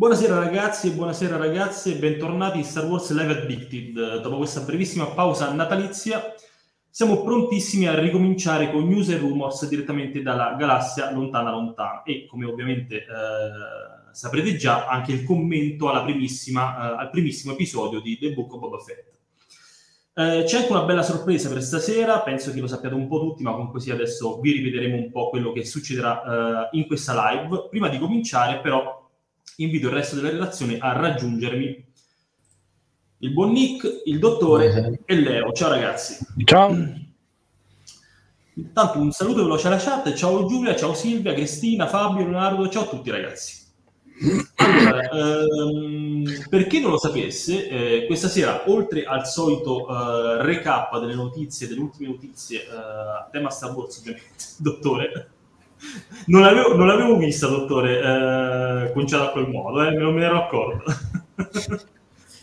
Buonasera ragazzi e buonasera ragazze, bentornati in Star Wars Live Addicted. Dopo questa brevissima pausa natalizia siamo prontissimi a ricominciare con news e rumors direttamente dalla galassia lontana lontana e come ovviamente eh, saprete già anche il commento eh, al primissimo episodio di The Book of Boba Fett. Eh, c'è anche una bella sorpresa per stasera, penso che lo sappiate un po' tutti, ma comunque sì, adesso vi ripeteremo un po' quello che succederà eh, in questa live. Prima di cominciare, però, invito il resto della relazione a raggiungermi. Il buon Nick, il dottore e Leo. Ciao ragazzi. Ciao. Intanto un saluto veloce alla chat. Ciao Giulia, ciao Silvia, Cristina, Fabio, Leonardo. Ciao a tutti ragazzi. Allora, ehm, per chi non lo sapesse, eh, questa sera, oltre al solito eh, recap delle notizie, delle ultime notizie eh, tema Star Wars, ovviamente, dottore, non l'avevo, non l'avevo vista, dottore, eh, conciata a quel modo, eh, non me ne ero accorto.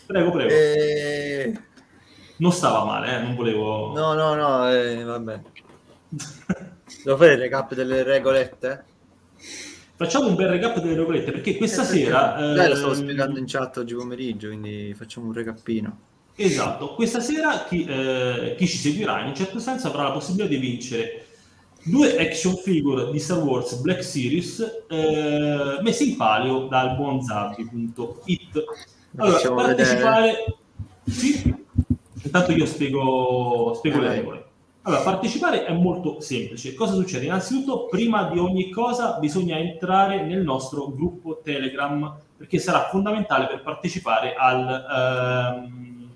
prego, prego. Eh... Non stava male, eh, non volevo... No, no, no, eh, vabbè. Devo fare il recap delle regolette? Facciamo un bel recap delle regolette, perché questa Eh, sera... Dai, lo stavo ehm, spiegando in chat oggi pomeriggio, quindi facciamo un recapino. Esatto, questa sera chi, eh, chi ci seguirà in un certo senso avrà la possibilità di vincere due action figure di Star Wars Black Series eh, messe in palio dal buon Zabbi.it. Allora, Facciamo partecipare... Sì, intanto io spiego, spiego le regole. Allora, partecipare è molto semplice. Cosa succede? Innanzitutto, prima di ogni cosa, bisogna entrare nel nostro gruppo Telegram, perché sarà fondamentale per partecipare al, ehm,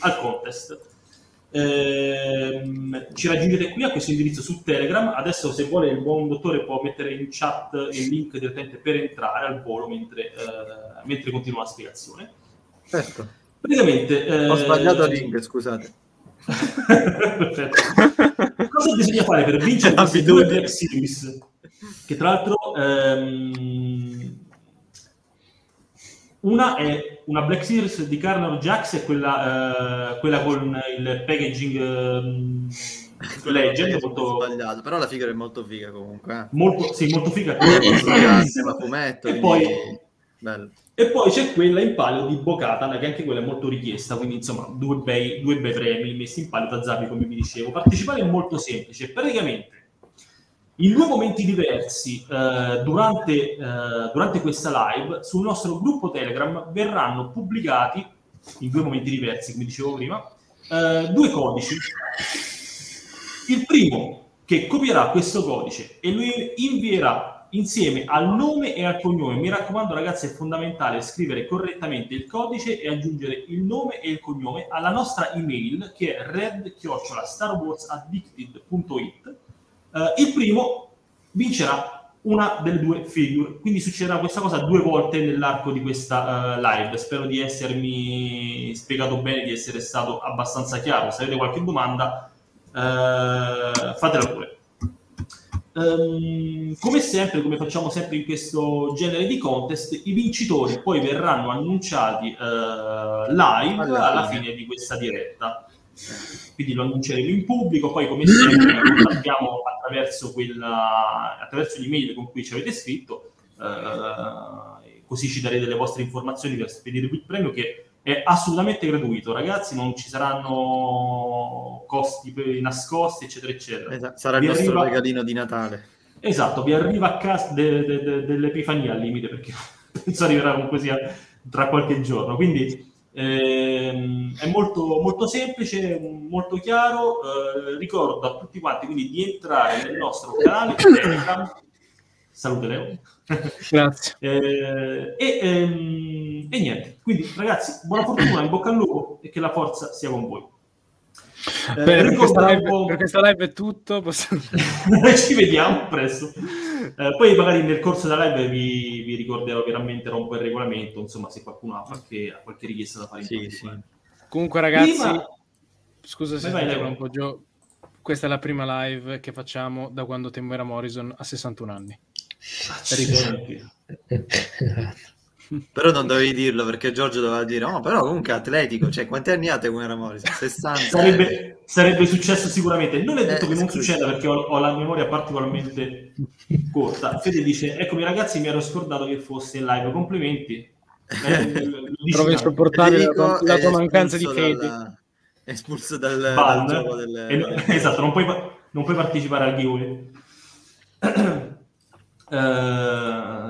al contest. Ehm, ci raggiungete qui a questo indirizzo su Telegram. Adesso, se vuole, il buon dottore può mettere in chat il link direttamente per entrare al volo mentre, eh, mentre continua la spiegazione. Certo. Praticamente, eh, Ho sbagliato il link, scusate. Cosa bisogna fare per vincere queste due Series? Che tra l'altro ehm, una è una Black Series di Carnor Jax e quella, eh, quella con il packaging ehm, Legend, molto, sbagliato, però la figura è molto figa comunque. Eh. molto, sì, molto figa. Fumetto, E poi-. E poi c'è quella in palio di Bocatan, che anche quella è molto richiesta, quindi insomma due bei, due bei premi messi in palio da Zapi, come vi dicevo. Partecipare è molto semplice, praticamente in due momenti diversi eh, durante, eh, durante questa live sul nostro gruppo Telegram verranno pubblicati, in due momenti diversi, come dicevo prima, eh, due codici. Il primo che copierà questo codice e lo invierà insieme al nome e al cognome. Mi raccomando, ragazzi, è fondamentale scrivere correttamente il codice e aggiungere il nome e il cognome alla nostra email che è red-starwarsaddicted.it. Eh, il primo vincerà una delle due figure, quindi succederà questa cosa due volte nell'arco di questa eh, live. Spero di essermi spiegato bene, di essere stato abbastanza chiaro. Se avete qualche domanda, eh, fatela pure. Ehm, come sempre, come facciamo sempre in questo genere di contest, i vincitori poi verranno annunciati eh, live Alla fine di questa diretta. Quindi lo annunceremo in pubblico, poi come sempre lo contattiamo attraverso, quella, attraverso l'email con cui ci avete scritto, eh, così ci darete le vostre informazioni per spedire il premio che è assolutamente gratuito, ragazzi, non ci saranno costi nascosti, eccetera, eccetera. Esatto, Sarà il nostro arriva- regalino di Natale. Esatto, vi arriva a casa de- de- de- dell'Epifania al limite, perché penso arriverà comunque sia tra qualche giorno. Quindi ehm, è molto, molto semplice, molto chiaro. Eh, ricordo a tutti quanti quindi di entrare nel nostro canale Telegram. Salute Leo. Grazie. Eh, e, ehm, e niente, quindi ragazzi, buona fortuna, in bocca al lupo e che la forza sia con voi. Eh, Bene, per, ricordo questa un live, po'- per questa live è tutto. Possiamo... ci vediamo presto. Eh, poi magari nel corso della live vi, vi ricorderò veramente un po' il regolamento, insomma, se qualcuno ha qualche, ha qualche richiesta da fare in Sì, particolare. Comunque, ragazzi, Prima- scusa se Vai, vai, Leo. interrompo, Gio. Questa è la prima live che facciamo da quando Temuera Morrison ha 61 anni. Accidenti. Però non dovevi dirlo perché Giorgio doveva dire, oh, però comunque atletico, cioè quanti anni ha te come Morrison? 60? Sarebbe, sarebbe successo sicuramente. Non è detto Eh, che non scusi. succeda perché ho, ho la memoria particolarmente corta. Fede dice: Eccomi ragazzi, mi ero scordato che fosse in live. Complimenti. Eh, Trovo te. insopportabile la tua, la tua mancanza di fede. dalla- espulso dal, dal gioco del, E del- esatto, non puoi, non puoi partecipare al giveaway.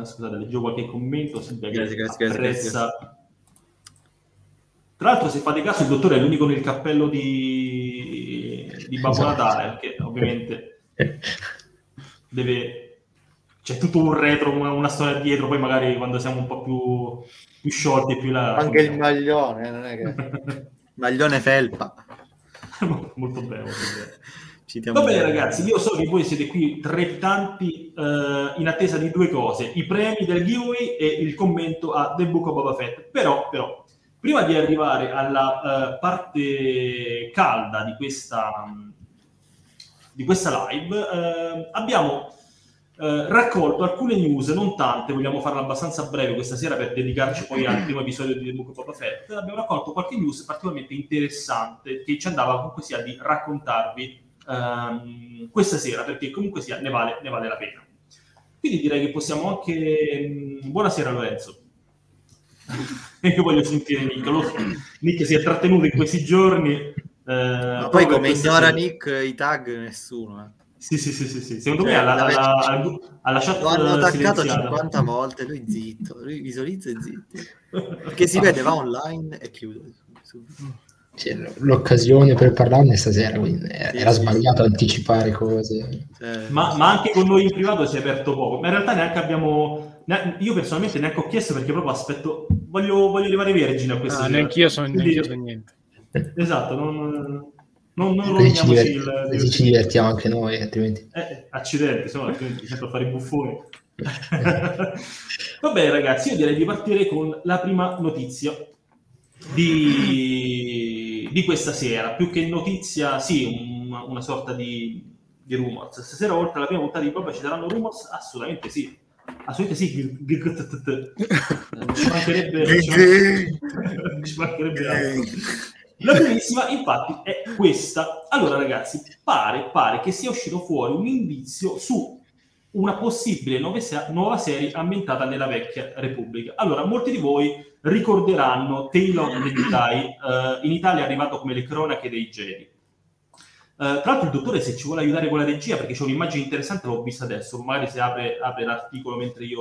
Eh, scusate, leggevo qualche commento. Silvia che Grazie, grazie, grazie, apprezza. Tra l'altro, se fate caso, il dottore è l'unico nel cappello di, di Babbo Esatto. Natale, perché ovviamente deve... C'è tutto un retro, una, una storia dietro, poi magari quando siamo un po' più, più sciolti più là... Anche il maglione, non è che... Maglione felpa. molto bene, molto bene. Va bene ragazzi, io so che voi siete qui trepidanti eh, in attesa di due cose, i premi del giveaway e il commento a The Book of Boba Fett. Però, però prima di arrivare alla eh, parte calda di questa, di questa live, eh, abbiamo eh, raccolto alcune news, non tante, vogliamo farla abbastanza breve questa sera per dedicarci poi al primo episodio di The Book of Boba Fett. Abbiamo raccolto qualche news particolarmente interessante che ci andava comunque sia di raccontarvi ehm, questa sera, perché comunque sia ne vale, ne vale la pena. Quindi direi che possiamo anche... mm, Buonasera Lorenzo. Io voglio sentire Nick. Lo so. Nick si è trattenuto in questi giorni. eh, Ma poi come ignora sera. Nick i tag nessuno. eh. Sì, sì, sì, sì, sì. Secondo Cioè, me alla, vabbè, alla, alla, alla chat Lo hanno eh, attaccato silenziata. 50 volte, lui zitto, lui visualizza e zitto. Perché si vede, va online e chiude. subito. Cioè, l'occasione per parlarne stasera, quindi eh, Sì, era sì, sbagliato anticipare cose. Cioè, Ma, ma anche con noi in privato si è aperto poco. Ma in realtà neanche abbiamo... ne- Io personalmente neanche ho chiesto perché proprio aspetto... Voglio, voglio arrivare vergine a questa Ah, sera. neanch'io so, Quindi- so niente. Esatto, non, non, non Così ci, roviniamoci diver- il... così ci divertiamo anche noi, altrimenti. Eh, accidenti, se no altrimenti sento fare i buffoni. Va bene ragazzi, io direi di partire con la prima notizia di, di questa sera. Più che notizia, sì, un- una sorta di, di rumors. Stasera, oltre alla prima puntata di Boba, ci saranno rumors? Assolutamente sì. Assolutamente sì. T- Ci mancherebbe... ci man- ci mancherebbe. La primissima, infatti, è questa. Allora, ragazzi, pare, pare che sia uscito fuori un indizio su una possibile nuova serie ambientata nella vecchia Repubblica. Allora, molti di voi ricorderanno Tale of the Jedi, eh, in Italia è arrivato come le cronache dei Jedi. Eh, tra l'altro il dottore se ci vuole aiutare con la regia perché c'è un'immagine interessante l'ho vista adesso magari se apre, apre l'articolo mentre io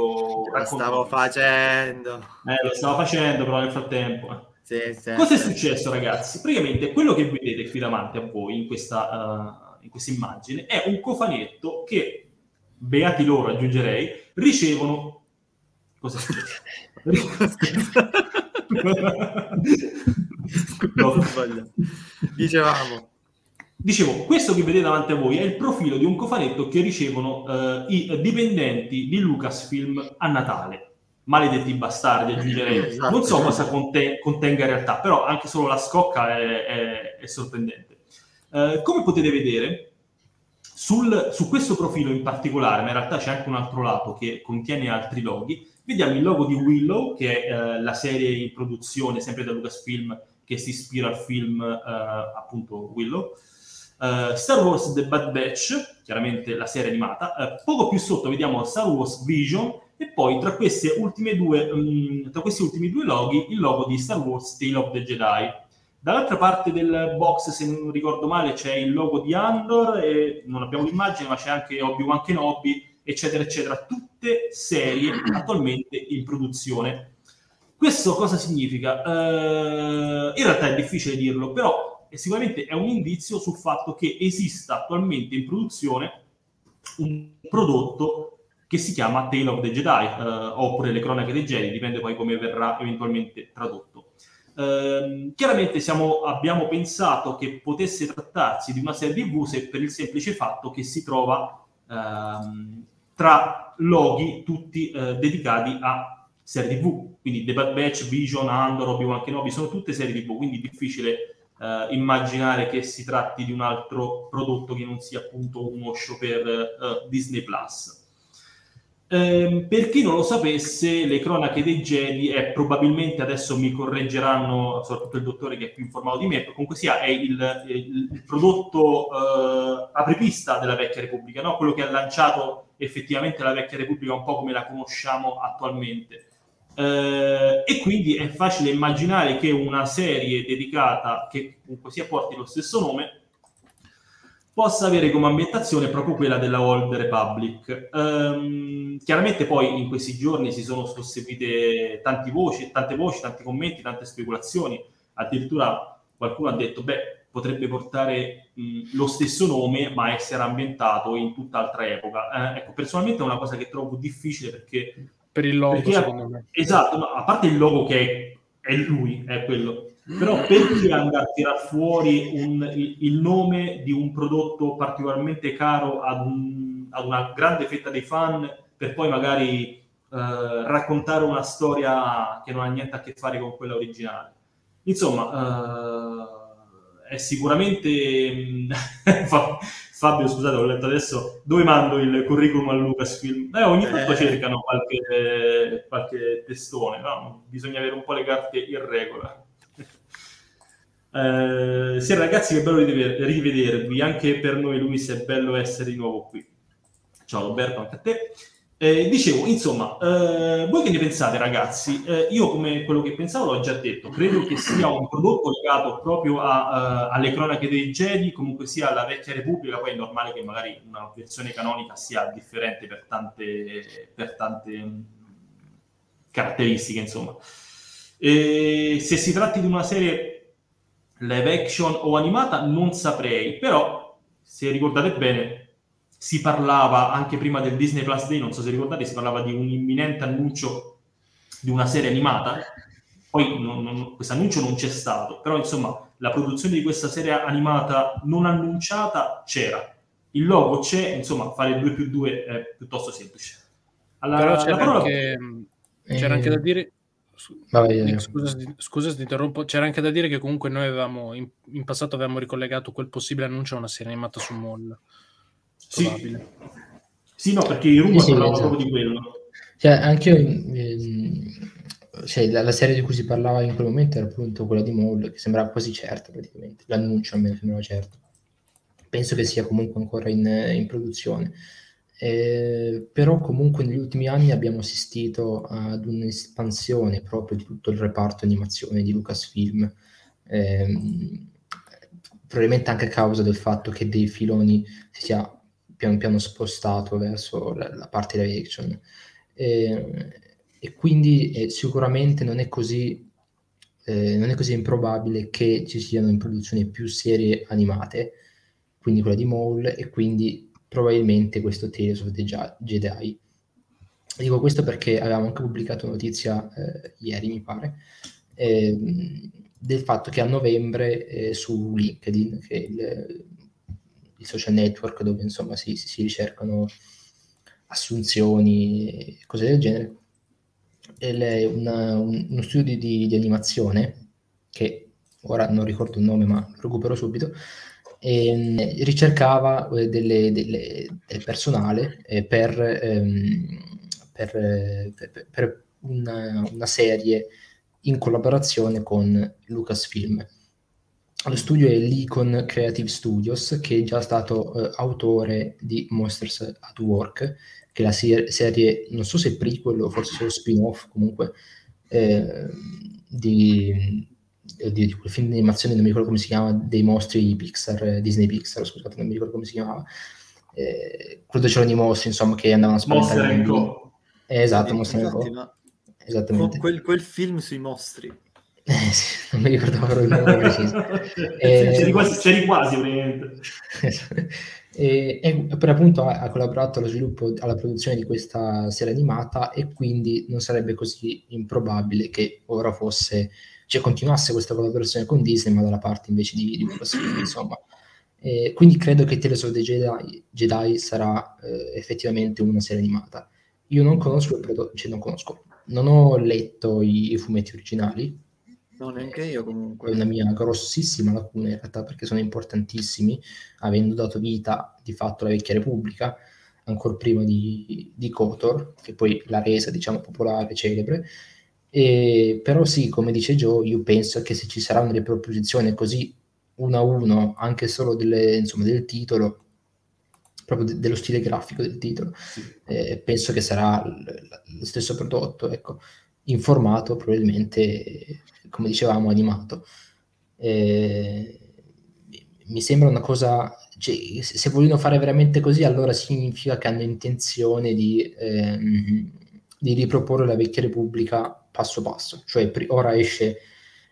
Lo stavo facendo. eh, lo stavo facendo però nel frattempo eh. Sì, sì. Cosa è successo, ragazzi? Praticamente quello che vedete qui davanti a voi in questa, uh, in questa immagine è un cofanetto che, beati loro, aggiungerei, ricevono. Cosa è successo? No. Dicevamo. Dicevo, questo che vedete davanti a voi è il profilo di un cofanetto che ricevono eh, i dipendenti di Lucasfilm a Natale. Maledetti bastardi, aggiungerei. Esatto. Non so cosa conte- contenga in realtà, però anche solo la scocca è, è- è sorprendente. Eh, come potete vedere, sul- su questo profilo in particolare, ma in realtà c'è anche un altro lato che contiene altri loghi, vediamo il logo di Willow, che è eh, la serie in produzione sempre da Lucasfilm che si ispira al film eh, appunto Willow. Eh, Star Wars The Bad Batch, chiaramente la serie animata. Eh, poco più sotto vediamo Star Wars Vision e poi tra, due, mm, tra questi ultimi due loghi il logo di Star Wars Tale of the Jedi. Dall'altra parte del box, se non ricordo male, c'è il logo di Andor e non abbiamo l'immagine, ma c'è anche Obi-Wan Kenobi, eccetera, eccetera. Tutte serie attualmente in produzione. Questo cosa significa? Eh, in realtà è difficile dirlo, però è sicuramente è un indizio sul fatto che esista attualmente in produzione un prodotto che si chiama Tale of the Jedi, eh, oppure Le Cronache dei Jedi, dipende poi come verrà eventualmente tradotto. Ehm, chiaramente siamo- abbiamo pensato che potesse trattarsi di una serie TV se per il semplice fatto che si trova ehm, tra loghi tutti eh, dedicati a serie TV, quindi The Bad Batch, Vision, Andor, Obi-Wan Kenobi, sono tutte serie TV, quindi è difficile eh, immaginare che si tratti di un altro prodotto che non sia appunto uno show per eh, Disney Plus. Ehm, per chi non lo sapesse, le cronache dei Jedi è probabilmente, adesso mi correggeranno, soprattutto il dottore che è più informato di me, comunque sia, è il, il- il prodotto eh, apripista della vecchia Repubblica, no? quello che ha lanciato effettivamente la vecchia Repubblica un po' come la conosciamo attualmente. Eh, e quindi è facile immaginare che una serie dedicata, che comunque sia porti lo stesso nome, possa avere come ambientazione proprio quella della Old Republic. Um, chiaramente poi in questi giorni si sono susseguite tante voci, tante voci, tanti commenti, tante speculazioni, addirittura qualcuno ha detto, beh, potrebbe portare mh, lo stesso nome ma essere ambientato in tutt'altra epoca. Eh, ecco, personalmente è una cosa che trovo difficile perché... Per il logo, perché, secondo me. Esatto, a parte il logo che è, è lui, è quello però perché andare a tirar fuori un, il, nome di un prodotto particolarmente caro ad, un, ad, una grande fetta dei fan per poi magari eh, raccontare una storia che non ha niente a che fare con quella originale? Insomma, eh, è sicuramente... Fabio, scusate, ho letto adesso dove mando il curriculum a Lucasfilm. Eh, ogni tanto eh. cercano qualche, qualche testone, no? bisogna avere un po' le carte in regola. Eh, sì, ragazzi, che bello rivedervi. Anche per noi, Luis, è bello essere di nuovo qui. Ciao Roberto, anche a te. Eh, dicevo, insomma, eh, voi che ne pensate, ragazzi? Eh, io, come quello che pensavo, l'ho già detto. Credo che sia un prodotto legato proprio a, uh, alle cronache dei Jedi, comunque sia alla vecchia Repubblica. Poi è normale che magari una versione canonica sia differente per tante, per tante mm, caratteristiche, insomma. Se si tratti di una serie live action o animata non saprei, però se ricordate bene si parlava anche prima del Disney Plus Day, non so se ricordate, si parlava di un imminente annuncio di una serie animata, poi questo annuncio non c'è stato, però insomma la produzione di questa serie animata non annunciata c'era, il logo c'è, insomma fare 2 più 2 è piuttosto semplice. Alla, però c'era, parola... anche, c'era anche da dire Vai, scusa, scusa se ti interrompo, c'era anche da dire che comunque noi avevamo in, in passato avevamo ricollegato quel possibile annuncio a una serie animata su Moll. Sì. sì, no, perché i rumor sì, parlavano esatto. proprio di quello. Cioè, anche io, ehm, cioè, la, la, serie di cui si parlava in quel momento era appunto quella di Moll, che sembrava quasi certa praticamente, l'annuncio almeno sembrava certo. Penso che sia comunque ancora in, in produzione. Eh, però comunque negli ultimi anni abbiamo assistito ad un'espansione proprio di tutto il reparto animazione di Lucasfilm, eh, probabilmente anche a causa del fatto che dei filoni si sia piano piano spostato verso la, la parte live action. Eh, e quindi eh, sicuramente non è così eh, non è così improbabile che ci siano in produzione più serie animate, quindi quella di Maul, e quindi probabilmente questo Tales of the Jedi. Dico questo perché avevamo anche pubblicato notizia eh, ieri, mi pare, eh, del fatto che a novembre eh, su LinkedIn, che il, il, social network dove insomma si, si ricercano assunzioni e cose del genere, una, un, uno studio di, di, animazione, che ora non ricordo il nome ma lo recupero subito, e, ehm, ricercava eh, delle, delle, del personale eh, per, ehm, per, per, per una, una, serie in collaborazione con Lucasfilm. Lo studio è l'Icon Creative Studios, che è già stato eh, autore di Monsters at Work, che è la ser- serie, non so se prequel o forse solo spin-off, comunque, eh, di, di, di, quel film di animazione, non mi ricordo come si chiama, dei mostri Pixar, Disney Pixar, scusate, non mi ricordo come si chiamava. Eh, quello c'erano i mostri, insomma, che andavano a spaventare. Monster eh, esatto, Monster Co. Esattamente. Quel, quel, film sui mostri. Eh, sì, non mi ricordavo il nome preciso. eh, c'eri quasi, c'eri quasi e, e, per appunto ha, ha, collaborato allo sviluppo, alla produzione di questa serie animata e quindi non sarebbe così improbabile che ora fosse cioè continuasse questa collaborazione con Disney, ma dalla parte invece di, di Lucasfilm, insomma. Eh, quindi credo che Tales of the Jedi, Jedi sarà eh, effettivamente una serie animata. Io non conosco prodotto, cioè non conosco, non ho letto i, i fumetti originali. No, neanche io comunque. È una mia grossissima lacuna in realtà perché sono importantissimi, avendo dato vita di fatto alla vecchia Repubblica, ancora prima di, di Kotor, che poi l'ha resa diciamo popolare, celebre, e, però sì, come dice Joe, io penso che se ci saranno delle proposizioni così uno a uno, anche solo delle, insomma, del titolo, proprio de- dello stile grafico del titolo, sì. eh, penso che sarà l- lo stesso prodotto. Ecco. in formato probabilmente, come dicevamo, animato. Eh, mi sembra una cosa, cioè, se vogliono fare veramente così, allora significa che hanno intenzione di, ehm, di riproporre la vecchia Repubblica passo passo, cioè ora esce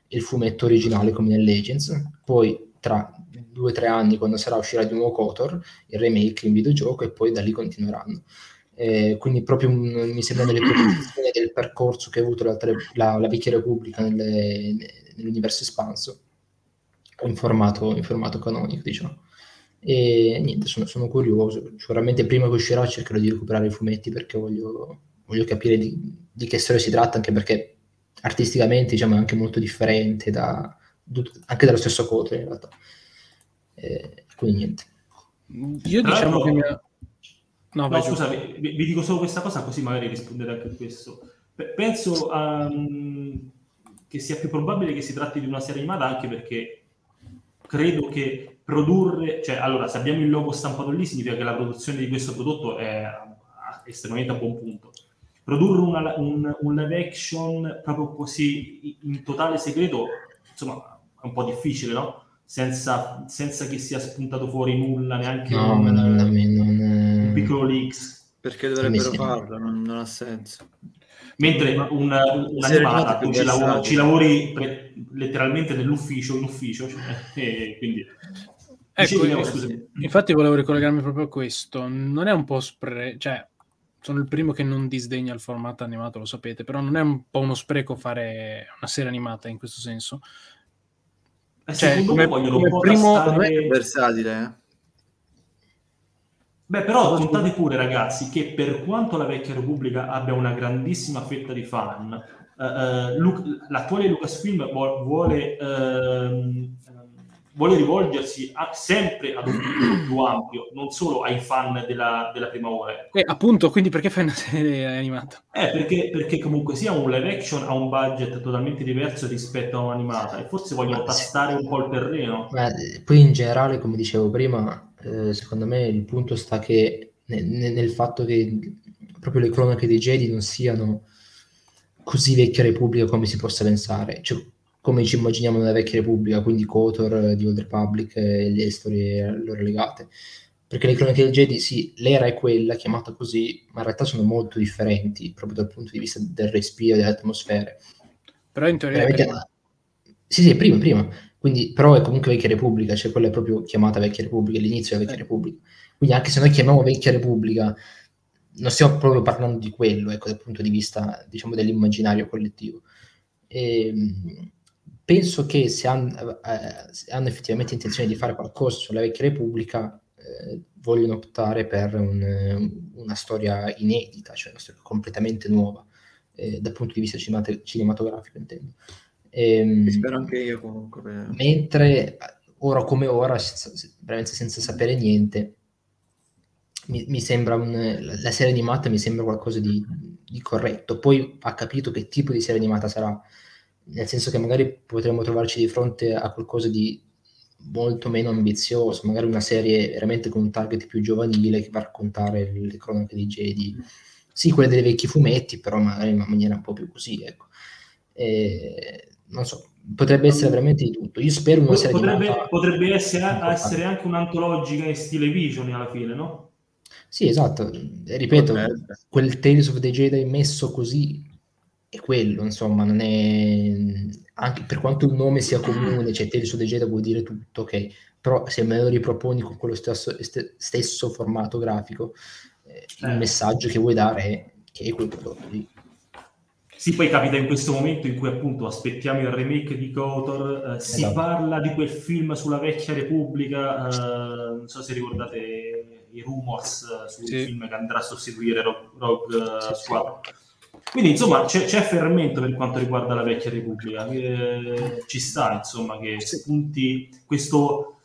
il fumetto originale come nel Legends, poi tra due o tre anni quando sarà uscirà di nuovo Kotor, il remake in videogioco e poi da lì continueranno. Eh, quindi proprio un, mi sembra delle proposizioni del percorso che ha avuto la, la, la vecchia Repubblica nelle, nell'universo espanso in formato, in formato canonico, diciamo. E niente, sono, sono, curioso. Sicuramente prima che uscirà cercherò di recuperare i fumetti perché voglio, voglio capire di, di, che storia si tratta, anche perché artisticamente diciamo, è anche molto differente da, anche dallo stesso Coto in realtà. E, quindi niente. Io diciamo che. No, no scusa, vi, vi, dico solo questa cosa così magari rispondete anche a questo. Penso um, che sia più probabile che si tratti di una serie animata anche perché credo che produrre, cioè allora se abbiamo il logo stampato lì significa che la produzione di questo prodotto è estremamente a buon punto. Produrre una, un, un live action proprio così in totale segreto, insomma, è un po' difficile, no? Senza, senza che sia spuntato fuori nulla, neanche no, un, non, non, non, un piccolo leaks. Perché dovrebbero farlo? Non, non ha senso. Mentre una, un'animata tu ci lavori, ci lavori pre- letteralmente nell'ufficio, in ufficio, cioè, e quindi... Ecco, Dicevi, infatti volevo ricollegarmi proprio a questo. Non è un po' spre... cioè, sono il primo che non disdegna il formato animato, lo sapete, però non è un po' uno spreco fare una serie animata in questo senso. Eh, cioè, come, come primo... Tastare... È versatile, eh? Beh, però contate pure, ragazzi, che per quanto la vecchia Repubblica abbia una grandissima fetta di fan, uh, uh, Lu- l'attuale Lucasfilm vuole, vuole, rivolgersi a, sempre ad un pubblico più ampio, non solo ai fan della, della prima ora. Eh, appunto, quindi perché fai una serie animata? Eh, perché, perché, comunque sia un live action ha un budget totalmente diverso rispetto a un'animata e forse vogliono tastare un po' il terreno. Beh, poi in generale, come dicevo prima, eh, secondo me il punto sta che nel, nel, fatto che proprio le cronache dei Jedi non siano così vecchia Repubblica come si possa pensare, cioè, come ci immaginiamo nella vecchia Repubblica, quindi Kotor di Old Republic e le storie loro legate. Perché le cronache del Jedi, sì, l'era è quella, chiamata così, ma in realtà sono molto differenti, proprio dal punto di vista del respiro, delle atmosfere. Però in teoria... Prima. Sì, sì, prima, prima. Quindi, però è comunque Vecchia Repubblica, cioè quella è proprio chiamata Vecchia Repubblica, l'inizio della Vecchia eh. Repubblica. Quindi anche se noi chiamiamo Vecchia Repubblica, non stiamo proprio parlando di quello, ecco, dal punto di vista, diciamo, dell'immaginario collettivo. E, ehm, penso che se hanno, eh, se hanno, effettivamente intenzione di fare qualcosa sulla Vecchia Repubblica, eh, vogliono optare per un, una storia inedita, cioè una storia completamente nuova, eh, dal punto di vista cinematografico, intendo. Ehm, spero anche io comunque. Mentre ora come ora, senza, veramente senza sapere niente, mi, mi sembra un, la serie animata mi sembra qualcosa di, di, corretto. Poi ha capito che tipo di serie animata sarà, nel senso che magari potremmo trovarci di fronte a qualcosa di molto meno ambizioso, magari una serie veramente con un target più giovanile che va a raccontare le cronache di Jedi. Sì, quelle dei vecchi fumetti, però magari in una maniera un po' più così, ecco. E non so, potrebbe essere veramente di tutto. Io spero una serie potrebbe, animata... potrebbe essere, essere anche un'antologica in stile Vision alla fine, no? Sì, esatto. Ripeto, quel Tales of the Jedi messo così è quello, insomma, non è... Anche per quanto il nome sia comune, cioè Tales of the Jedi vuol dire tutto, ok? Però se me lo riproponi con quello stesso, stesso formato grafico, eh, il eh. messaggio che vuoi dare è che è quel prodotto lì. Sì, poi capita in questo momento in cui appunto aspettiamo il remake di Kotor, eh, si esatto. parla di quel film sulla vecchia Repubblica, eh, non so se ricordate i rumors eh, sul sì. film che andrà a sostituire Rogue, Rogue sì, Squadron. Quindi insomma c'è, c'è, fermento per quanto riguarda la vecchia Repubblica, eh, ci sta insomma che spunti questo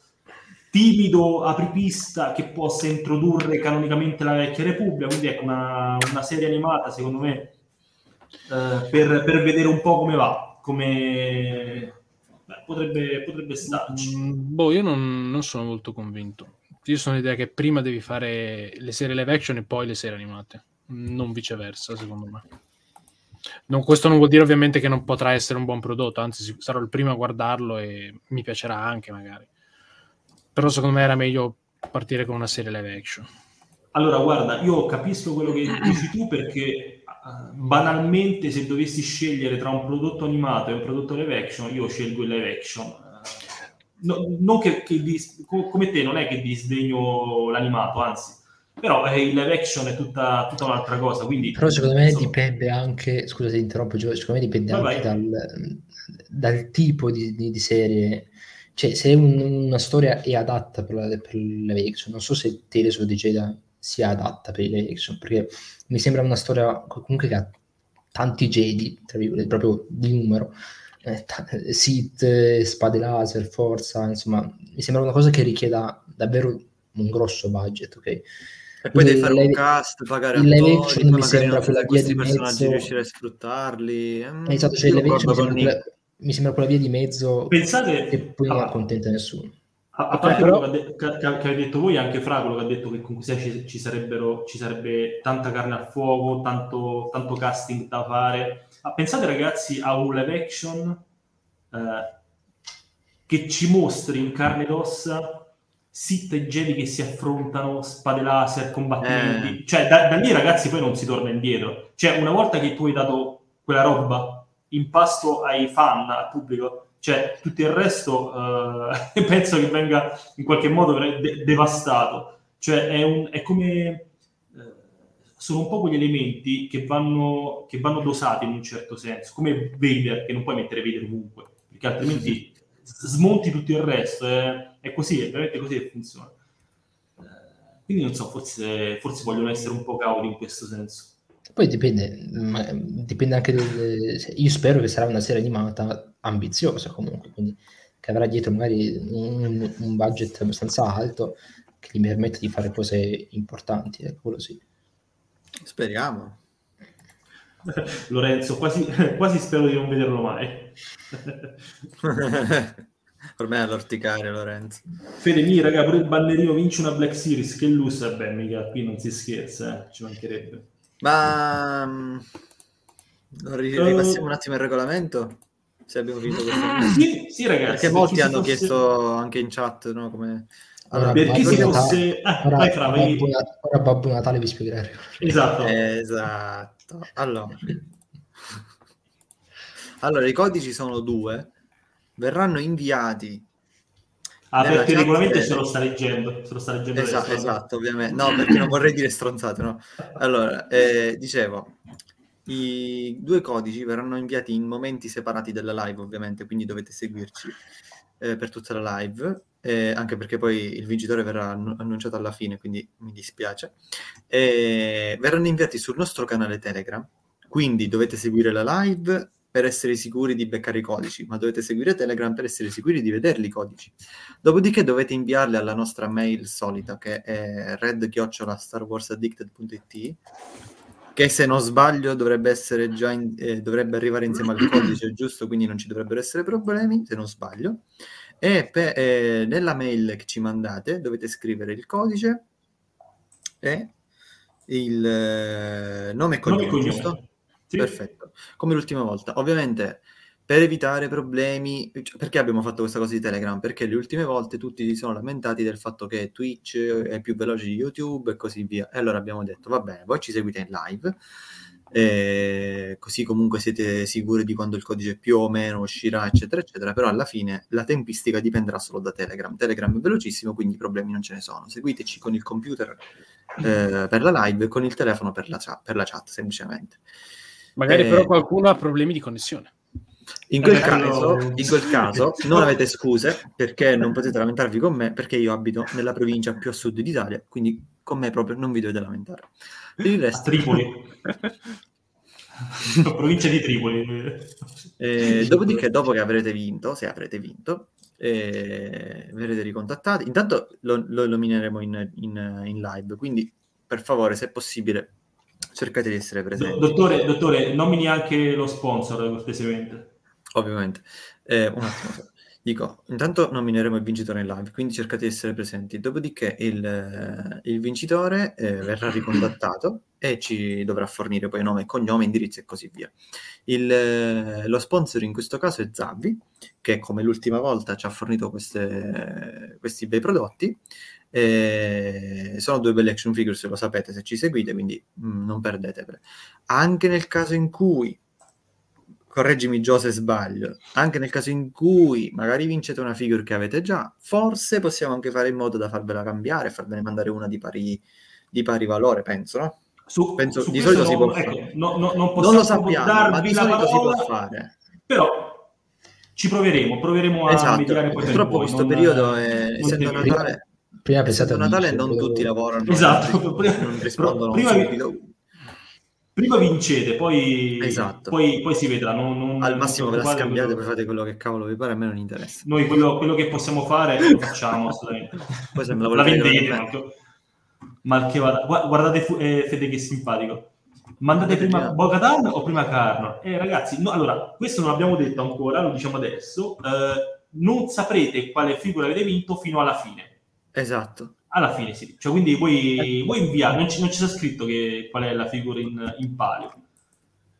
timido apripista che possa introdurre canonicamente la vecchia Repubblica, quindi ecco una, una serie animata secondo me eh, per, per, vedere un po' come va, come Beh, potrebbe, potrebbe starci. Mm, boh, io non, non, sono molto convinto. Io sono l'idea che prima devi fare le serie live action e poi le serie animate, non viceversa, secondo me. Non, questo non vuol dire ovviamente che non potrà essere un buon prodotto, anzi sarò il primo a guardarlo e mi piacerà anche magari. Però secondo me era meglio partire con una serie live action. Allora, guarda, io capisco quello che dici tu perché uh, banalmente se dovessi scegliere tra un prodotto animato e un prodotto live action, io scelgo il live action. Uh, no, non che, che dis- come te non è che disdegno l'animato, anzi, però eh, il live action è tutta, tutta, un'altra cosa. Quindi, però secondo me insomma... dipende anche, scusa se interrompo, secondo me dipende Vai anche dal, dal, tipo di, di, di serie cioè se un, una storia è adatta per, la, per il live action, non so se Tales of the Jedi sia adatta per il live action, perché mi sembra una storia comunque che ha tanti Jedi, tra virgolette, proprio di numero, eh, t- Sith, spade laser, forza, insomma, mi sembra una cosa che richieda davvero un grosso budget, ok? E poi devi fare un cast, pagare il live action mi sembra quella via di mezzo riuscire a sfruttarli. Mm, esatto, cioè il live action mi sembra, mi sembra quella via di mezzo Pensate, che poi non accontenta nessuno. A, a parte però... quello che, che, che, avete detto voi, anche Fra, quello che ha detto che comunque ci, ci, sarebbero, ci sarebbe tanta carne al fuoco, tanto, tanto casting da fare. Ah, pensate ragazzi a un live action eh, che ci mostri in carne ed ossa Sith e Jedi che si affrontano, spade laser, combattimenti. Eh. Cioè, da, da lì ragazzi poi non si torna indietro. Cioè, una volta che tu hai dato quella roba in pasto ai fan, al pubblico, cioè tutto il resto uh, penso che venga in qualche modo de- devastato. Cioè è, un, è come... Uh, sono un po' quegli elementi che vanno, che vanno dosati in un certo senso, come Vader, che non puoi mettere Vader ovunque, perché altrimenti smonti tutto il resto. È, è così, è veramente così che funziona. Uh, quindi non so, forse, forse vogliono essere un po' cavoli in questo senso. Poi dipende, dipende anche, del, io spero che sarà una serie animata ambiziosa comunque, quindi che avrà dietro magari un, un budget abbastanza alto che gli permette di fare cose importanti, ecco, quello sì. Speriamo. Lorenzo, quasi, quasi spero di non vederlo mai. per me è all'orticare Lorenzo. Fede mi, raga, pure il ballerino vince una Black Series, che lusso, beh, mica qui non si scherza, eh, ci mancherebbe. Ma mm, ripassiamo uh, un attimo il regolamento? Se abbiamo finito questo. sì, sì, ragazzi. Perché molti hanno fosse... chiesto anche in chat, no? Come... Allora, perché se fosse... Ah, ora, vai, fra, vai. Babbo, ora Babbo Natale vi spiegherà. Esatto. Esatto. Allora. allora, i codici sono due. Verranno inviati Ah, perché il regolamento se lo sta leggendo. Se lo sta leggendo esatto, esatto, ovviamente. No, perché non vorrei dire stronzate, no? Allora, eh, dicevo, i due codici verranno inviati in momenti separati della live, ovviamente, quindi dovete seguirci eh, per tutta la live, eh, anche perché poi il vincitore verrà annunciato alla fine, quindi mi dispiace. verranno inviati sul nostro canale Telegram, quindi dovete seguire la live per essere sicuri di beccare i codici, ma dovete seguire Telegram per essere sicuri di vederli i codici. Dopodiché dovete inviarli alla nostra mail solita, che è red-starwarsaddicted.it, che se non sbaglio dovrebbe, essere già in, eh, dovrebbe arrivare insieme al codice giusto, quindi non ci dovrebbero essere problemi, se non sbaglio. E per, eh, nella mail che ci mandate dovete scrivere il codice e il eh, nome e cognome, giusto? Sì. Perfetto, come l'ultima volta. Ovviamente per evitare problemi, cioè, perché abbiamo fatto questa cosa di Telegram? Perché le ultime volte tutti si sono lamentati del fatto che Twitch è più veloce di YouTube e così via. E allora abbiamo detto, va bene, voi ci seguite in live, eh, così comunque siete sicuri di quando il codice più o meno uscirà, eccetera, eccetera, però alla fine la tempistica dipenderà solo da Telegram. Telegram è velocissimo, quindi problemi non ce ne sono. Seguiteci con il computer eh, per la live e con il telefono per la chat, per la chat semplicemente. Magari eh, però qualcuno ha problemi di connessione. In quel, caso, in quel caso non avete scuse perché non potete lamentarvi con me perché io abito nella provincia più a sud d'Italia, quindi con me proprio non vi dovete lamentare. Il resto... Tripoli. provincia di Tripoli. Eh, dopodiché, dopo che avrete vinto, se avrete vinto, eh, verrete ricontattati. Intanto lo, lo illumineremo in, in, in live, quindi per favore, se è possibile, cercate di essere presenti. Dottore, dottore nomini anche lo sponsor, cortesemente. Ovviamente. Eh, un attimo. Dico, intanto nomineremo il vincitore in live, quindi cercate di essere presenti. Dopodiché il, eh, il vincitore eh, verrà ricontattato e ci dovrà fornire poi nome cognome, indirizzo e così via. Il, eh, lo sponsor in questo caso è Zavvi, che come l'ultima volta ci ha fornito queste, questi bei prodotti. sono due belle action figure, se lo sapete, se ci seguite, quindi mh, mm, non perdetevele. Anche nel caso in cui correggimi Gio se sbaglio, anche nel caso in cui magari vincete una figure che avete già, forse possiamo anche fare in modo da farvela cambiare, farvene mandare una di pari, di pari valore, penso, no? Su, penso, su di solito non, si può ecco, fare. No, no, non, non, lo sappiamo, ma di solito parola, si può fare. Però ci proveremo, proveremo a esatto. poi Purtroppo questo non, periodo, è, essendo Natale, prima pensate a Natale non tutti lavorano, esatto. non rispondono prima, subito prima vincete, poi, esatto. poi, poi si vedrà. Non, non, Al massimo ve la scambiate, quello... poi fate quello che cavolo vi pare, a me non interessa. Noi quello, quello che possiamo fare lo facciamo assolutamente. poi se me la, la vendete, ma che, vada. Guardate eh, Fede che simpatico. Mandate prima Bogatan o prima Carno? Eh, ragazzi, no, allora, questo non l'abbiamo detto ancora, lo diciamo adesso. Eh, non saprete quale figura avete vinto fino alla fine. Esatto. Alla fine sì, cioè, quindi voi, voi inviate, non ci, non ci sta scritto che, qual è la figura in, in palio.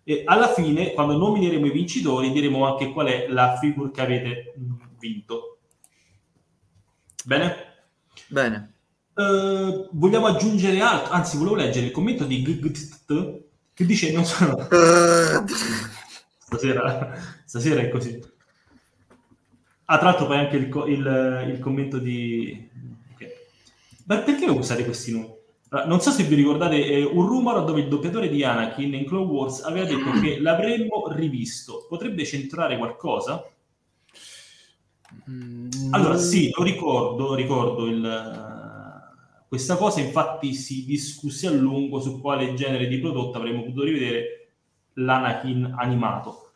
E alla fine, quando nomineremo i vincitori, diremo anche qual è la figura che avete vinto. Bene? Bene. Uh, vogliamo aggiungere altro? Anzi, volevo leggere il commento di GGT che dice non sono... stasera, stasera è così. Ah, tra l'altro poi anche il, il, il commento di, ma perché usare questi nomi? Non so se vi ricordate eh, un rumore dove il doppiatore di Anakin in Clone Wars aveva detto che l'avremmo rivisto. Potrebbe centrare qualcosa? Mm, allora, sì, lo ricordo, ricordo il, questa cosa, infatti si discusse a lungo su quale genere di prodotto avremmo potuto rivedere l'Anakin animato.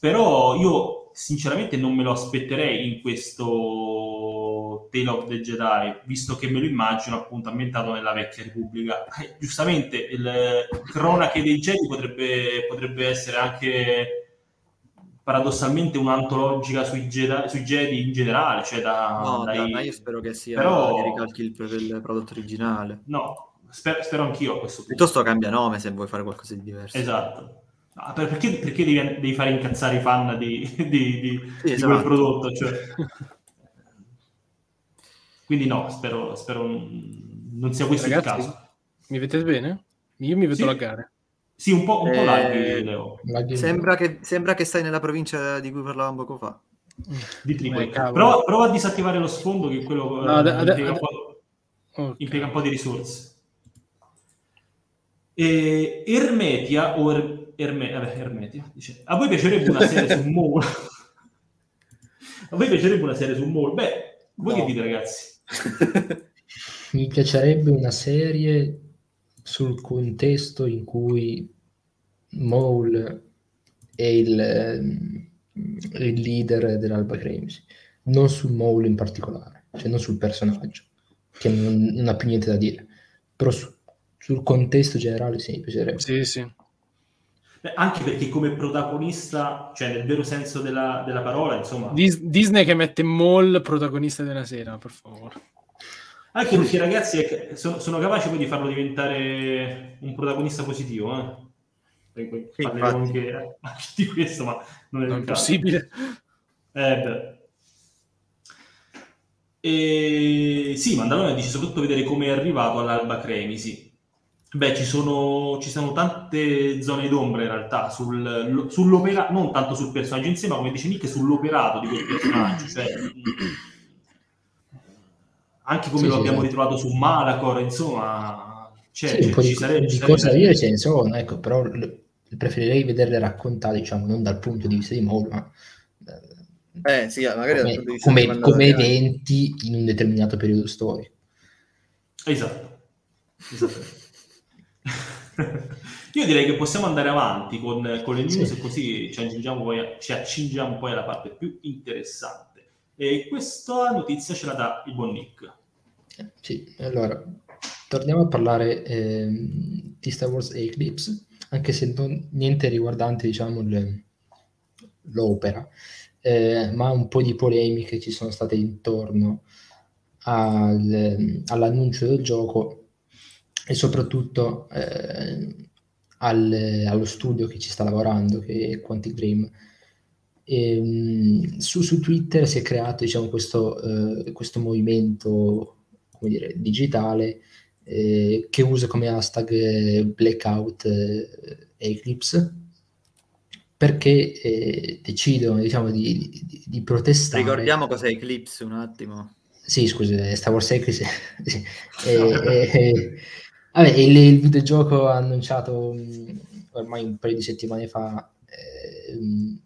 Però io sinceramente non me lo aspetterei in questo Tale of the Jedi, visto che me lo immagino appunto ambientato nella vecchia Repubblica. Eh, giustamente, il Cronache dei Jedi potrebbe, potrebbe essere anche paradossalmente un'antologica sui Jedi, sui Jedi in generale, cioè da, no, dai... ma io spero che sia Però... che ricalchi il, il prodotto originale. No, spero, spero anch'io a questo punto. Piuttosto cambia nome se vuoi fare qualcosa di diverso. Esatto. Perché, perché devi, devi, fare incazzare i fan di, di, di, sì, esatto. di quel prodotto? Cioè... Quindi no, spero, spero non sia questo Ragazzi, il caso. Mi vedete bene? Io mi vedo sì. laggare. Sì, un po', un po eh, Leo. Sembra che, sembra che stai nella provincia di cui parlavamo poco fa. Di Tripoli. Prova, prova, a disattivare lo sfondo che quello no, eh, ad, impiega, ad, un okay. impiega, un po', di risorse. E, Ermetia o er, Erme, vabbè, Ermetia dice, a voi piacerebbe una serie su Maul? a voi piacerebbe una serie su Maul? Beh, voi no. che dite ragazzi? Mi piacerebbe una serie sul contesto in cui Maul è il, ehm, il leader dell'Alba Crazy, non sul Maul in particolare, cioè non sul personaggio, che non, non ha più niente da dire, però su, sul contesto generale sì, mi piacerebbe. Sì, sì. Beh, anche perché come protagonista, cioè nel vero senso della, della parola, insomma... Dis- Disney che mette Maul protagonista della sera, per favore. Anche perché ragazzi sono, sono capaci poi di farlo diventare un protagonista positivo, eh? Parleremo anche, anche, di questo, ma non è, non è possibile. Eh, e sì, Mandalorian dice soprattutto vedere come è arrivato all'Alba Cremisi. Beh, ci sono, ci sono tante zone d'ombra in realtà sul, sull'opera, non tanto sul personaggio insieme, ma come dice Nick, sull'operato di quel personaggio. Cioè, anche come sì, lo sì, abbiamo sì. ritrovato su Malacor, insomma, cioè, sì, ci, sarebbe, di cosa dire ce ne sono, ecco, però preferirei vederle raccontate, diciamo, non dal punto di vista di Maul, ma eh, sì, magari come, come, come eventi in un determinato periodo storico. Esatto. esatto. Io direi che possiamo andare avanti con, con le news sì. così ci accingiamo, poi, ci accingiamo poi alla parte più interessante. E questa notizia ce la dà il buon Nick. Sì, allora torniamo a parlare eh, di Star Wars Eclipse, anche se non, niente riguardante diciamo le, l'opera. eh, ma un po' di polemiche ci sono state intorno al, all'annuncio del gioco e soprattutto eh, al, allo studio che ci sta lavorando, che è Quantic Dream. E, um, su, su, Twitter si è creato diciamo, questo, uh, questo movimento come dire, digitale eh, che usa come hashtag eh, Blackout eh, Eclipse perché eh, decidono diciamo, di, di, di, protestare. Ricordiamo cos'è Eclipse un attimo. Sì, scusi, Star Wars Eclipse. sì. e, vabbè, il, il, videogioco annunciato ormai un paio di settimane fa, eh,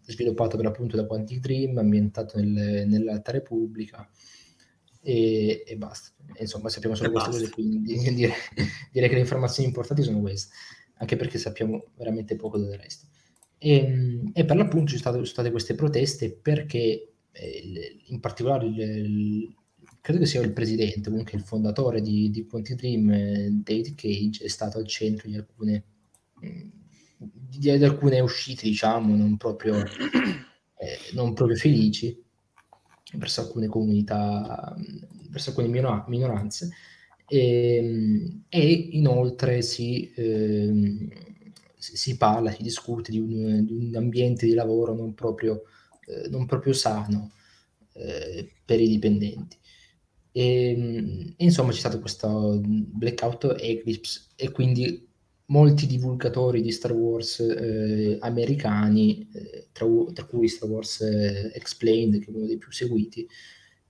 sviluppato per l'appunto da Quantic Dream, ambientato nel, nell'Alta Repubblica e, e basta. Insomma, sappiamo solo e queste basta. cose, quindi direi, direi che le informazioni importanti sono queste, anche perché sappiamo veramente poco del resto. E, ehm, e per l'appunto ci sono state, state queste proteste perché eh, in particolare il, credo che sia il presidente, comunque il fondatore di, di Quantic Dream, eh, David Cage, è stato al centro di alcune, di, di alcune uscite, diciamo, non proprio, eh, non proprio felici verso alcune comunità, verso alcune minor- minoranze. E, ehm, e, inoltre si, eh, si, parla, si discute di un, di un, ambiente di lavoro non proprio, eh, non proprio sano eh, per i dipendenti. E, ehm, insomma c'è stato questo blackout Eclipse e quindi molti divulgatori di Star Wars eh, americani, eh, tra, tra, cui Star Wars eh, Explained, che è uno dei più seguiti,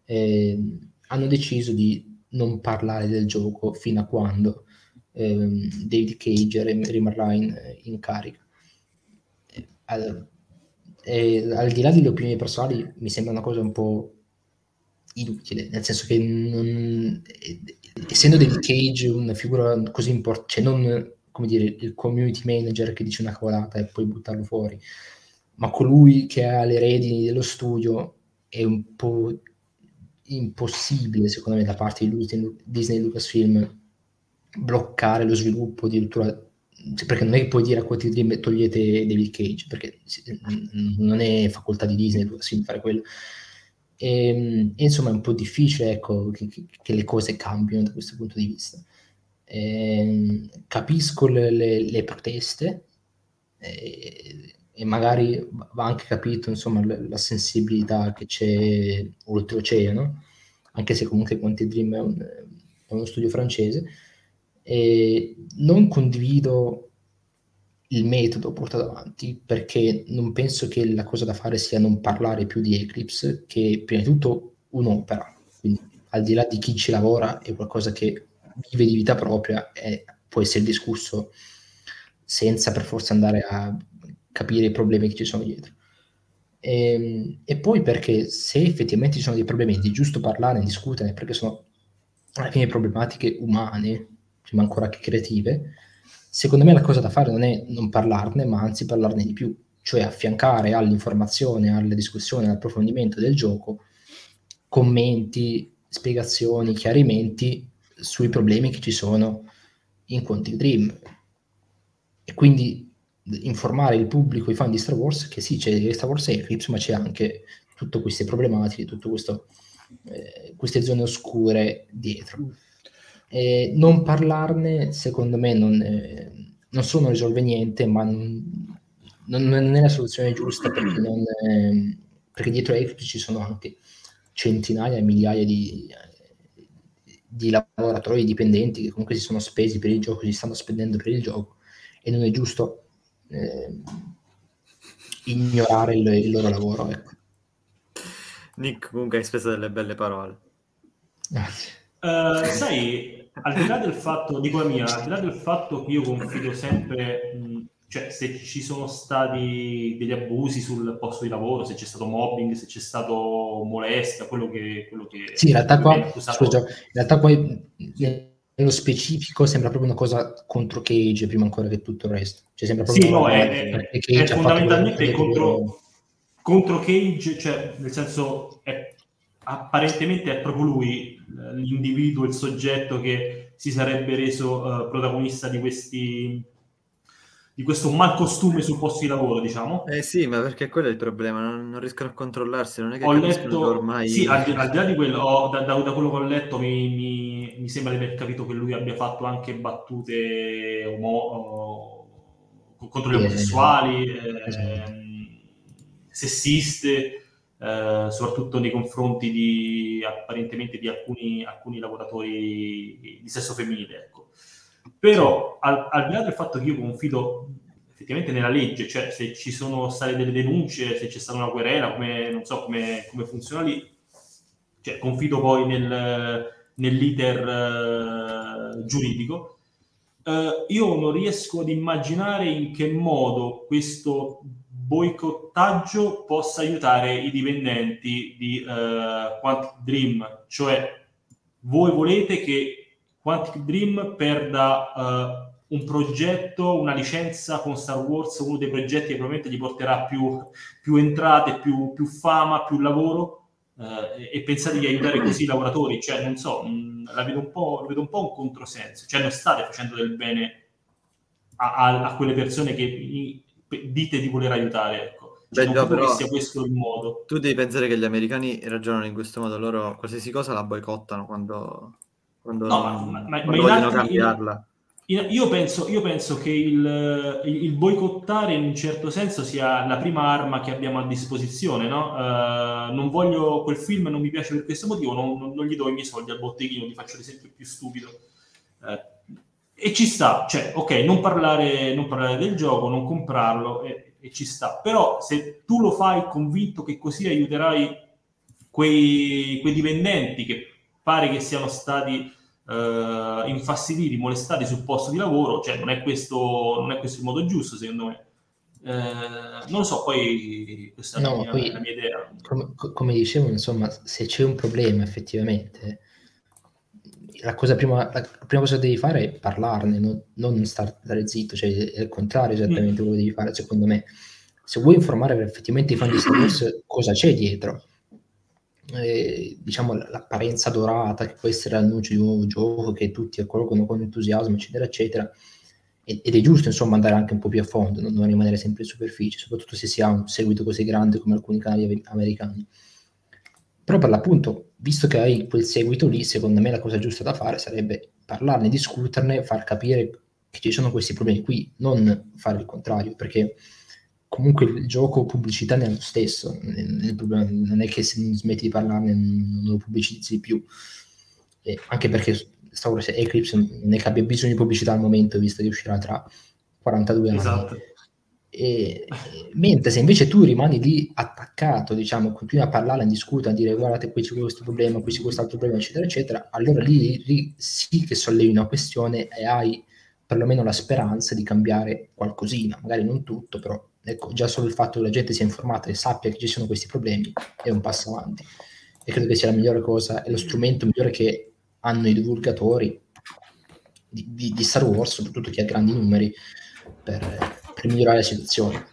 ehm, hanno deciso di non parlare del gioco fino a quando ehm, David Cage rimarrà in, in carica. Al, al di là delle opinioni personali, mi sembra una cosa un po' inutile, nel senso che non, essendo David Cage una figura così importante, cioè non come dire, il community manager che dice una cavolata e poi buttarlo fuori, ma colui che ha le redini dello studio è un po' impossibile, secondo me, da parte di Disney Lucasfilm bloccare lo sviluppo addirittura cioè, perché non è che puoi dire a quel Dream togliete David Cage perché non è facoltà di Disney Lucasfilm fare quello e, ehm, e, insomma è un po' difficile ecco, che, che, le cose cambiano da questo punto di vista eh, capisco le, le, le proteste eh, e magari va anche capito insomma la, la sensibilità che c'è oltreoceano, anche se comunque Quantic Dream è, un, è uno studio francese. E non condivido il metodo portato avanti perché non penso che la cosa da fare sia non parlare più di Eclipse, che prima di tutto un'opera, quindi al di là di chi ci lavora è qualcosa che vive di vita propria e può essere discusso senza per forza andare a capire i problemi che ci sono dietro. E, ehm, e poi perché se effettivamente ci sono dei problemi è giusto parlarne, discuterne, perché sono alla fine problematiche umane, prima ancora che creative, secondo me la cosa da fare non è non parlarne, ma anzi parlarne di più, cioè affiancare all'informazione, alla discussione, all'approfondimento del gioco commenti, spiegazioni, chiarimenti sui problemi che ci sono in Quantic Dream e quindi informare il pubblico, i fan di Star Wars che sì, c'è Star Wars Eclipse, ma c'è anche tutte queste problematiche, tutte eh, queste zone oscure dietro. E non parlarne, secondo me, non, eh, non solo non risolve niente, ma non, non, è la soluzione giusta perché, non, eh, perché dietro Eclipse ci sono anche centinaia, migliaia di di lavoratori dipendenti che comunque si sono spesi per il gioco, si stanno spendendo per il gioco e non è giusto eh, ignorare il, il, loro lavoro. Ecco. Nick, comunque hai speso delle belle parole. Grazie. Uh, sai, al di là del fatto, dico la mia, al di là del fatto che io confido sempre mh, cioè se ci sono stati degli abusi sul posto di lavoro, se c'è stato mobbing, se c'è stato molestia, quello che... Quello che sì, in realtà, qua, scusa, in realtà qua nello specifico sembra proprio una cosa contro Cage prima ancora che tutto il resto. Cioè, sembra proprio sì, no, è, è, è fondamentalmente contro, contro, Cage, cioè nel senso è, apparentemente è proprio lui l'individuo, il soggetto che si sarebbe reso uh, protagonista di questi di questo malcostume sul posto di lavoro, diciamo. Eh sì, ma perché quello è il problema, non, non riescono a controllarsi, non è che ho letto, ormai... Sì, al, al, di là di quello, ho, da, da, da, quello che ho letto mi, mi, mi, sembra di aver capito che lui abbia fatto anche battute omo, contro gli omosessuali, eh, esatto. sessiste, eh, soprattutto nei confronti di apparentemente di alcuni, alcuni lavoratori di sesso femminile. Ecco. Però al, al, di là del fatto che io confido effettivamente nella legge, cioè se ci sono state delle denunce, se c'è stata una querela, come, non so come, come funziona lì, cioè, confido poi nel, nell'iter uh, giuridico. Uh, io non riesco ad immaginare in che modo questo boicottaggio possa aiutare i dipendenti di uh, Quantic Dream, cioè voi volete che Quantic Dream perda uh, un progetto, una licenza con Star Wars, uno dei progetti che probabilmente gli porterà più, più entrate, più, più, fama, più lavoro, uh, e pensate di aiutare così i lavoratori, cioè non so, mh, la vedo un po', vedo un po' un controsenso, cioè non state facendo del bene a, a, a quelle persone che dite di voler aiutare, ecco. Cioè, Beh, no, però, sia questo il modo. Tu devi pensare che gli americani ragionano in questo modo, loro qualsiasi cosa la boicottano quando quando, no, ma, ma, ma vogliono cambiarla. Io, penso, io penso che il, il, il, boicottare in un certo senso sia la prima arma che abbiamo a disposizione. No? Uh, non voglio quel film, non mi piace per questo motivo, non, non, non gli do i miei soldi al botteghino, ti faccio l'esempio più stupido. Uh, e ci sta, cioè, ok, non parlare, non parlare del gioco, non comprarlo, e, e, ci sta. Però se tu lo fai convinto che così aiuterai quei, quei dipendenti che pare che siano stati eh, infastiditi, molestati sul posto di lavoro, cioè non è questo, non è questo il modo giusto secondo me. Eh, non lo so, poi questa no, è la mia, poi, la mia idea. Come, come, dicevo, insomma, se c'è un problema effettivamente, la, cosa prima, la prima cosa che devi fare è parlarne, non, non stare zitto, cioè è il contrario esattamente mm. quello che devi fare, secondo me. Se vuoi informare effettivamente i fan di Star Wars cosa c'è dietro, eh, diciamo l'apparenza dorata che può essere l'annuncio di un nuovo gioco che tutti accolgono con entusiasmo eccetera eccetera ed, è giusto insomma andare anche un po' più a fondo non rimanere sempre in superficie soprattutto se si ha un seguito così grande come alcuni canali americani però per l'appunto visto che hai quel seguito lì secondo me la cosa giusta da fare sarebbe parlarne discuterne far capire che ci sono questi problemi qui non fare il contrario perché comunque il gioco pubblicità ne ha lo stesso, non è che se smetti di parlarne non lo pubblicizzi più, e anche perché Star Wars Eclipse non è che abbia bisogno di pubblicità al momento, visto che uscirà tra 42 anni. Esatto. E, mentre se invece tu rimani lì attaccato, diciamo, continui a parlare, a discutere, a dire guardate qui c'è questo problema, qui c'è quest'altro problema, eccetera, eccetera, allora lì, lì sì che sollevi una questione e hai perlomeno la speranza di cambiare qualcosina, magari non tutto, però ecco, già solo il fatto che la gente sia informata e sappia che ci sono questi problemi è un passo avanti. E credo che sia la migliore cosa, è lo strumento migliore che hanno i divulgatori di, di, di Star Wars, soprattutto chi ha grandi numeri, per, per migliorare la situazione.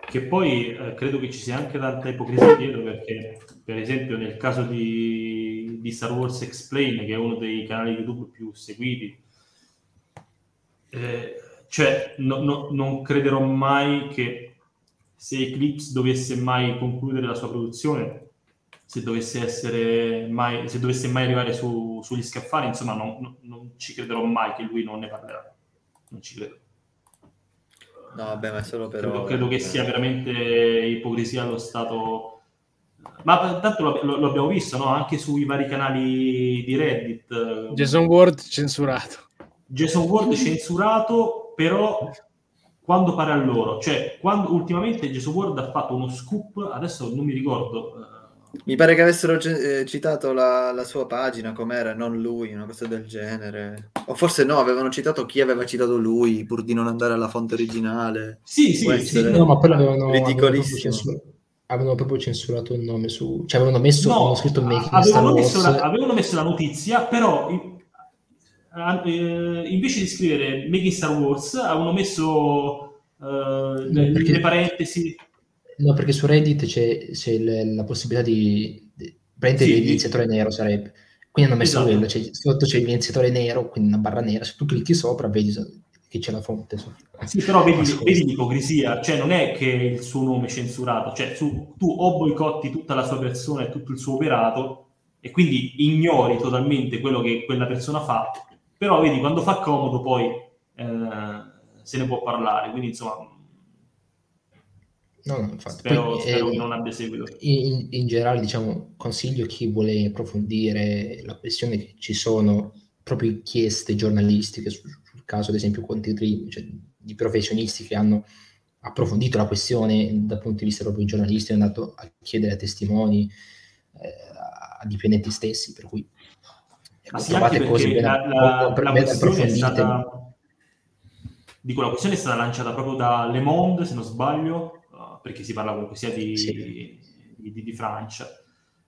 Che poi eh, credo che ci sia anche tanta ipocrisia dietro, perché per esempio nel caso di, di Star Wars Explain, che è uno dei canali YouTube più seguiti, eh, cioè, no, no, non crederò mai che se Eclipse dovesse mai concludere la sua produzione, se dovesse essere mai, se dovesse mai arrivare su, sugli scaffali, insomma, non, non, ci crederò mai che lui non ne parlerà. Non ci credo. No, vabbè, ma è solo per... Credo, credo che sia veramente ipocrisia allo stato... Ma tanto lo, lo, lo, abbiamo visto, no? Anche sui vari canali di Reddit. Jason Ward censurato. Jason Ward censurato però quando pare a loro, cioè quando ultimamente Jason Ward ha fatto uno scoop, adesso non mi ricordo. Mi pare che avessero eh, citato la, la, sua pagina, com'era, non lui, una cosa del genere. O forse no, avevano citato chi aveva citato lui, pur di non andare alla fonte originale. Sì, sì, sì. No, ma poi l'avevano, ridicolissimo. Avevano, avevano proprio censurato il nome su... Cioè avevano messo, no, scritto Making avevano messo, la, avevano messo la notizia, però eh, invece di scrivere Making Star Wars avevano messo eh, le, perché, le, parentesi. No, perché su Reddit c'è, c'è le, la possibilità di, di prendere sì, l'iniziatore di... nero, sarebbe. Quindi hanno messo esatto. quello, cioè, sotto c'è l'iniziatore nero, quindi una barra nera, se tu clicchi sopra vedi che c'è la fonte. So. Sì, però vedi, vedi, l'ipocrisia, cioè non è che il suo nome è censurato, cioè su, tu o boicotti tutta la sua persona e tutto il suo operato e quindi ignori totalmente quello che quella persona fa, però vedi quando fa comodo poi eh, se ne può parlare, quindi insomma... No, no, infatti, spero, poi, spero eh, che non abbia seguito. In, in generale, diciamo, consiglio a chi vuole approfondire la questione che ci sono proprio inchieste giornalistiche sul, sul caso, ad esempio, Conti Dream, cioè, di professionisti che hanno approfondito la questione dal punto di vista proprio giornalistico, è andato a chiedere a testimoni, eh, a dipendenti stessi, per cui Ma sì, trovate cose ben, la, la, la ben approfondite. Stata, dico, la questione è stata lanciata proprio da Le Monde, se non sbaglio, perché si parla comunque sia di, sì. di, di, di Francia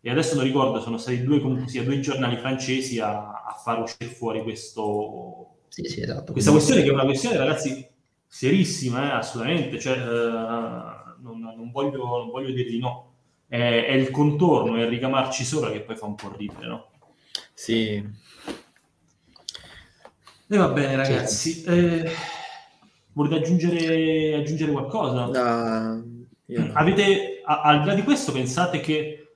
e adesso non ricordo, sono stati due, comunque, sia, due giornali francesi a, a, far uscire fuori questo, sì, sì, esatto. questa questione che è una questione, ragazzi, serissima, eh, assolutamente, cioè, eh, non, non, voglio, non, voglio, dire di no, è, è, il contorno, è il ricamarci sopra che poi fa un po' ridere, no? Sì. E va bene, ragazzi. Eh, volete aggiungere, aggiungere qualcosa? Avete, a, al di là di questo, pensate che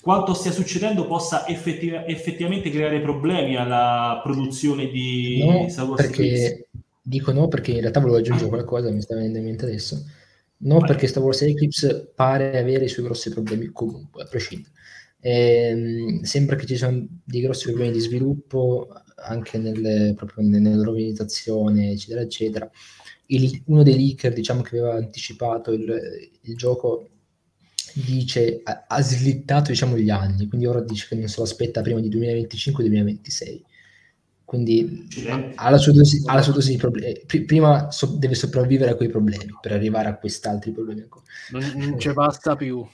quanto stia succedendo possa effettiv- effettivamente creare problemi alla produzione di no, Star Wars perché, Dico no perché in realtà volevo aggiungere qualcosa, mi sta venendo in mente adesso. No, Vai. perché Star Wars Eclipse pare avere i suoi grossi problemi comunque, a prescindere. Ehm, sembra che ci siano dei grossi problemi di sviluppo anche nelle, proprio nell'organizzazione, eccetera, eccetera. Il, uno dei leaker, diciamo, che aveva anticipato il, il gioco dice, ha, ha slittato diciamo, gli anni, quindi ora dice che non se lo aspetta prima di 2025-2026. Quindi ha la sua dosi, sua di problemi. prima so, deve sopravvivere a quei problemi per arrivare a quest'altri problemi. Non, non ci basta più.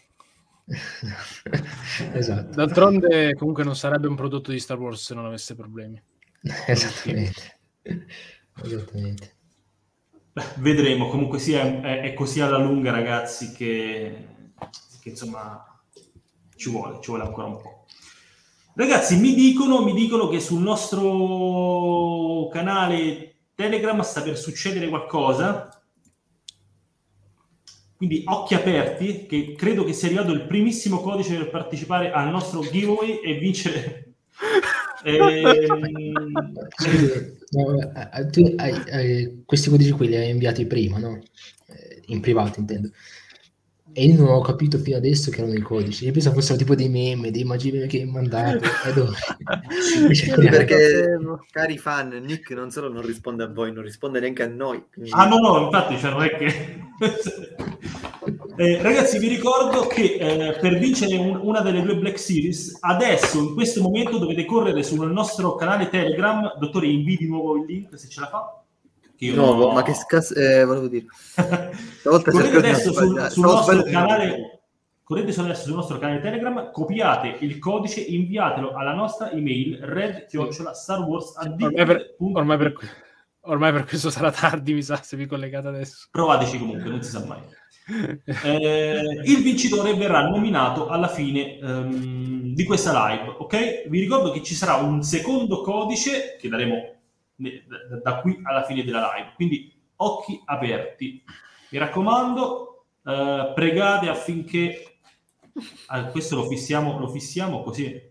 esatto. D'altronde, comunque, non sarebbe un prodotto di Star Wars se non avesse problemi. Esattamente. Esattamente. Vedremo. Comunque, sia, è, è così alla lunga, ragazzi, che che insomma ci vuole, ci vuole ancora un po'. Ragazzi, mi dicono, mi dicono che sul nostro canale Telegram sta per succedere qualcosa. Quindi occhi aperti, che credo che sia arrivato il primissimo codice per partecipare al nostro giveaway e vincere. ehm... no, tu hai, hai, questi codici qui li hai inviati prima, no? Eh, in privato intendo. E io non ho capito fino adesso che erano i codici. Io pensavo fossero tipo dei meme, dei magi che hai mandato. perché, cari fan, Nick non solo non risponde a voi, non risponde neanche a noi. Quindi... Ah no, no, infatti, cioè, non è che... eh, ragazzi, vi ricordo che eh, per vincere un, una delle due Black Series, adesso, in questo momento, dovete correre sul nostro canale Telegram. Dottore, invii di nuovo il link se ce la fa. Io no, ho... ma che scazzo eh, volevo dire. correte adesso sul, sul nostro canale correte adesso sul nostro canale Telegram, copiate il codice, inviatelo alla nostra email red Star Wars ormai per, ormai, per, ormai per questo sarà tardi, mi sa, se vi collegate adesso. Provateci comunque, non si sa mai. Eh, il vincitore verrà nominato alla fine um, di questa live, ok? Vi ricordo che ci sarà un secondo codice che daremo da, qui alla fine della live. Quindi occhi aperti. Mi raccomando, eh, pregate affinché ah, questo lo fissiamo, lo fissiamo così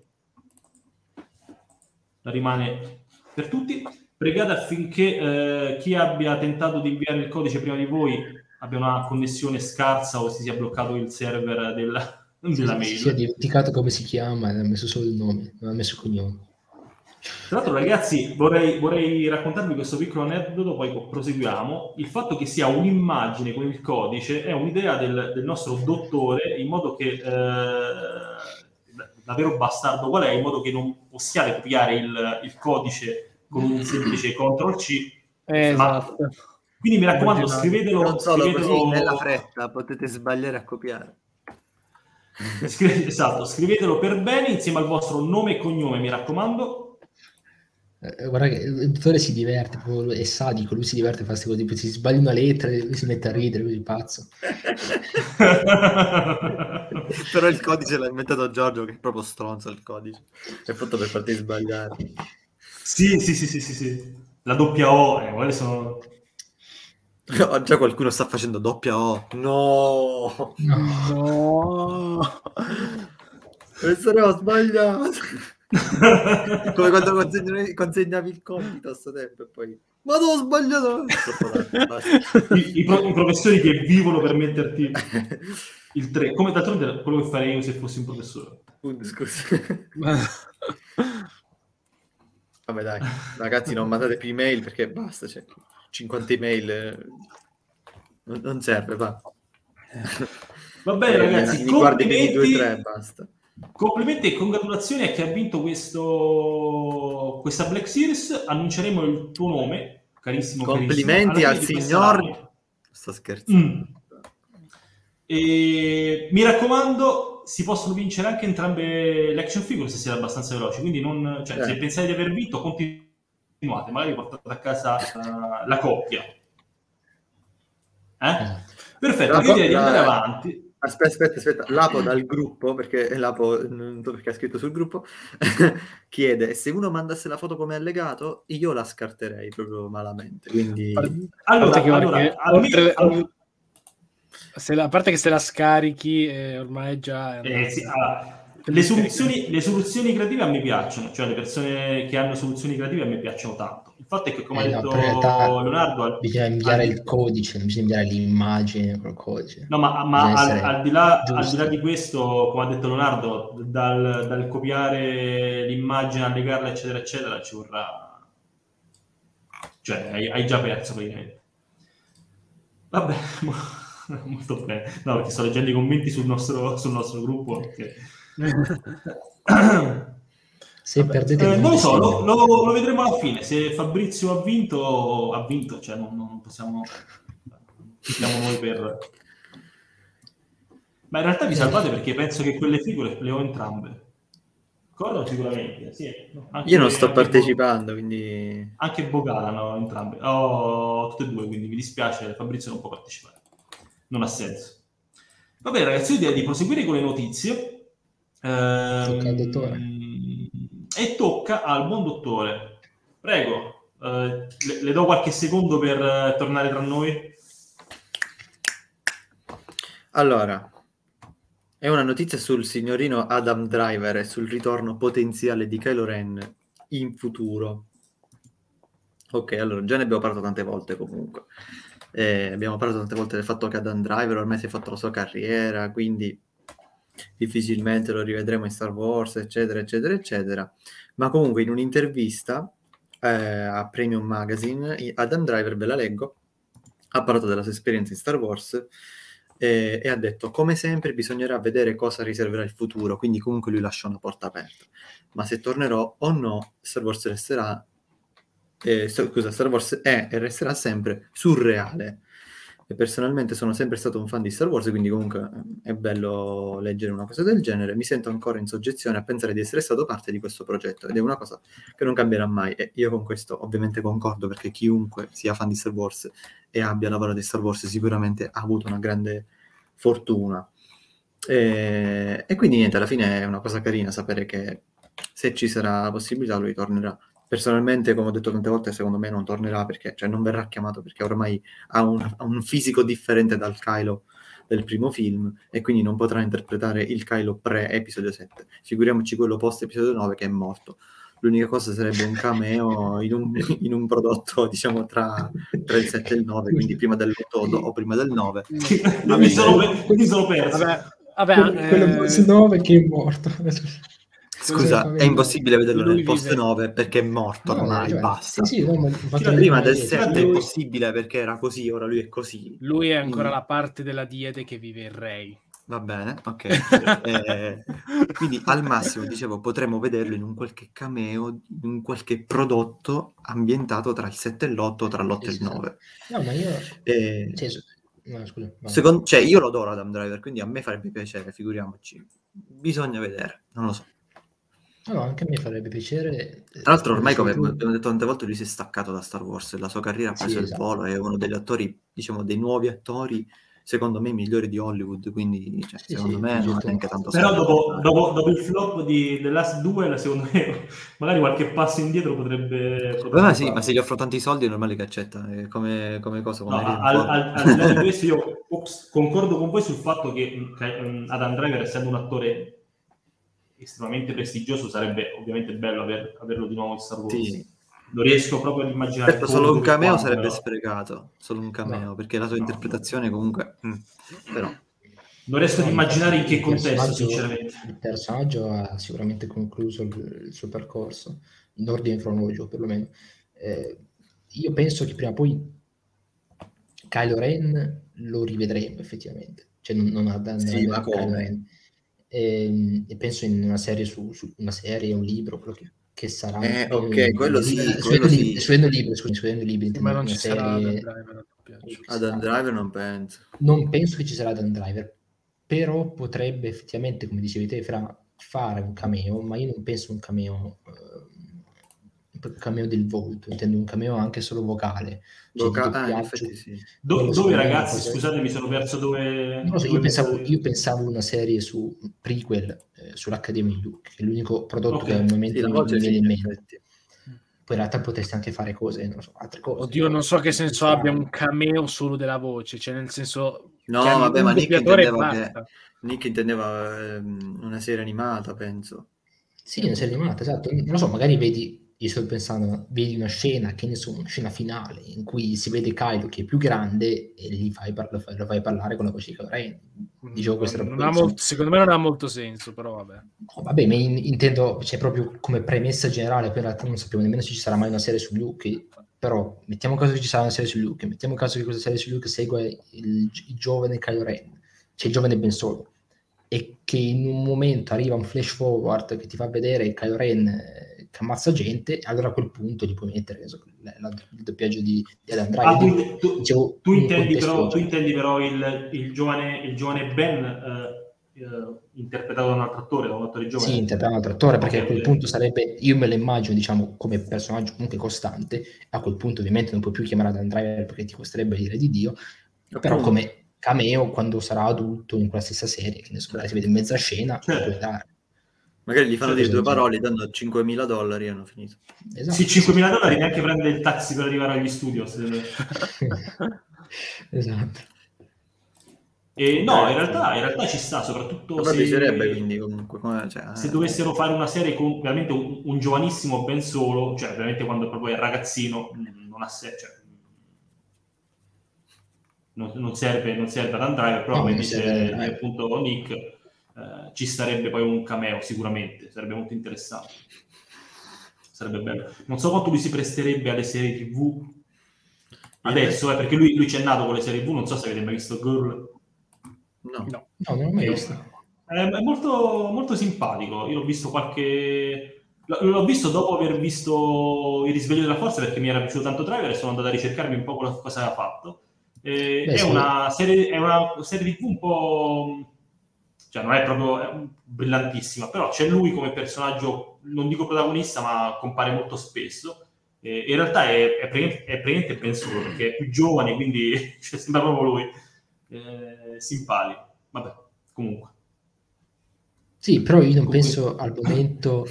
rimane per tutti. Pregate affinché eh, chi abbia tentato di inviare il codice prima di voi abbia una connessione scarsa o si sia bloccato il server della, della mail. Si è dimenticato come si chiama, ha messo solo il nome, non ha messo il cognome. Tra l'altro, ragazzi, vorrei, vorrei, raccontarvi questo piccolo aneddoto, poi proseguiamo. Il fatto che sia un'immagine con il codice è un'idea del, del nostro dottore, in modo che eh, davvero bastardo qual è, in modo che non possiate copiare il, il codice con un semplice CTRL C. Esatto. Ma, quindi mi raccomando, scrivetelo. Non solo scrivetelo... così, nella fretta potete sbagliare a copiare. Scrive, esatto, scrivetelo per bene insieme al vostro nome e cognome, mi raccomando eh, guarda che il dottore si diverte, è sadico, lui si diverte a fare queste cose, si sbaglia una lettera e lui si mette a ridere, così pazzo. Però il codice l'ha inventato Giorgio, che è proprio stronzo il codice, è fatto per farti sbagliare. Sì, sì, sì, sì, sì, sì. La doppia O, eh, quali sono... No, già qualcuno sta facendo doppia O. No! No! Professore, ho sbagliato! Come quando consegnavi, consegnavi il compito a sto tempo e poi... Ma ho sbagliato! I, i, pro, I, professori che vivono per metterti il 3, come d'altronde quello che farei io se fossi un professore. Scusa. Vabbè dai, ragazzi non mandate più email perché basta, cioè, 50 email eh, non, non serve, va. Va bene ragazzi, guardi i 2 3 basta. Complimenti e congratulazioni a chi ha vinto questo, questa Black Series. Annunceremo il tuo nome, carissimo. Complimenti al signor. Sto scherzando. Mm. E, mi raccomando, si possono vincere anche entrambe le action figure se siete abbastanza veloci. Quindi, non, cioè, eh. se pensate di aver vinto, continuate. Magari portate a casa uh, la coppia. Eh? eh. Perfetto, io direi di andare avanti. Aspetta, aspetta, aspetta. Lapo dal gruppo, perché Lapo, non so perché ha scritto sul gruppo, chiede se uno mandasse la foto come allegato, io la scarterei proprio malamente. Quindi... Allora, allora, oltre, oltre, se la, a parte che se la scarichi eh, ormai già... Eh, sì, allora, le, soluzioni, le soluzioni creative a me piacciono, cioè le persone che hanno soluzioni creative a me piacciono tanto. Il fatto è che, come eh, ha detto no, Leonardo... Bisogna inviare il codice, non bisogna inviare l'immagine col codice. No, ma, ma al, al, di là, al, di là, di questo, come ha detto Leonardo, dal, dal copiare l'immagine, allegarla, eccetera, eccetera, ci vorrà... Cioè, hai, hai già perso praticamente. Vabbè, molto bene. No, perché sto leggendo i commenti sul nostro, sul nostro gruppo. Perché... Se perdete eh, non lo so, lo, lo, lo, vedremo alla fine. Se Fabrizio ha vinto, ha vinto, cioè non, non possiamo. Siamo noi per. Ma in realtà vi salvate perché penso che quelle figure le ho entrambe. Corro sicuramente, sì. Anche, Io non sto partecipando, Bo- quindi... Anche Bogala no, entrambe. Ho tutte e due, quindi mi dispiace, Fabrizio non può partecipare. Non ha senso. Va bene ragazzi, io direi di proseguire con le notizie. Tocca al dottore. Ehm, e tocca al buon dottore. Prego, eh, le, le, do qualche secondo per eh, tornare tra noi. Allora, è una notizia sul signorino Adam Driver e sul ritorno potenziale di Kylo Ren in futuro. Ok, allora già ne abbiamo parlato tante volte comunque. Eh, abbiamo parlato tante volte del fatto che Adam Driver ormai si è fatto la sua carriera, quindi difficilmente lo rivedremo in Star Wars, eccetera, eccetera, eccetera. Ma comunque in un'intervista eh, a Premium Magazine, Adam Driver, ve la leggo, ha parlato della sua esperienza in Star Wars eh, e ha detto come sempre bisognerà vedere cosa riserverà il futuro, quindi comunque lui lascia una porta aperta. Ma se tornerò o no, Star Wars resterà, eh, scusa, Star Wars è e resterà sempre surreale e personalmente sono sempre stato un fan di Star Wars, quindi comunque eh, è bello leggere una cosa del genere. Mi sento ancora in soggezione a pensare di essere stato parte di questo progetto ed è una cosa che non cambierà mai. E io con questo ovviamente concordo perché chiunque sia fan di Star Wars e abbia lavorato di Star Wars sicuramente ha avuto una grande fortuna. E, e quindi niente, alla fine è una cosa carina sapere che se ci sarà la possibilità lui tornerà personalmente, come ho detto tante volte, secondo me non tornerà perché, cioè non verrà chiamato perché ormai ha un, ha un fisico differente dal Kylo del primo film e quindi non potrà interpretare il Kylo pre-episodio 7. Figuriamoci quello post-episodio 9 che è morto. L'unica cosa sarebbe un cameo in un, in un prodotto, diciamo, tra, tra, il 7 e il 9, quindi prima dell'8 o prima del 9. mi, sono, mi sono perso. Vabbè, vabbè, quello, eh... quello post 9 che è morto. Scusa, è impossibile vederlo nel post vive... 9 perché è morto no, ormai, cioè, basta. Sì, sì, no, prima del 7 lui... è possibile perché era così, ora lui è così. Lui è ancora quindi... la parte della diete che vive il Rey. Va bene, ok. eh, quindi al massimo, dicevo, potremmo vederlo in un qualche cameo, in un qualche prodotto ambientato tra il 7 e l'8, tra l'8 e il 9. No, ma io... Eh, cioè, no, scusa, secondo... cioè, io lo adoro Adam Driver, quindi a me farebbe piacere, figuriamoci. Bisogna vedere, non lo so. No, anche a me farebbe piacere. Tra l'altro, ormai, come abbiamo detto tante volte, lui si è staccato da Star Wars. La sua carriera ha preso sì, il esatto. volo. È uno degli attori, diciamo, dei nuovi attori secondo me i migliori di Hollywood, quindi cioè, sì, secondo sì, me non è neanche tanto Però dopo, dopo, dopo, il flop di The Last 2, secondo me magari qualche passo indietro potrebbe... potrebbe Beh, sì, ma se gli offro tanti soldi è normale che accetta, eh, come, come cosa. Come no, al, al, al, di questo io ops, concordo con voi sul fatto che, che um, Adam Driver, essendo un attore estremamente prestigioso, sarebbe ovviamente bello aver, averlo di nuovo in Star Wars. Sì non riesco proprio ad immaginare. Certo, solo un cameo quando, sarebbe però. sprecato, solo un cameo, no. perché la sua no. interpretazione comunque... Mm, però... Non riesco ad immaginare in che contesto, sinceramente. Il personaggio ha sicuramente concluso il, il suo percorso, in ordine cronologico perlomeno. Eh, io penso che prima o poi Kylo Ren lo rivedremo effettivamente, cioè non, non ha da sì, ma Kylo Ren. E, ehm, e, penso in una serie su, su una serie, un libro, quello che che sarà eh, ok, quello sì, quello sì. Scrivendo libri, scusi, scrivendo libri. Ma non ci sarà serie... Adam Driver non penso. Non penso che ci sarà Adam Driver, però potrebbe effettivamente, come dicevi te, fra fare un cameo, ma io non penso un cameo uh, un cameo del volto, intendo un cameo anche solo vocale. Cioè Voca- ah, sì. Do- dove ragazzi, cose... scusate mi sono perso dove... So, dove io, pensavo, io, pensavo, una serie su prequel eh, sull'Accademia Luke, che è l'unico prodotto okay. che al momento sì, mi viene in mente. Poi in realtà potresti anche fare cose, non so, altre cose. Oddio, non so che senso abbia un cameo solo della voce, cioè nel senso... No, vabbè, ma Nick intendeva, che, Nick intendeva ehm, una serie animata, penso. Sì, una serie animata, esatto. Non lo so, magari vedi io sto pensando, vedi una scena, che ne so, una scena finale in cui si vede Kylo che è più grande e gli fai, par- lo, fai, lo fai parlare con la voce di Kylo Ren. Dicevo, questa non ha molto, secondo me non ha molto senso, però vabbè. No, vabbè, ma in, intendo, c'è cioè, proprio come premessa generale, poi in realtà non sappiamo nemmeno se ci sarà mai una serie su Luke, però mettiamo caso che ci sarà una serie su Luke, mettiamo caso che questa serie su Luke segua il, il giovane Kylo Ren, cioè il giovane Ben Solo, e che in un momento arriva un flash forward che ti fa vedere Kylo Ren che ammazza gente, allora a quel punto gli puoi mettere so, la, la, il doppiaggio di, di Adam Driver. Ah, tu, tu, Dicevo, tu, intendi però, tu, intendi però, il, il, giovane, il giovane Ben eh, eh, interpretato da un altro attore, da un attore giovane? Sì, interpretato da un altro attore, perché okay, a quel punto sarebbe, io me lo immagino diciamo come personaggio comunque costante, a quel punto ovviamente non puoi più chiamare Adam Driver perché ti costerebbe dire di Dio, okay. però come cameo quando sarà adulto in quella stessa serie, che ne so, si vede in mezza scena, certo. puoi dare. Magari gli fanno dire due parole, danno 5.000 dollari e hanno finito. Esatto. Sì, 5.000 dollari neanche prende il taxi per arrivare agli studio. esatto. E no, in realtà, in realtà, ci sta, soprattutto Ma se, piacerebbe quindi comunque. Cioè, se dovessero fare una serie con veramente un, un, giovanissimo ben solo, cioè veramente quando proprio è ragazzino, non ha senso. Cioè, non, non, serve, non serve ad andare, però come dice appunto Nick, eh, ci sarebbe poi un cameo sicuramente, sarebbe molto interessante. Sarebbe bello. Non so quanto lui si presterebbe alle serie TV adesso, eh, perché lui, lui c'è nato con le serie TV, non so se avete mai visto Girl. No, no, no non l'ho mai visto. È, è molto, molto simpatico. Io l'ho visto qualche... L'ho visto dopo aver visto Il risveglio della forza perché mi era piaciuto tanto Driver e sono andato a ricercarmi un po' cosa aveva fatto. Eh, Beh, è, sì. una serie, è una serie TV un po' cioè non è proprio è brillantissima, però c'è lui come personaggio, non dico protagonista, ma compare molto spesso. E in realtà è, è, praticamente, è praticamente pensuto perché è più giovane, quindi cioè, sembra proprio lui. Eh, simpatico. Vabbè, comunque. Sì, però io non penso al momento,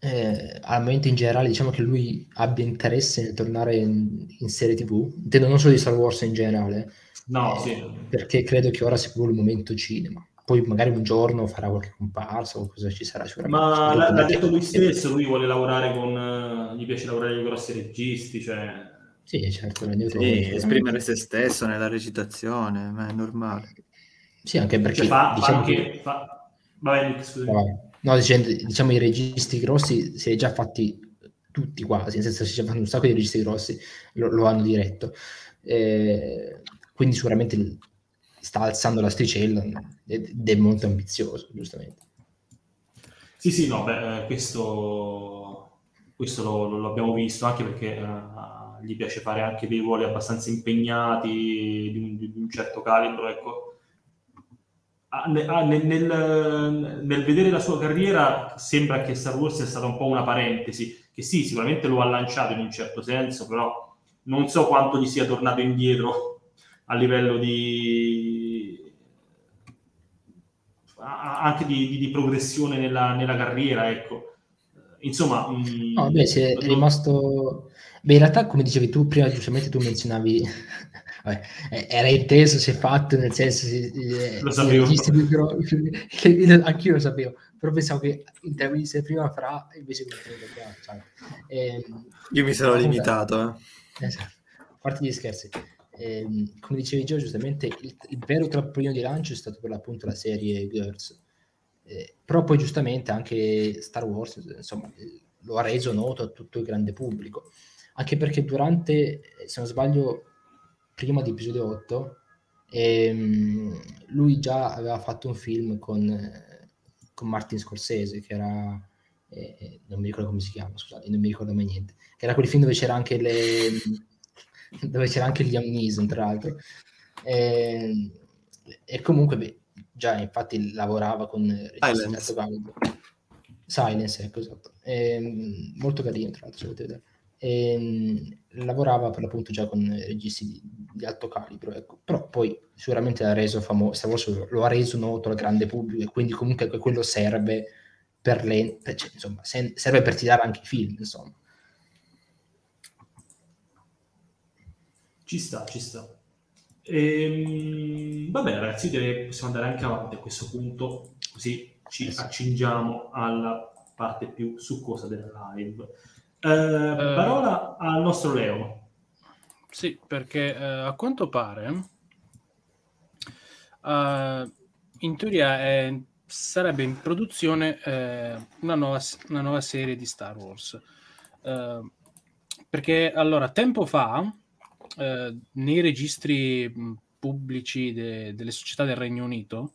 eh, al momento in generale, diciamo che lui abbia interesse nel tornare in, in serie TV. Intendo non solo di Star Wars in generale, No, eh, sì. Perché credo che ora sia proprio il momento cinema. Poi magari un giorno farà qualche comparsa o cosa ci sarà sicuramente. Ma l'ha, l'ha detto lui stesso, lui vuole lavorare con... Uh, gli piace lavorare con i grossi registi, cioè... Sì, certo. Sì, esprimere se stesso nella recitazione, ma è normale. Sì, anche perché... Cioè, fa, diciamo fa anche... Che... Fa... Vai, No, diciamo, diciamo i registi grossi si è già fatti tutti quasi, nel senso si è fatto un sacco di registi grossi, lo, lo hanno diretto. Eh, quindi sicuramente sta alzando l'asticella ed è molto ambizioso, giustamente. Sì, sì, no, beh, eh, questo, questo lo, lo, abbiamo visto anche perché uh, gli piace fare anche dei ruoli abbastanza impegnati di un, di un certo calibro, ecco. Ah, nel, nel, nel, vedere la sua carriera sembra che Star Wars sia stata un po' una parentesi, che sì, sicuramente lo ha lanciato in un certo senso, però non so quanto gli sia tornato indietro a livello di anche di, di, di progressione nella, nella, carriera, ecco. Insomma, mh, no, beh, si è rimasto. Beh, in realtà, come dicevi tu prima, giustamente tu menzionavi Vabbè, era inteso, si è fatto, nel senso si, eh, lo sapevo. Però, anch'io lo sapevo, però pensavo che in termini di prima fra invece cioè, eh, io mi sono limitato eh. esatto. a parte gli scherzi eh, come dicevi Gio giustamente il, il vero trampolino di lancio è stato per l'appunto la serie Girls eh, però poi giustamente anche Star Wars insomma lo ha reso noto a tutto il grande pubblico. Anche perché durante se non sbaglio prima di episodio 8 ehm, lui già aveva fatto un film con, con Martin Scorsese che era eh, non mi ricordo come si chiama scusate non mi ricordo mai niente. Che era quel film dove c'era anche le dove c'era anche Liam Neeson tra l'altro. E, e comunque beh, già infatti lavorava con Silence Silence ecco esatto e, molto carino tra l'altro se volete vedere e, ehm, lavorava per l'appunto già con registi di, di alto calibro, ecco. però poi sicuramente l'ha reso famoso, lo ha reso noto al grande pubblico e quindi comunque quello serve per le, cioè, insomma, serve per tirare anche i film, insomma. Ci sta, ci sta. Ehm, va bene ragazzi, direi che possiamo andare anche avanti a questo punto, così ci eh accingiamo alla parte più succosa della live. Eh, eh, parola al nostro Leo. Sì, perché eh, a quanto pare uh, in teoria è, sarebbe in produzione eh, una, nuova, una, nuova, serie di Star Wars. Uh, perché allora, tempo fa, uh, nei registri pubblici de, delle società del Regno Unito,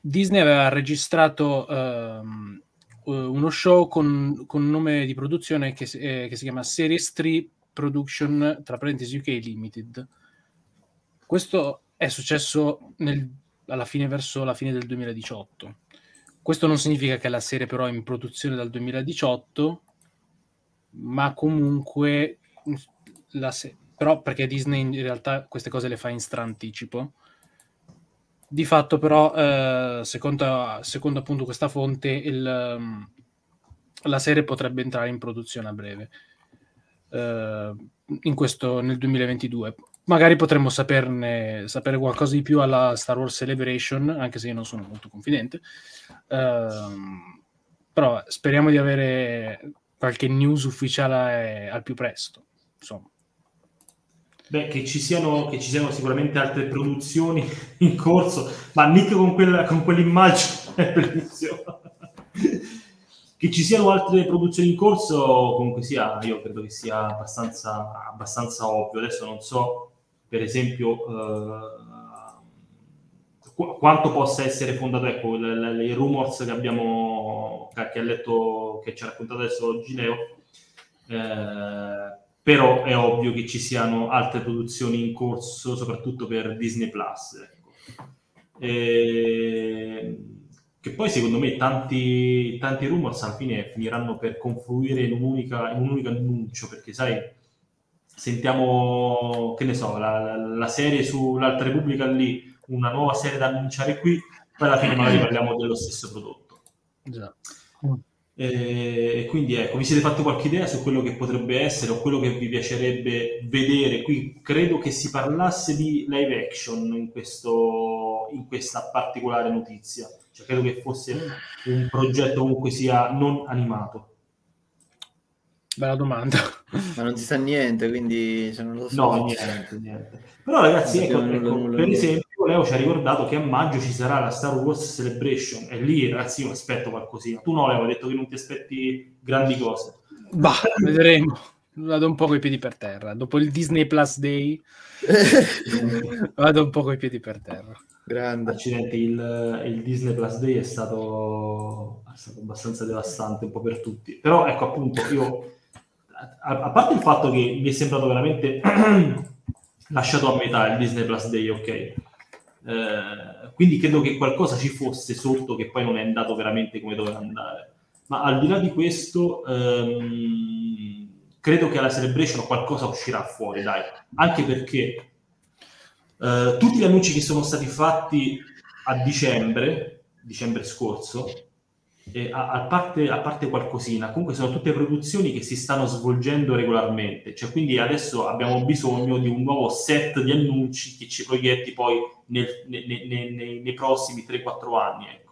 Disney aveva registrato ehm, uh, uno show con, con nome di produzione che, eh, che si chiama Series 3 Production, tra parentesi UK Limited. Questo è successo nel, alla fine, verso la fine del 2018. Questo non significa che la serie però è in produzione dal 2018, ma comunque la se- però perché Disney in realtà queste cose le fa in stranticipo di fatto, però, eh, secondo, secondo, appunto questa fonte, il, um, la serie potrebbe entrare in produzione a breve, eh, in questo, nel 2022. Magari potremmo saperne, sapere qualcosa di più alla Star Wars Celebration, anche se io non sono molto confidente. Eh, però speriamo di avere qualche news ufficiale al più presto. Insomma. Beh, che ci, siano, che ci siano sicuramente altre produzioni in corso, ma Nick con, quella, con quell'immagine è bellissimo. che ci siano altre produzioni in corso, comunque sia, io credo che sia abbastanza, abbastanza ovvio. Adesso non so, per esempio, eh, qu- quanto possa essere fondato, ecco, i rumors che abbiamo, che ha letto, che ci ha raccontato adesso Gineo. Eh, però è ovvio che ci siano altre produzioni in corso, soprattutto per Disney Plus. Ecco. E... Che poi secondo me tanti, tanti rumors alla fine finiranno per confluire in, un'unica, in un unico annuncio, perché sai, sentiamo, che ne so, la, la serie sull'Alta Repubblica lì, una nuova serie da annunciare qui, poi alla fine magari parliamo dello stesso prodotto. Già. E quindi ecco, vi siete fatti qualche idea su quello che potrebbe essere o quello che vi piacerebbe vedere? Qui credo che si parlasse di live action in, questo, in questa particolare notizia, cioè credo che fosse un progetto comunque sia non animato. Bella domanda. Ma non si sa niente, quindi se non lo so. No, niente, niente. Però ragazzi, ecco, ecco, per esempio, Leo ci ha ricordato che a maggio ci sarà la Star Wars Celebration e lì ragazzi io aspetto qualcosina. Tu no, Leo, hai detto che non ti aspetti grandi cose. Bah, vedremo. Vado un po' coi piedi per terra. Dopo il Disney Plus Day vado un po' coi piedi per terra. Grande. Accidenti, il, il, Disney Plus Day è stato, è stato abbastanza devastante un po' per tutti. Però ecco appunto io, a, a parte il fatto che mi è sembrato veramente lasciato a metà il Disney Plus Day, ok? Eh, quindi credo che qualcosa ci fosse sotto che poi non è andato veramente come doveva andare. Ma al di là di questo, ehm, credo che alla celebration qualcosa uscirà fuori, dai. Anche perché Uh, tutti gli annunci che sono stati fatti a dicembre, dicembre scorso, eh, a, a, parte, a, parte, qualcosina, comunque sono tutte produzioni che si stanno svolgendo regolarmente, cioè quindi adesso abbiamo bisogno di un nuovo set di annunci che ci proietti poi nel, ne, ne, ne, nei prossimi 3-4 anni. Ecco.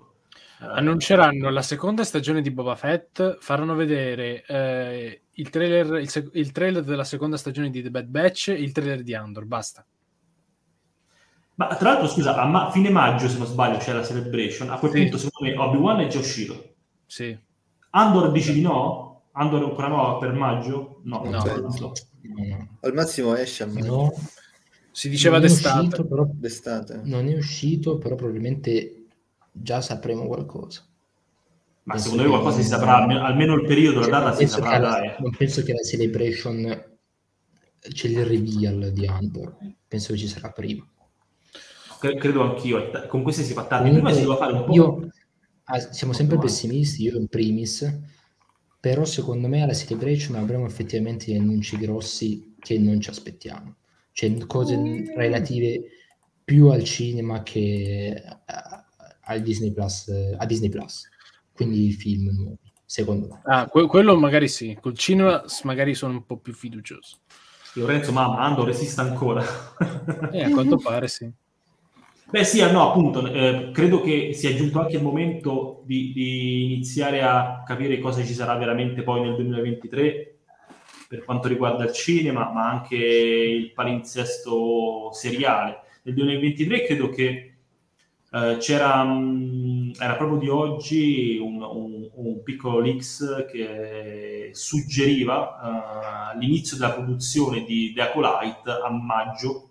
Annunceranno la seconda stagione di Boba Fett, faranno vedere eh, il, trailer, il, il, trailer della seconda stagione di The Bad Batch e il trailer di Andor, basta. Ma tra l'altro, scusa, a ma- fine maggio, se non sbaglio, c'è la celebration. A quel sì. punto, secondo me, Obi-Wan è già uscito. Sì. Andor dici di no? Andor ancora no per maggio? No, no. no. no. Al massimo esce a maggio. No. Si diceva d'estate. Uscito, però, d'estate. Non è uscito, però probabilmente già sapremo qualcosa. Ma penso secondo me qualcosa si saprà, almeno il periodo, la data si saprà. La, non penso che la celebration c'è il reveal di Andor, penso che ci sarà prima. Credo anch'io, con queste si fa tanto. Prima si doveva fare un po'. Io, ah, siamo sempre pessimisti, io in primis, però secondo me alla celebration avremo effettivamente degli annunci grossi che non ci aspettiamo. Cioè cose mm. relative più al cinema che al Disney Plus, a Disney Plus, quindi film nuovi, secondo me. Ah, que- quello magari sì, col cinema magari sono un po' più fiducioso. Lorenzo, mamma, Ando resiste ancora. eh, a quanto pare sì. Beh sì, ah, no, appunto, eh, credo che sia giunto anche il momento di, di, iniziare a capire cosa ci sarà veramente poi nel 2023 per quanto riguarda il cinema, ma anche il palinsesto seriale. Nel 2023 credo che eh, c'era, mh, mm, era proprio di oggi un, un, un piccolo leaks che suggeriva uh, l'inizio della produzione di The Acolyte a maggio.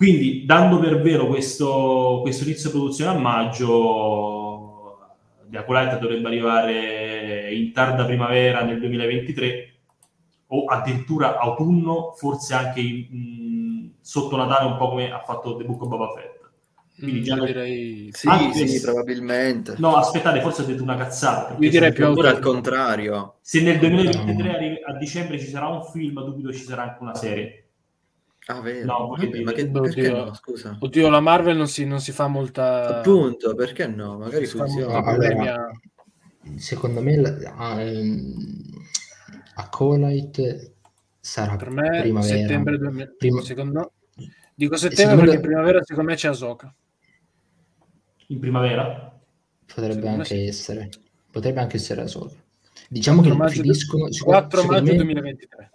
Quindi, dando per vero questo, questo inizio di produzione a maggio, The Acolyte dovrebbe arrivare in tarda primavera nel 2023 o addirittura autunno, forse anche in, mh, sotto Natale, un po' come ha fatto The Book of Boba Fett. Quindi mm, già direi... Sì, sì, se... probabilmente. No, aspettate, forse ho detto una cazzata. Io direi più ancora al contrario. Se nel 2023 a dicembre ci sarà un film, dubito ci sarà anche una serie. Ah, vero? No, Vabbè, ma che, oddio, no, scusa. Oddio, la Marvel non si, non si fa molta... Appunto, perché no? Magari funziona. Allora, secondo me a, ehm, a Colite sarà per me primavera. settembre 2000... Prima... Secondo... Dico settembre perché me... primavera secondo me c'è Asoka in primavera? Potrebbe anche sì. essere. Potrebbe anche essere da solo. Diciamo che finiscono... 4 maggio me, 2023.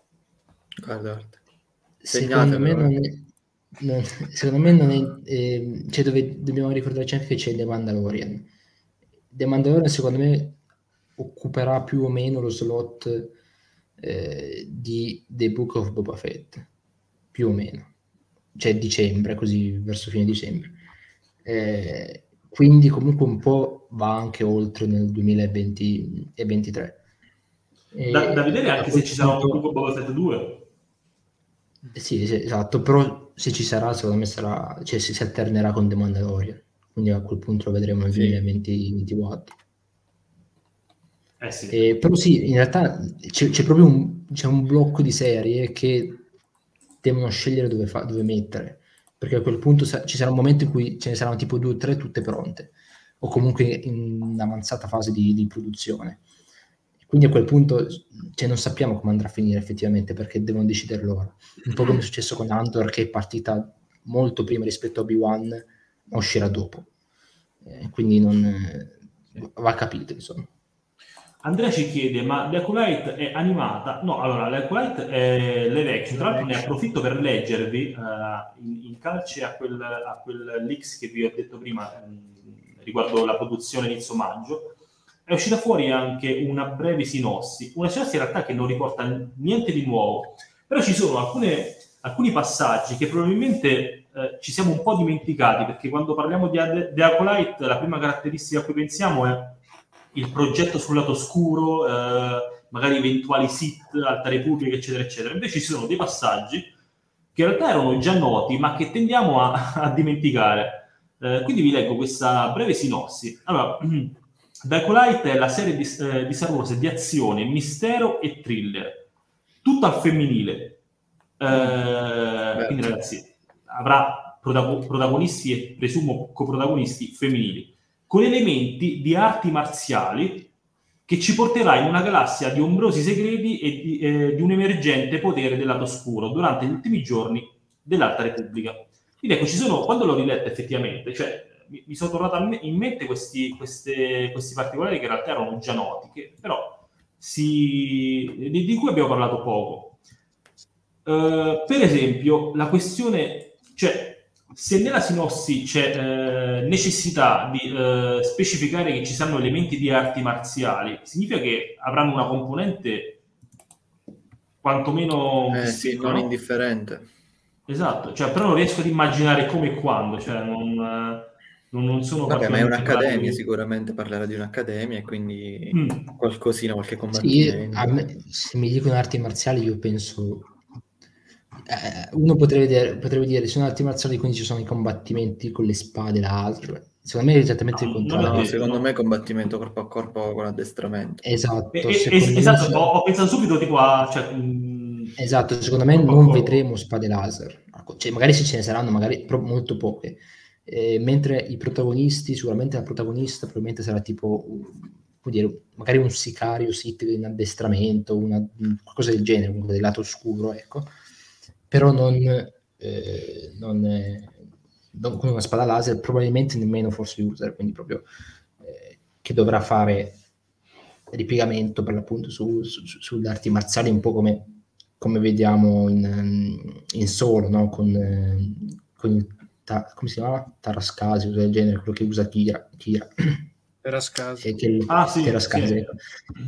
Guarda, secondo me non è... Non, secondo me non è... Eh, cioè dove dobbiamo ricordarci anche che c'è The Mandalorian. The Mandalorian secondo me occuperà più o meno lo slot eh, di The Book of Boba Fett. Più o meno. Cioè dicembre, così verso fine dicembre. Eh, quindi comunque un po' va anche oltre nel 2023. Da, da vedere anche se ci sarà un Boba Fett 2. Sì, sì, esatto, però se ci sarà, secondo me sarà, cioè si, si alternerà con The Mandalorian, quindi a quel punto lo vedremo nel sì. 2024. Eh sì. Eh, però sì, in realtà c'è, c'è proprio un, c'è un, blocco di serie che devono scegliere dove, fa, dove mettere perché a quel punto ci sarà un momento in cui ce ne saranno tipo due o tre tutte pronte, o comunque in avanzata fase di, di produzione. Quindi a quel punto cioè, non sappiamo come andrà a finire effettivamente perché devono decidere loro. Un po' come è successo con Andor che è partita molto prima rispetto a Obi-Wan, ma uscirà dopo. Eh, quindi non, eh, va capito, insomma. Andrea ci chiede, ma The Acolyte è animata? No, allora, The Acolyte è live action. Tra l'altro ne approfitto per leggervi uh, in, in, calce a quel, a quel leaks che vi ho detto prima um, riguardo la produzione inizio maggio. È uscita fuori anche una breve sinossi, una sinossi in realtà che non riporta niente di nuovo, però ci sono alcune, alcuni passaggi che probabilmente eh, ci siamo un po' dimenticati, perché quando parliamo di The Acolyte la prima caratteristica a cui pensiamo è il progetto sul lato scuro, eh, magari eventuali sit, alta repubblica, eccetera, eccetera. Invece ci sono dei passaggi che in realtà erano già noti, ma che tendiamo a, a dimenticare. Eh, quindi vi leggo questa breve sinossi. Allora, Darkolite è la serie di, eh, di Star Wars di azione, mistero e thriller, tutto al femminile. Eh, quindi ragazzi, avrà protagonisti e presumo coprotagonisti femminili, con elementi di arti marziali che ci porterà in una galassia di ombrosi segreti e di, eh, di un emergente potere del lato oscuro durante gli ultimi giorni dell'Alta Repubblica. Quindi ecco, ci sono, quando l'ho riletta effettivamente, cioè, mi, mi sono tornato in mente questi, queste, questi particolari che in realtà erano già noti, che però si, di, di cui abbiamo parlato poco. Uh, per esempio, la questione, cioè, se nella sinossi c'è eh, necessità di eh, specificare che ci saranno elementi di arti marziali, significa che avranno una componente quantomeno... Eh, sì, non indifferente. Esatto, cioè, però non riesco ad immaginare come e quando, cioè non, non, non sono... Vabbè, ma è un'accademia, di... sicuramente parlerà di un'accademia e quindi mm. qualcosina, qualche combattimento. Sì, me, se mi dicono arti marziali io penso eh, uno potrebbe dire, potrebbe dire sono arti marziali quindi ci sono i combattimenti con le spade l'altro secondo me è esattamente no, il contrario. No, secondo me è combattimento corpo a corpo con addestramento. Esatto eh, eh, esatto ho, ho, pensato subito tipo a cioè, mh, esatto secondo me non vedremo spade laser. Cioè, magari se ce ne saranno magari molto poche eh, mentre i protagonisti sicuramente la protagonista probabilmente sarà tipo dire, magari un sicario sit in addestramento una, qualcosa del genere comunque del lato oscuro ecco però non, eh, non, eh, non, con una spada laser, probabilmente nemmeno force user, quindi proprio eh, che dovrà fare ripiegamento per l'appunto su, su, su, sulle arti marziali, un po' come, come vediamo in, in solo, no? con, con il, ta, come si chiama? Tarascasi, del genere, quello che usa Kira. Kira. Terascasi. Che, ah, sì, Terascasi, sì. Ecco.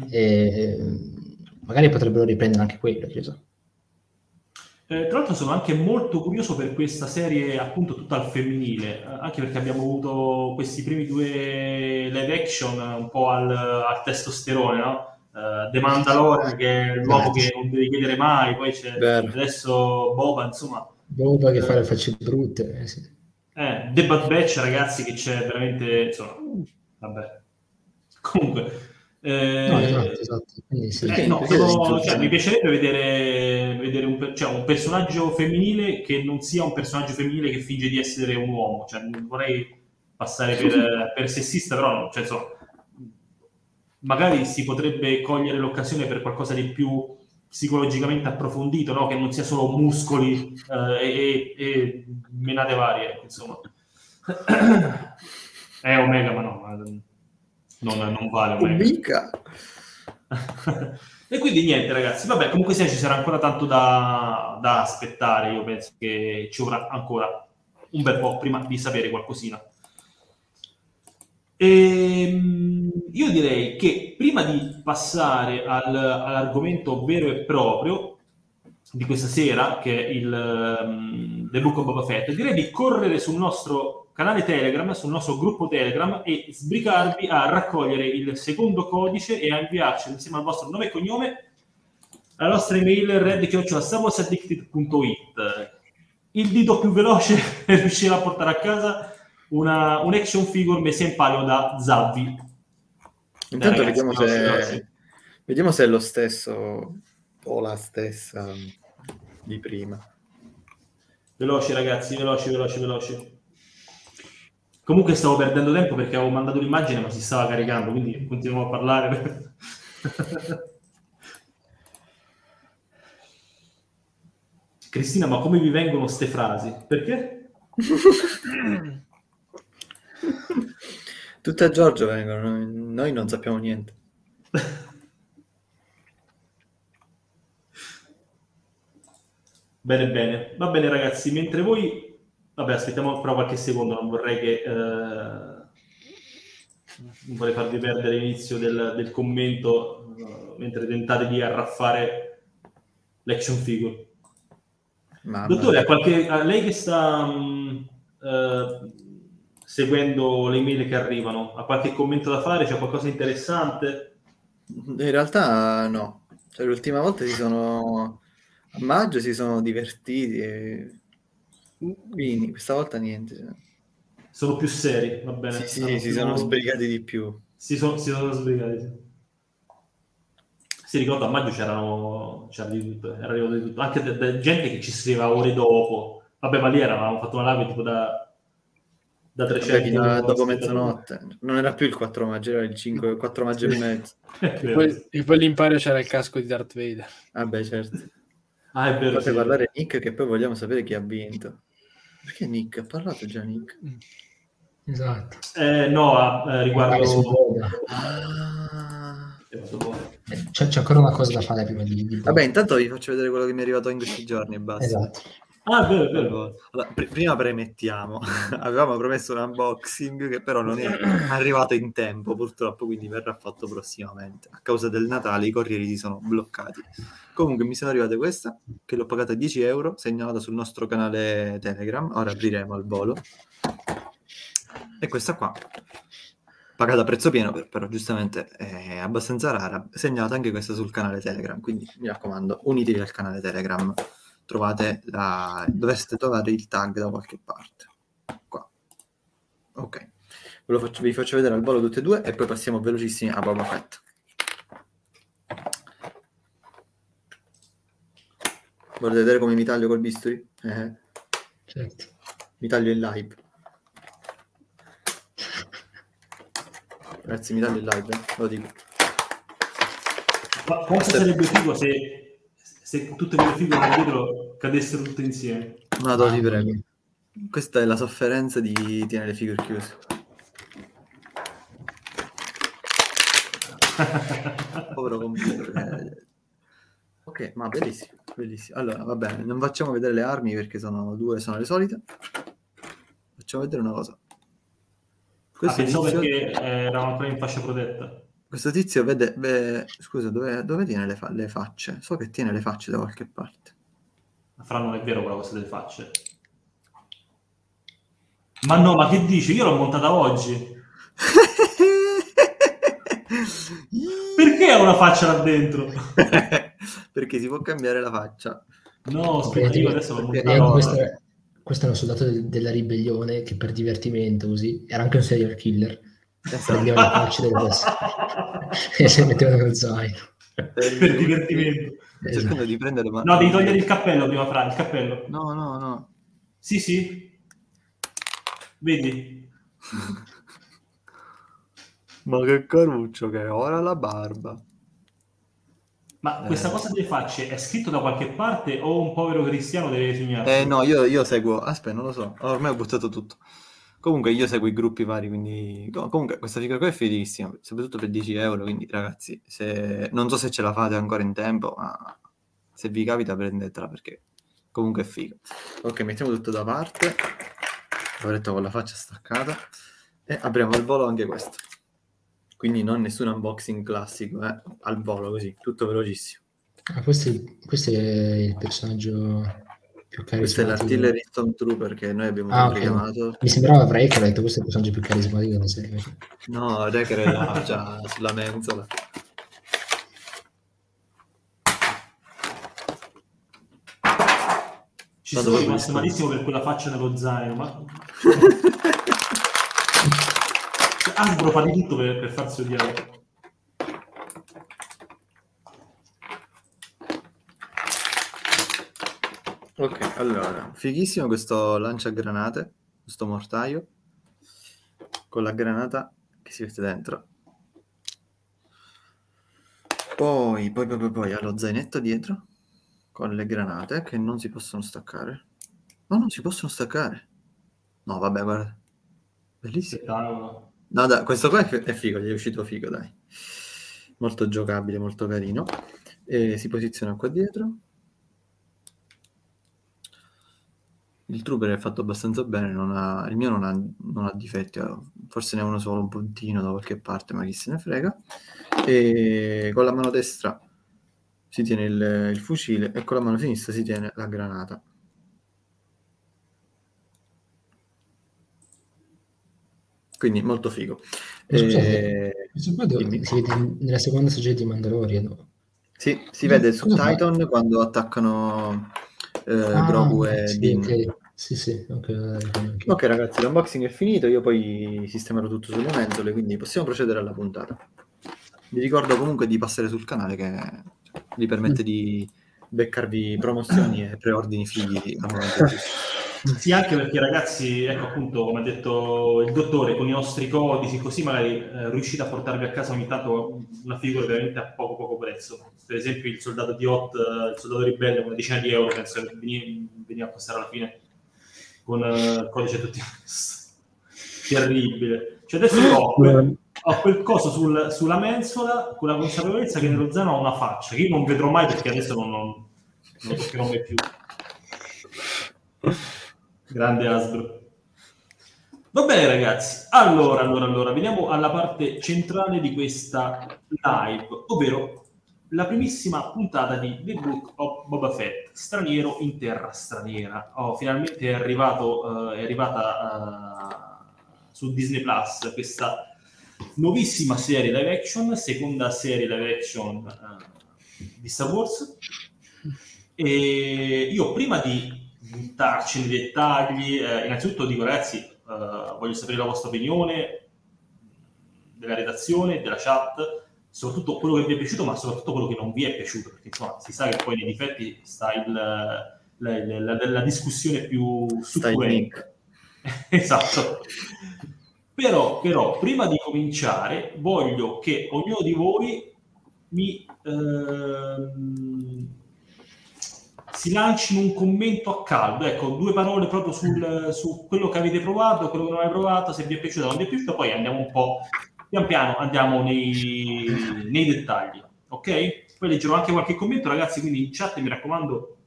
E, magari potrebbero riprendere anche quello, che so. Eh, tra l'altro sono anche molto curioso per questa serie appunto tutta al femminile, eh, anche perché abbiamo avuto questi primi due live action un po' al, al testosterone, no? Uh, The Mandalorian che è l'uomo che non devi chiedere mai, poi c'è Vero. adesso Boba, insomma... Boba che eh, fa le facce brutte, eh, sì. Eh, The Bad Batch ragazzi che c'è veramente, insomma, vabbè. Comunque, eh, no, esatto, esatto. Sì, eh, no, sono, cioè, mi piacerebbe vedere, vedere un, cioè, un, personaggio femminile che non sia un personaggio femminile che finge di essere un uomo. Cioè, non vorrei passare per, per sessista, però cioè, so, magari si potrebbe cogliere l'occasione per qualcosa di più psicologicamente approfondito, no? che non sia solo muscoli eh, e, e, menate varie, insomma. È Omega, ma no. Non, non vale un mica. e quindi niente ragazzi, vabbè comunque sia ci sarà ancora tanto da, da aspettare, io penso che ci vorrà ancora un bel po' prima di sapere qualcosina. E, ehm, io direi che prima di passare al, all'argomento vero e proprio di questa sera, che è il um, The Book of Boba Fett, direi di correre sul nostro canale Telegram, sul nostro gruppo Telegram e sbrigarvi a raccogliere il secondo codice e a inviarci insieme al vostro nome e cognome alla nostra email red.savosaddicted.it. Il dito più veloce riuscirà a portare a casa una, un action figure messa in palio da Zabbi. Intanto ragazzi, vediamo, se, vediamo se è lo stesso o la stessa di prima. Veloci ragazzi, veloci, veloci, veloci. Comunque stavo perdendo tempo perché avevo mandato l'immagine ma si stava caricando, quindi continuiamo a parlare. Cristina, ma come vi vengono queste frasi? Perché? Tutte a Giorgio vengono, noi non sappiamo niente. bene, bene. Va bene ragazzi, mentre voi Vabbè, aspettiamo però qualche secondo, non vorrei che... Eh, non vorrei farvi perdere l'inizio del, del commento uh, mentre tentate di arraffare l'action figure. Mamma Dottore, a, qualche, a lei che sta um, uh, seguendo le email che arrivano, ha qualche commento da fare? C'è qualcosa di interessante? In realtà no. Cioè, l'ultima volta si sono... A maggio si sono divertiti e quindi questa volta niente. Sono più seri, va bene. Sì, sì, si sono sbrigati di più. Si sono, si sono sbrigati, sì. Si ricorda a maggio c'erano, c'era di tutto, era arrivato di tutto. Anche da, da gente che ci scriveva ore dopo, Vabbè, ma lì eravamo fatto una live tipo da, da 300 Vabbè, dopo mezzanotte. Non era più il 4 maggio, era il 5, 4 maggio e mezzo. e, poi, e poi l'impero c'era il casco di Darth Vader. Vabbè, certo. Ah, è vero. Fate sì. parlare Nick che poi vogliamo sapere chi ha vinto. Perché Nick? Ha parlato già Nick? Esatto. Eh, no, eh, riguardo... Ah. Eh, c'è, c'è, ancora una cosa da fare prima di... di Vabbè, intanto vi faccio vedere quello che mi è arrivato in questi giorni e basta. Esatto. Ah, è vero. Allora, pr- prima premettiamo, avevamo promesso un unboxing che però non è arrivato in tempo purtroppo, quindi verrà fatto prossimamente. A causa del Natale i corrieri si sono bloccati. Comunque mi sono arrivate questa, che l'ho pagata 10 euro, segnalata sul nostro canale Telegram, ora apriremo al volo. E questa qua, pagata a prezzo pieno, però giustamente è abbastanza rara, segnalata anche questa sul canale Telegram, quindi mi raccomando, unitevi al canale Telegram trovate la, dovreste trovare il tag da qualche parte. Qua. Ok. Faccio, vi faccio vedere al volo tutte e due e poi passiamo velocissimi a Boba Fett. Volete vedere come mi taglio col bisturi? Eh. Certo. Mi taglio in live. Ragazzi, mi taglio in live, eh? lo dico. Ma quanto sarebbe figo se se tutte quelle figure dietro cadessero tutte insieme. Madonna, ti prego. Questa è la sofferenza di tenere le figure chiuse. Povero computer. ok, ma bellissimo, bellissimo. Allora, va bene, non facciamo vedere le armi perché sono due, sono le solite. Facciamo vedere una cosa. Questo ah, pensavo inizio... perché eh, eravamo ancora in fascia protetta. Questo tizio vede, vede scusa, dove, dove tiene le, fa- le, facce? So che tiene le facce da qualche parte. Ma Fra non è vero quella cosa delle facce. Ma no, ma che dici? Io l'ho montata oggi. Perché ha una faccia là dentro? Perché si può cambiare la faccia. No, aspetta, io adesso l'ho montata. Questo, questo è un soldato de- della ribellione che per divertimento così era anche un serial killer prendeva le facce delle persone e si mettevano nel zaino per divertimento esatto. cercando di prendere ma... no devi togliere il cappello prima Fra il cappello no no no sì sì vedi ma che caruccio che è ora la barba ma eh. questa cosa delle facce è scritto da qualche parte o un povero cristiano deve segnarsi? Eh no, io, io seguo... Aspetta, non lo so. Ormai ho buttato tutto. Comunque io seguo i gruppi vari, quindi comunque questa figura qua è fighissima, soprattutto per 10 euro, quindi ragazzi, se... non so se ce la fate ancora in tempo, ma se vi capita prendetela perché comunque è figo. Ok, mettiamo tutto da parte, l'ho detto con la faccia staccata, e apriamo al volo anche questo. Quindi non nessun unboxing classico, eh? al volo così, tutto velocissimo. Ah, questo, è, questo è il personaggio più Questo è l'artillery Stormtrooper che noi abbiamo ah, okay. chiamato. Mi sembrava Wrecker, che ha detto questo è il personaggio più carismatico della serie. No, è là, già sulla mensola. Ci sono rimasto malissimo per quella faccia nello zaino, ma... Hasbro fa di tutto per, per farsi odiare. Ok, allora, fighissimo questo lanciagranate, questo mortaio, con la granata che si mette dentro. Poi, poi, poi, poi, poi ha lo zainetto dietro, con le granate che non si possono staccare. No, non si possono staccare. No, vabbè, guarda. Bellissimo. No, dai, questo qua è figo, gli è uscito figo, dai. Molto giocabile, molto carino. E si posiziona qua dietro Il Trooper è fatto abbastanza bene, non ha, il mio non ha, non ha difetti, forse ne ha uno solo un puntino da qualche parte, ma chi se ne frega. E con la mano destra si tiene il, il fucile e con la mano sinistra si tiene la granata. Quindi molto figo. Scusate, e... si vede nella seconda stagione di Mandalorian. Sì, si vede su Titan quando attaccano eh, ah, Grogu e sì, Din. Okay. Sì, sì, okay, okay. ok ragazzi, l'unboxing è finito, io poi sistemerò tutto sulle menzole, quindi possiamo procedere alla puntata. Vi ricordo comunque di passare sul canale che vi permette mm. di beccarvi promozioni e preordini figli al momento Sì, anche perché ragazzi, ecco appunto, come ha detto il dottore, con i nostri codici, così magari eh, riuscite a portarvi a casa ogni tanto una figura veramente a poco poco prezzo. Per esempio il soldato di Hot, il soldato ribelle, una decina di euro, penso che veniva a costare alla fine, con eh, il codice tutti terribile. Cioè adesso ho quel, ho quel coso sul, sulla mensola con la consapevolezza che nello zaino ha una faccia, che io non vedrò mai perché adesso non, non, non lo toccherò mai più. Grande Asbro. Va bene ragazzi, allora, allora, allora, veniamo alla parte centrale di questa live, ovvero la primissima puntata di The Book of Boba Fett, straniero in terra straniera. Oh, finalmente è, arrivato, uh, è arrivata uh, su Disney Plus questa nuovissima serie live action, seconda serie live action uh, di Star Wars. E io prima di buttarci nei dettagli. Eh, innanzitutto dico ragazzi, eh, voglio sapere la vostra opinione della redazione, della chat, soprattutto quello che vi è piaciuto, ma soprattutto quello che non vi è piaciuto, perché insomma si sa che poi nei difetti sta il, la, la, la, la discussione più succulenta. esatto. Però, però, prima di cominciare, voglio che ognuno di voi mi... Ehm, si lancino un commento a caldo, ecco, due parole proprio sul, su quello che avete provato, quello che non avete provato, se vi è piaciuto o non vi è piaciuto, poi andiamo un po', pian piano andiamo nei, nei dettagli, ok? Poi leggerò anche qualche commento, ragazzi, quindi in chat mi raccomando,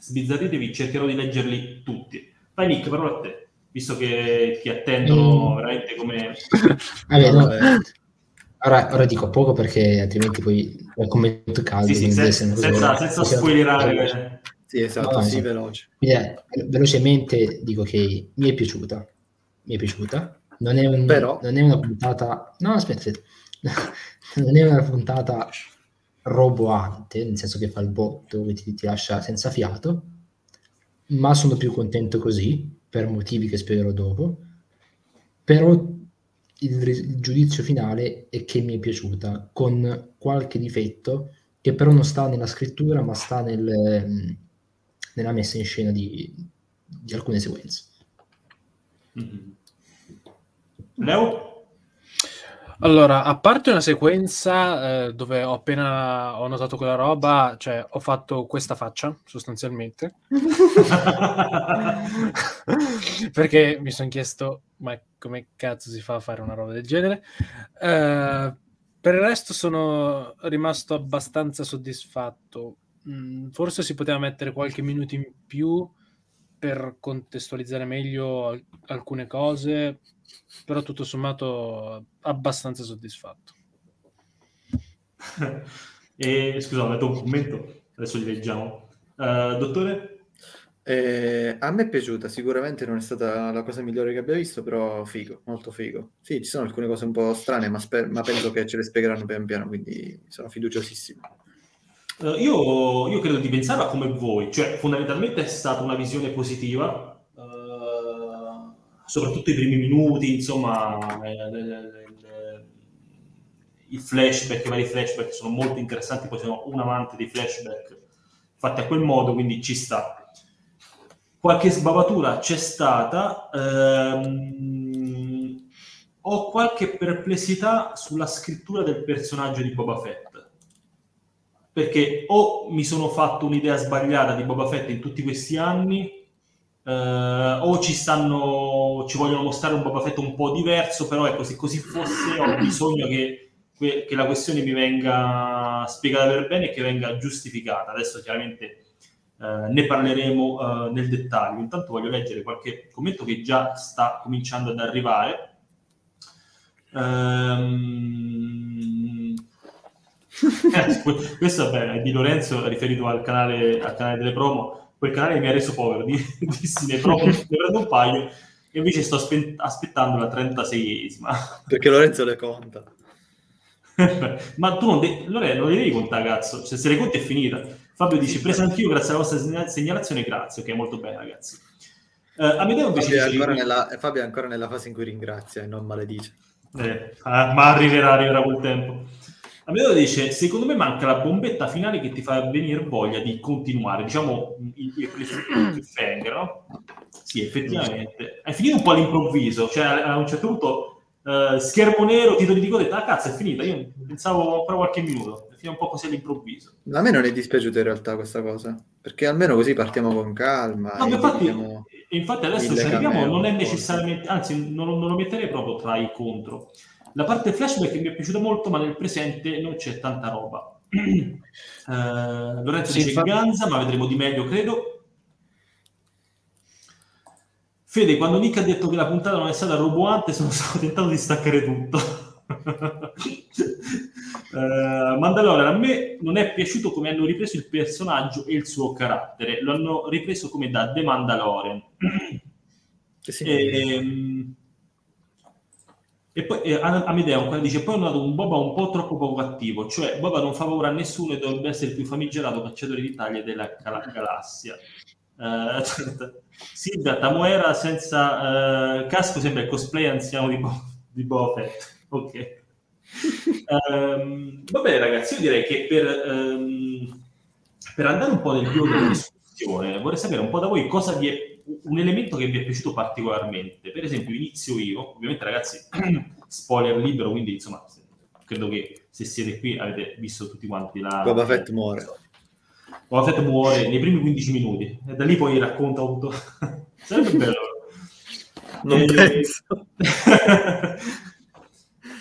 sbizzarritevi, cercherò di leggerli tutti. Vai Nick, parola a te, visto che ti attendono mm. veramente come... Vabbè, no, ora, ora, dico poco perché altrimenti poi il commento caldo. Sì, sì, senza, senza, senza spoilerare. Sì, esatto, no, sì, veloce. Eh, velocemente dico che mi è piaciuta, mi è piaciuta. Non è, un, Però... non è una puntata... No, aspetta, aspetta. non è una puntata roboante, nel senso che fa il botto che ti, ti lascia senza fiato, ma sono più contento così, per motivi che spiegherò dopo. Però il, il, giudizio finale è che mi è piaciuta, con qualche difetto che però non sta nella scrittura, ma sta nel, nella messa in scena di, di alcune sequenze. Mm-hmm. Leo? Allora, a parte una sequenza eh, dove ho appena ho notato quella roba, cioè ho fatto questa faccia sostanzialmente, perché mi sono chiesto ma come cazzo si fa a fare una roba del genere. Eh, per il resto sono rimasto abbastanza soddisfatto Mm, forse si poteva mettere qualche minuto in più per contestualizzare meglio alcune cose, però tutto sommato abbastanza soddisfatto. e, scusa, ho detto un commento, adesso li leggiamo. Uh, dottore? Eh, a me è piaciuta, sicuramente non è stata la cosa migliore che abbia visto, però figo, molto figo. Sì, ci sono alcune cose un po' strane, ma, sper- ma penso che ce le spiegheranno pian piano, quindi sono fiduciosissimo. Uh, io, io, credo di pensarla come voi, cioè fondamentalmente è stata una visione positiva, uh, soprattutto i primi minuti, insomma, i flashback, i vari flashback sono molto interessanti, poi sono un amante dei flashback fatti a quel modo, quindi ci sta. Qualche sbavatura c'è stata, ehm, ho qualche perplessità sulla scrittura del personaggio di Boba Fett perché o mi sono fatto un'idea sbagliata di Boba Fett in tutti questi anni, eh, o ci stanno, ci vogliono mostrare un Boba Fett un po' diverso, però ecco, se così fosse ho bisogno che, che la questione mi venga spiegata per bene e che venga giustificata. Adesso chiaramente eh, ne parleremo eh, nel dettaglio. Intanto voglio leggere qualche commento che già sta cominciando ad arrivare. Ehm, eh, questo vabbè, è di Lorenzo riferito al canale, al canale delle promo. Quel canale mi ha reso povero, dissi le promo, ne prendo un paio e invece sto aspe- aspettando la 36esima. Perché Lorenzo le conta. Ma tu non, de- Lorenzo, non le devi contare, cazzo. Se, se le conti è finita. Fabio dice, presa anch'io grazie alla vostra segnalazione, grazie. Ok, molto bene, ragazzi. Uh, Amedeo invece Fabio è, ancora nella, Fabio è ancora nella fase in cui ringrazia e non maledice. Eh, ma arriverà, arriverà quel tempo. Amedeo dice, secondo me manca la bombetta finale che ti fa venire voglia di continuare, diciamo il, il cliffhanger, no? Sì, effettivamente. È finito un po' all'improvviso, cioè a un certo punto uh, schermo nero, titolo di coda, ah cazzo è finita, io pensavo ancora qualche minuto, è finito un po' così all'improvviso. A me non è dispiaciuta in realtà questa cosa, perché almeno così partiamo con calma. No, infatti, infatti adesso ci arriviamo, non è necessariamente, anzi non, non lo metterei proprio tra i contro. La parte flashback mi è piaciuta molto, ma nel presente non c'è tanta roba. uh, Lorenzo sì, dice infatti... Ganza, ma vedremo di meglio, credo. Fede, quando Nick ha detto che la puntata non è stata roboante, sono stato tentato di staccare tutto. uh, Mandalorian a me non è piaciuto come hanno ripreso il personaggio e il suo carattere. Lo hanno ripreso come da The Mandalorian. Sì. E, ehm, e poi eh, Amedeo ancora dice: Poi hanno dato un Boba un po' troppo poco attivo, cioè Boba non fa paura a nessuno e dovrebbe essere il più famigerato cacciatore d'Italia della gal- galassia. Uh, Silvia Tamuera senza uh, casco sembra il cosplay anziano di, Bo- di Boba Fett. Ok. um, va bene, ragazzi, io direi che per, um, per andare un po' nel vivo della discussione, vorrei sapere un po' da voi cosa vi è un elemento che vi è piaciuto particolarmente. Per esempio, inizio io, ovviamente, ragazzi, spoiler libero, quindi insomma, credo che se siete qui avete visto tutti quanti la. Boba Fett muore. Boba Fett muore nei primi 15 minuti e da lì poi racconta tutto. Sarebbe bello. Non e... penso.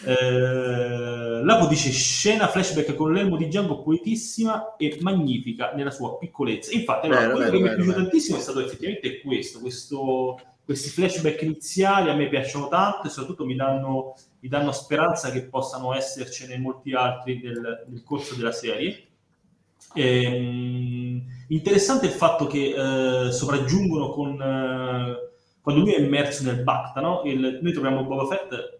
Eh, Lapo dice scena flashback con l'elmo di Django poetissima e magnifica nella sua piccolezza. Infatti, allora, quello che mi è piaciuto tantissimo è stato effettivamente questo, questo, questi flashback iniziali a me piacciono tanto e soprattutto mi danno, mi danno speranza che possano essercene molti altri nel, nel corso della serie. Ehm, interessante il fatto che eh, sopraggiungono con eh, quando lui è immerso nel Bacta, no? Il, noi troviamo Boba Fett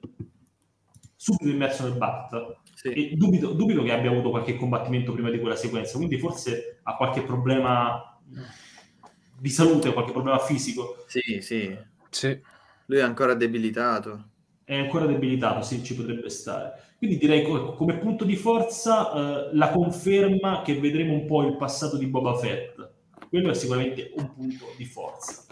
subito immerso nel Bat. Sì. E dubito, dubito, che abbia avuto qualche combattimento prima di quella sequenza, quindi forse ha qualche problema di salute, qualche problema fisico. Sì, sì. sì. Lui è ancora debilitato. È ancora debilitato, sì, ci potrebbe stare. Quindi direi come, come punto di forza eh, la conferma che vedremo un po' il passato di Boba Fett. Quello è sicuramente un punto di forza.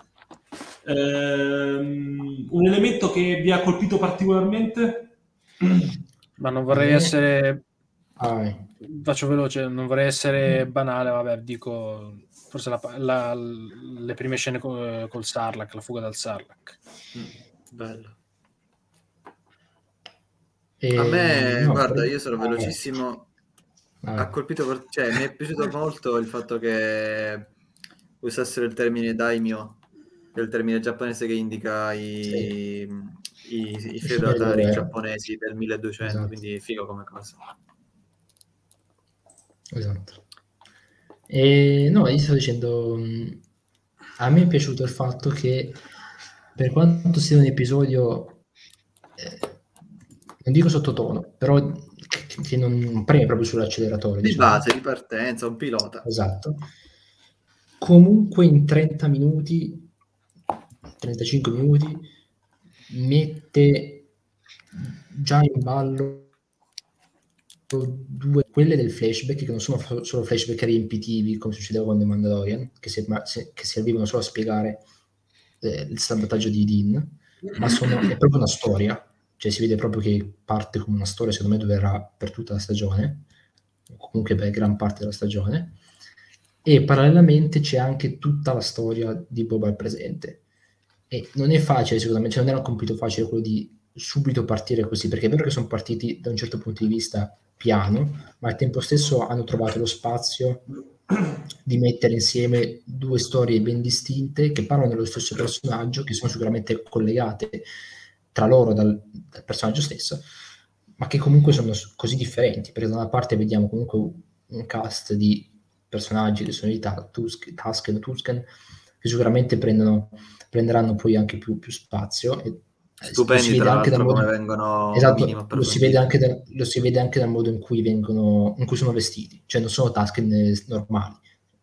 Ehm, un elemento che vi ha colpito particolarmente? Ma non vorrei eh. essere... Ah. Faccio veloce, non vorrei essere banale, vabbè, dico forse la, la, le prime scene col, col Sarlacc, la fuga dal Sarlacc. Mm, bello. E... A me, no, guarda, per... io sono velocissimo. Ah. Ha colpito, per... cioè, mi è piaciuto molto il fatto che usassero il termine daimyo, che è il termine giapponese che indica i, sì i, i feudatari giapponesi del 1200, esatto. quindi figo come cosa. Esatto. E no, io sto dicendo, a me è piaciuto il fatto che per quanto sia un episodio, eh, non dico sottotono, però che, che non preme proprio sull'acceleratore. Di diciamo. base, di partenza, un pilota. Esatto. Comunque in 30 minuti, 35 minuti, mette già in ballo due quelle del flashback che non sono solo flashback riempitivi come succedeva con The Mandalorian che, si, che servivano solo a spiegare eh, il sabotaggio di Dean ma sono, è proprio una storia. Cioè si vede proprio che parte come una storia secondo me durerà per tutta la stagione comunque per gran parte della stagione. E parallelamente c'è anche tutta la storia di Boba al presente e non è facile, me, cioè non era un compito facile quello di subito partire così, perché è vero che sono partiti da un certo punto di vista piano, ma al tempo stesso hanno trovato lo spazio di mettere insieme due storie ben distinte che parlano dello stesso personaggio, che sono sicuramente collegate tra loro dal, dal personaggio stesso, ma che comunque sono così differenti, perché da una parte vediamo comunque un cast di personaggi che sono di Tusk, Tusken, Tusken, che sicuramente prendono prenderanno poi anche più, più spazio. E, eh, Stupendi tra l'altro modo... come vengono esatto, lo si, vede anche da, lo si vede anche dal modo in cui, vengono, in cui sono vestiti, cioè non sono tasche normali,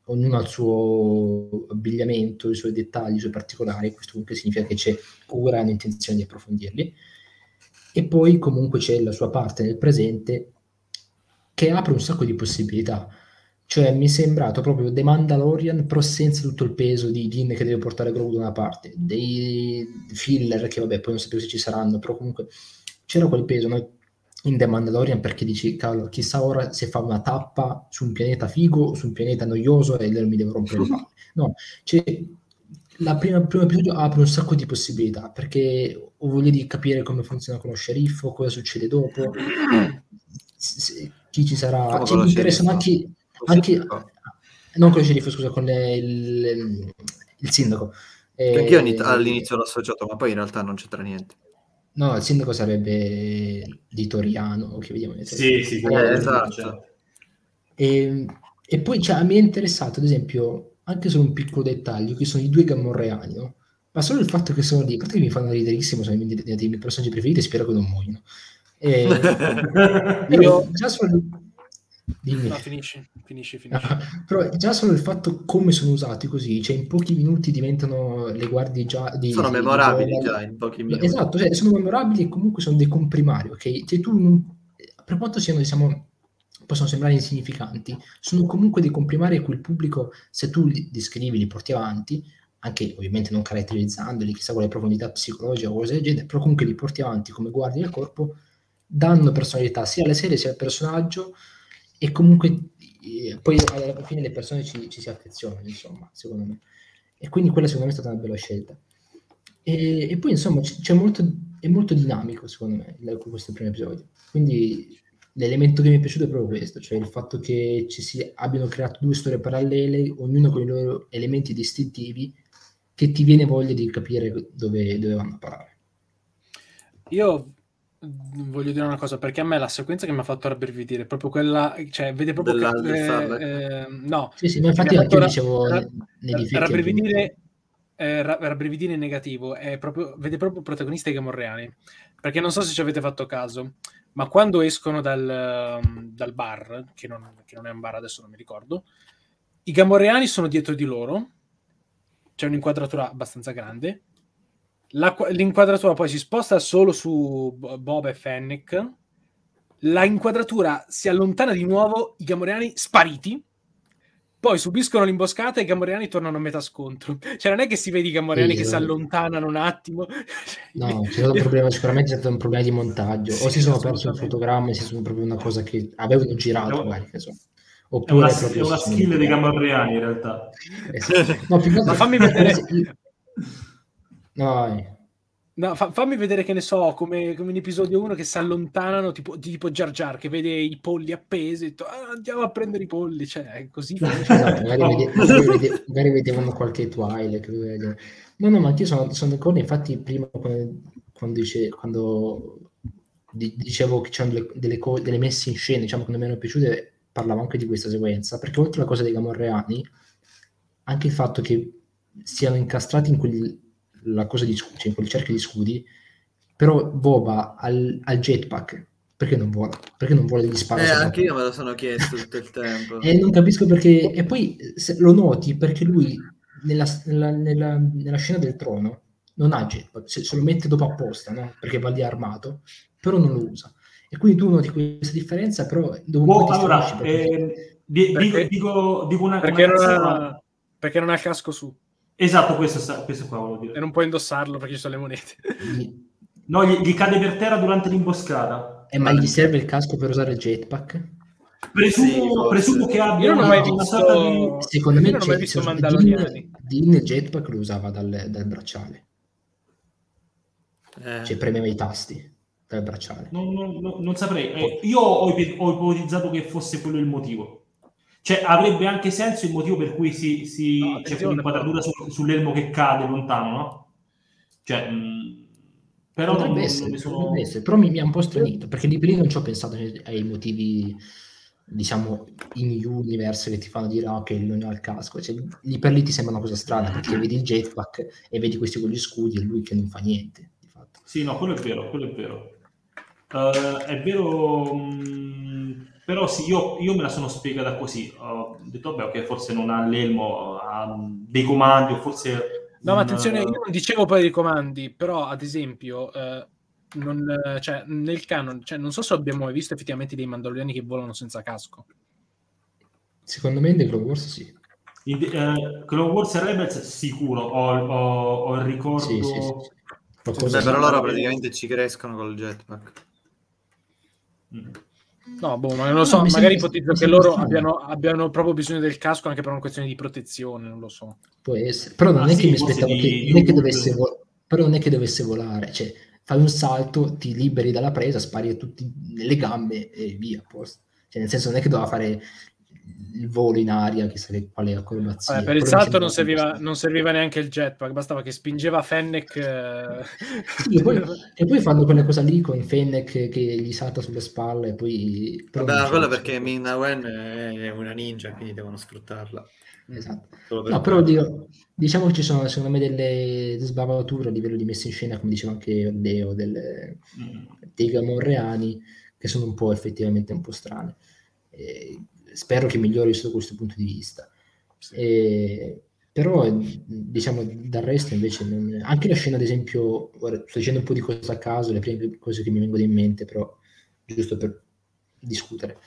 ognuno ha il suo abbigliamento, i suoi dettagli, i suoi particolari, questo comunque significa che c'è cura e hanno intenzione di approfondirli. E poi comunque c'è la sua parte nel presente che apre un sacco di possibilità. Cioè, mi è sembrato proprio The Mandalorian, però senza tutto il peso di Din che deve portare Grogu da una parte, dei filler che, vabbè, poi non sapevo se ci saranno, però comunque c'era quel peso no? in The Mandalorian perché dici, cavolo, chissà ora se fa una tappa su un pianeta figo o su un pianeta noioso e mi devo rompere le palle. No, cioè, la prima, il primo episodio apre un sacco di possibilità perché ho voglia di capire come funziona con lo sceriffo, cosa succede dopo, chi ci sarà. Cioè, mi interessano anche, anche non con lo sceriffo, scusa, con le, il, il, sindaco. Perché io eh, all'inizio l'ho associato, ma poi in realtà non c'entra niente. No, il sindaco sarebbe di Toriano, che vediamo. Sì, sì, eh, esatto. E, e poi cioè, mi è interessato, ad esempio, anche solo un piccolo dettaglio, che sono i due gamorreani, no? ma solo il fatto che sono lì, perché mi fanno riderissimo, sono i miei, i miei personaggi preferiti, spero che non muoiono. E, io, già solo... Dimmi. No, finisci, finisci, finisci. però già solo il fatto come sono usati così, cioè in pochi minuti diventano le guardie già... Di, sono di, memorabili di già in pochi minuti. Esatto, cioè, sono memorabili e comunque sono dei comprimari, ok? Cioè, tu non, per quanto siano, diciamo, possono sembrare insignificanti, sono comunque dei comprimari a cui il pubblico, se tu li descrivi, li porti avanti, anche ovviamente non caratterizzandoli, chissà quale profondità psicologica o cose del genere, però comunque li porti avanti come guardi del corpo, danno personalità sia alle serie sia al personaggio e comunque eh, poi alla fine le persone ci, ci, si affezionano, insomma, secondo me. E quindi quella secondo me è stata una bella scelta. E, e poi insomma c'è molto, è molto dinamico secondo me questo primo episodio. Quindi l'elemento che mi è piaciuto è proprio questo, cioè il fatto che ci si abbiano creato due storie parallele, ognuno con i loro elementi distintivi, che ti viene voglia di capire dove, dove vanno a parare. Io voglio dire una cosa, perché a me la sequenza che mi ha fatto rabbrividire è proprio quella, cioè vede proprio che, eh, eh, no. Sì, sì, ma infatti io dicevo ra- rabbrividire eh, rabbrividire in negativo è proprio, vede proprio protagonisti gamorreani perché non so se ci avete fatto caso ma quando escono dal, dal bar, che non, che non, è un bar adesso non mi ricordo, i gamorreani sono dietro di loro, c'è un'inquadratura abbastanza grande, La, l'inquadratura poi si sposta solo su Bob e Fennec, la inquadratura si allontana di nuovo, i gamorreani spariti, poi subiscono l'imboscata e i Gamoriani tornano a metà scontro. Cioè, non è che si vede i Gamoriani sì, che si allontanano un attimo. No, c'è stato un problema, sicuramente c'è stato un problema di montaggio. Sì, o si sono persi un fotogramma e si sono proprio una cosa che avevano girato, no. magari, Oppure è una, è una skill dei Gamoriani, in realtà. Esatto. No, Ma fammi vedere... No, No, fa, fammi vedere che ne so, come, come in episodio 1 che si allontanano, tipo, tipo Jar Jar che vede i polli appesi, e detto, ah, andiamo a prendere i polli, cioè così. Esatto, magari, vede, magari, vede, magari, vedevano qualche Twilight. No, no, ma anche io sono, sono d'accordo, infatti prima quando, quando, dice, quando dicevo che c'erano delle, delle, co- delle, messe in scena, diciamo che non mi erano piaciute, parlavo anche di questa sequenza, perché oltre alla cosa dei Gamorreani, anche il fatto che siano incastrati in quel la cosa di scudi, cioè in quel cerchio di scudi, però Boba al, al jetpack perché non vola? Perché non vuole degli spari? Eh, anche io me lo sono chiesto tutto il tempo. e non capisco perché... E poi lo noti perché lui nella, nella, nella, nella, scena del trono non ha jetpack, se, se lo mette dopo apposta, no? Perché va lì armato, però non lo usa. E quindi tu noti questa differenza, però dopo oh, allora, eh, dico, dico, dico, una, perché, una non ha, perché non ha casco su. Esatto, questo, questo qua volevo dire. E non puoi indossarlo perché ci sono le monete. No, gli, gli cade per terra durante l'imboscata. Eh, ma gli serve il casco per usare il jetpack? Presumo, presumo che abbia Io non ho mai visto... Di... Secondo me non ho mai visto Mandaloriani. Din il jetpack lo usava dal, dal bracciale. Eh. Cioè premeva i tasti dal bracciale. Non, non, non saprei. Eh, io ho, ho ipotizzato che fosse quello il motivo. Cioè, avrebbe anche senso il motivo per cui si, si no, c'è quell'inquadratura su, sull'elmo che cade lontano, no? Cioè, mh, però potrebbe, non, essere, non sono... potrebbe essere, però mi, mi, ha un po' stranito, perché di prima non ci ho pensato ai motivi, diciamo, in universe che ti fanno dire, ah, ok, non ha il casco. Cioè, lì per lì ti sembra una cosa strana, perché vedi il jetpack e vedi questi con gli scudi e lui che non fa niente, di fatto. Sì, no, quello è vero, quello è vero. Uh, è vero... Mh però sì, io, io, me la sono spiegata così. Ho detto, vabbè, ok, forse non ha l'elmo, ha dei comandi, o forse... No, ma attenzione, io non dicevo poi dei comandi, però ad esempio, eh, non, cioè, nel canon, cioè, non so se abbiamo mai visto effettivamente dei mandaloriani che volano senza casco. Secondo me in The Clone Wars sì. In, eh, Clone Wars e Rebels sicuro, ho, ho, ho il ricordo... Sì, sì, sì. Beh, però loro praticamente ci crescono col jetpack. Mm. No, boh, ma non lo so, no, magari ipotizzo che loro abbiano, abbiano, proprio bisogno del casco anche per una questione di protezione, non lo so. Può essere, però non ah, è sì, che mi aspettavo che, non è che dovesse vo- però non è che dovesse volare, cioè fai un salto, ti liberi dalla presa, spari a tutti nelle gambe e via, posto. Cioè, nel senso non è che doveva fare il volo in aria, chissà che quale acrobazia. Vabbè, per il salto non serviva, non serviva, neanche il jetpack, bastava che spingeva Fennec. Eh... Sì, e, poi, e, poi, fanno quella cosa lì con Fennec che gli salta sulle spalle e poi... Vabbè, quello perché Minna Wen è una ninja, quindi devono sfruttarla. Esatto. Per no, però dico, diciamo che ci sono secondo me delle sbavature a livello di messa in scena, come diceva anche Leo, delle, mm. dei gamorreani che sono un po' effettivamente un po' strane. E spero che migliori sotto questo punto di vista. E, però diciamo dal resto invece non... anche la scena ad esempio ora, sto dicendo un po' di cose a caso le prime cose che mi vengono in mente però giusto per discutere.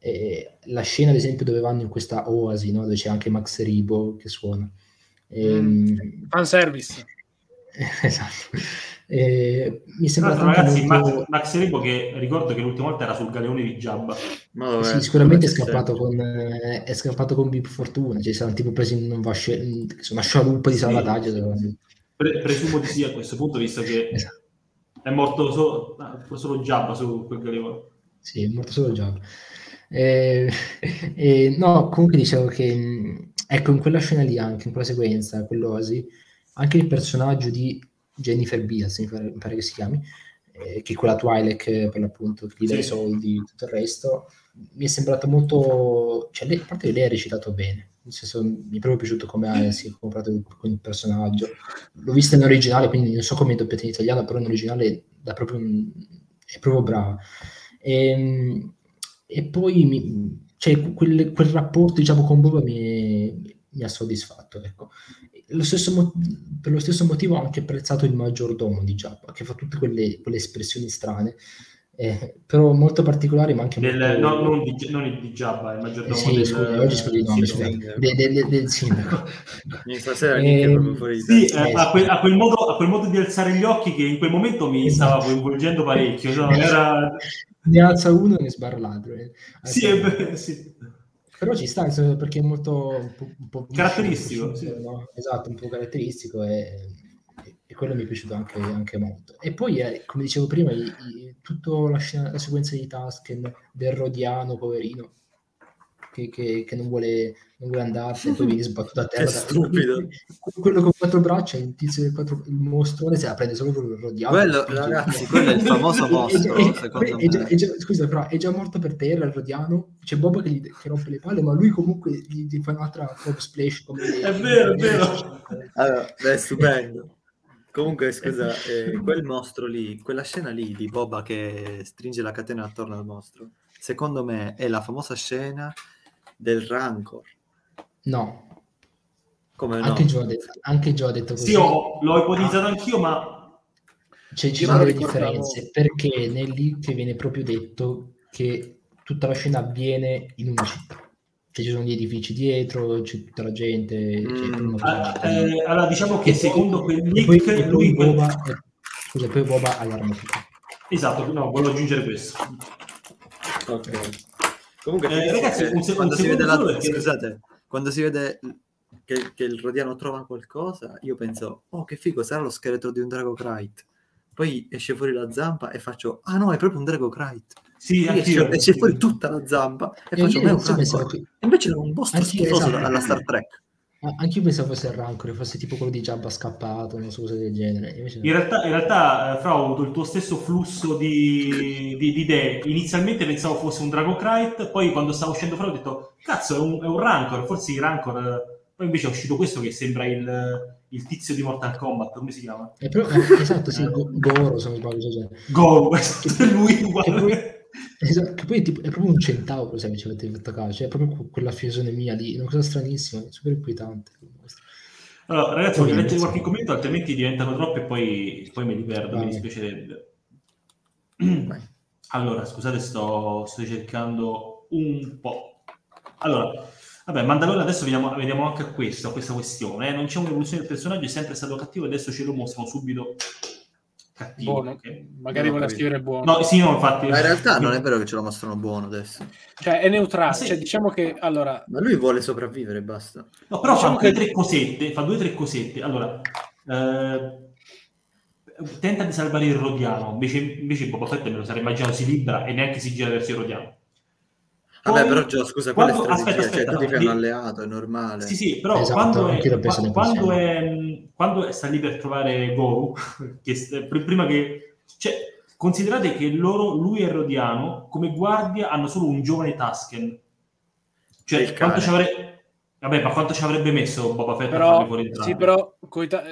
E la scena ad esempio dove vanno in questa oasi no? dove c'è anche Max Ribo che suona. E, mm, fan service esatto eh, mi sembra tanto ragazzi, molto... Max, Max Rebo che ricordo che l'ultima volta era sul galeone di Jabba. No, sì, sicuramente è scappato, con, eh, è scappato con Bip Fortuna, cioè sono tipo presi in un vasce, una scialuppa di sì, salvataggio. Sì. Pre- presumo di sì a questo punto, visto che esatto. è morto solo, solo Jabba su quel galeone. Sì, è morto solo Jabba. Eh, eh, no, comunque dicevo che ecco in quella scena lì anche in quella sequenza, quell'oasi, anche il personaggio di Jennifer Beals, mi pare, mi pare che si chiami, eh, che è quella Twilight per l'appunto, che gli dà i soldi e tutto il resto, mi è sembrato molto... Cioè, lei, a parte che lei ha recitato bene, nel senso mi è proprio piaciuto come si è comprato con il personaggio. L'ho vista in originale, quindi non so come è doppiata in italiano, però in originale è proprio, è proprio brava. E, ehm, e poi mi, cioè, quel, quel, rapporto diciamo, con Boba mi, mi ha soddisfatto. Ecco lo stesso, per lo stesso motivo ho anche apprezzato il maggiordomo di Giappa, che fa tutte quelle, quelle espressioni strane, eh, però molto particolari, ma anche del, molto... no, non, di, non il di Giappa, il maggiordomo sì, del, scusa, oggi sto di nome, del, del, del, sindaco. Stasera eh, sì, eh, a, quel, a, quel modo, a, quel, modo, di alzare gli occhi che in quel momento mi esatto. stava coinvolgendo parecchio. No, era... Ne alza uno e ne sbarra l'altro. Eh. Sì, è, sì. Però ci sta perché è molto un po', un po caratteristico. Sì. No? Esatto, un po' caratteristico e, e quello mi è piaciuto anche, anche molto. E poi, eh, come dicevo prima, i, i, tutta la, la, sequenza di Tasken del Rodiano, poverino, che, che, che non, vuole, non vuole andarsene, poi viene sbattuto a terra. Che stupido. Quello con quattro braccia, il tizio del quattro, il mostrone se la prende solo con il Rodiano. Quello, ragazzi, quello è il famoso mostro, secondo me. È già, scusa, però è già morto per terra il Rodiano, c'è Bob che gli che rompe le palle, ma lui comunque gli, gli fa un'altra frog splash. Come è vero, è vero. Allora, è stupendo. Comunque, scusa, eh, quel mostro lì, quella scena lì di Boba che stringe la catena attorno al mostro, secondo me è la famosa scena del Rancor. No. Come no? Anche Gio ha detto, anche Gio ha detto così. Sì, ho, l'ho ipotizzato ah. anch'io, ma... Cioè, ci sono delle differenze, perché nel leak viene proprio detto che tutta la scena avviene in una città. Cioè, ci sono gli edifici dietro, c'è tutta la gente. Mm. Ah, eh, allora, diciamo che secondo quel leak... Poi, poi lui... Boba, scusa, poi Boba ha. Esatto, no, volevo aggiungere questo. Ok. Comunque, eh, ragazzi, un, se- quando, un si vede la... perché... Scusate, quando si vede che, che, il Rodiano trova qualcosa, io penso, oh che figo, sarà lo scheletro di un Dragocrite. Poi esce fuori la zampa e faccio, ah no, è proprio un Dragocrite. Sì, esce, esce fuori tutta la zampa e, e faccio, ma è un. Invece era un boss schifoso esatto. alla Star Trek. Anche io pensavo fosse il Rancor, fosse tipo quello di Jabba scappato, non so cosa del genere. Invece... In realtà, in realtà eh, Fra, ho avuto il tuo stesso flusso di, di, di, idee. Inizialmente pensavo fosse un Dragokrite, poi quando stavo uscendo fuori ho detto, cazzo, è un, è un Rancor, forse il Rancor... Eh, poi invece è uscito questo che sembra il, il tizio di Mortal Kombat, come si chiama? Però, eh, esatto, sì, Goro, se non sbaglio. Goro, lui uguale. Esatto, che poi tipo, è proprio un centauro, se ci avete fatto caso, cioè è proprio quella fisionomia lì, una cosa stranissima, super inquietante. Allora, ragazzi, voglio leggere qualche commento, altrimenti diventano troppe e poi, poi me li perdo, Vai. mi dispiacerebbe. Allora, scusate, sto, sto cercando un po'. Allora, Vabbè, Mandalorian adesso vediamo, vediamo anche a questo, a questa questione. Eh? Non c'è un'evoluzione del personaggio, è sempre stato cattivo adesso ce lo mostrano subito cattivo. Buono. Okay. Magari vuole scrivere buono. No, sì, no, infatti. Ma in realtà non è vero che ce lo mostrano buono adesso. Cioè, è neutrale. Sì. Cioè, diciamo che allora. Ma lui vuole sopravvivere, basta. No, però diciamo fa due o che... tre cosette. Fa due o tre cosette. Allora, eh, tenta di salvare il Rodiano. Invece, invece Boba Fett me lo sarei immaginato si libera e neanche si gira verso il Rodiano. Vabbè, però Gio, scusa, quando, quale strategia? Aspetta, aspetta, cioè, tu ti fai un alleato, è normale. Sì, sì, però esatto, quando, è, quando, quando, è, quando sta lì per trovare Goru, che, prima che... Cioè, considerate che loro, lui e Rodiano, come guardia, hanno solo un giovane Tusken. Cioè, quanto ci avrebbe... Vabbè, ma quanto ci avrebbe messo Boba Fett però, a farli fuori Sì, però coita-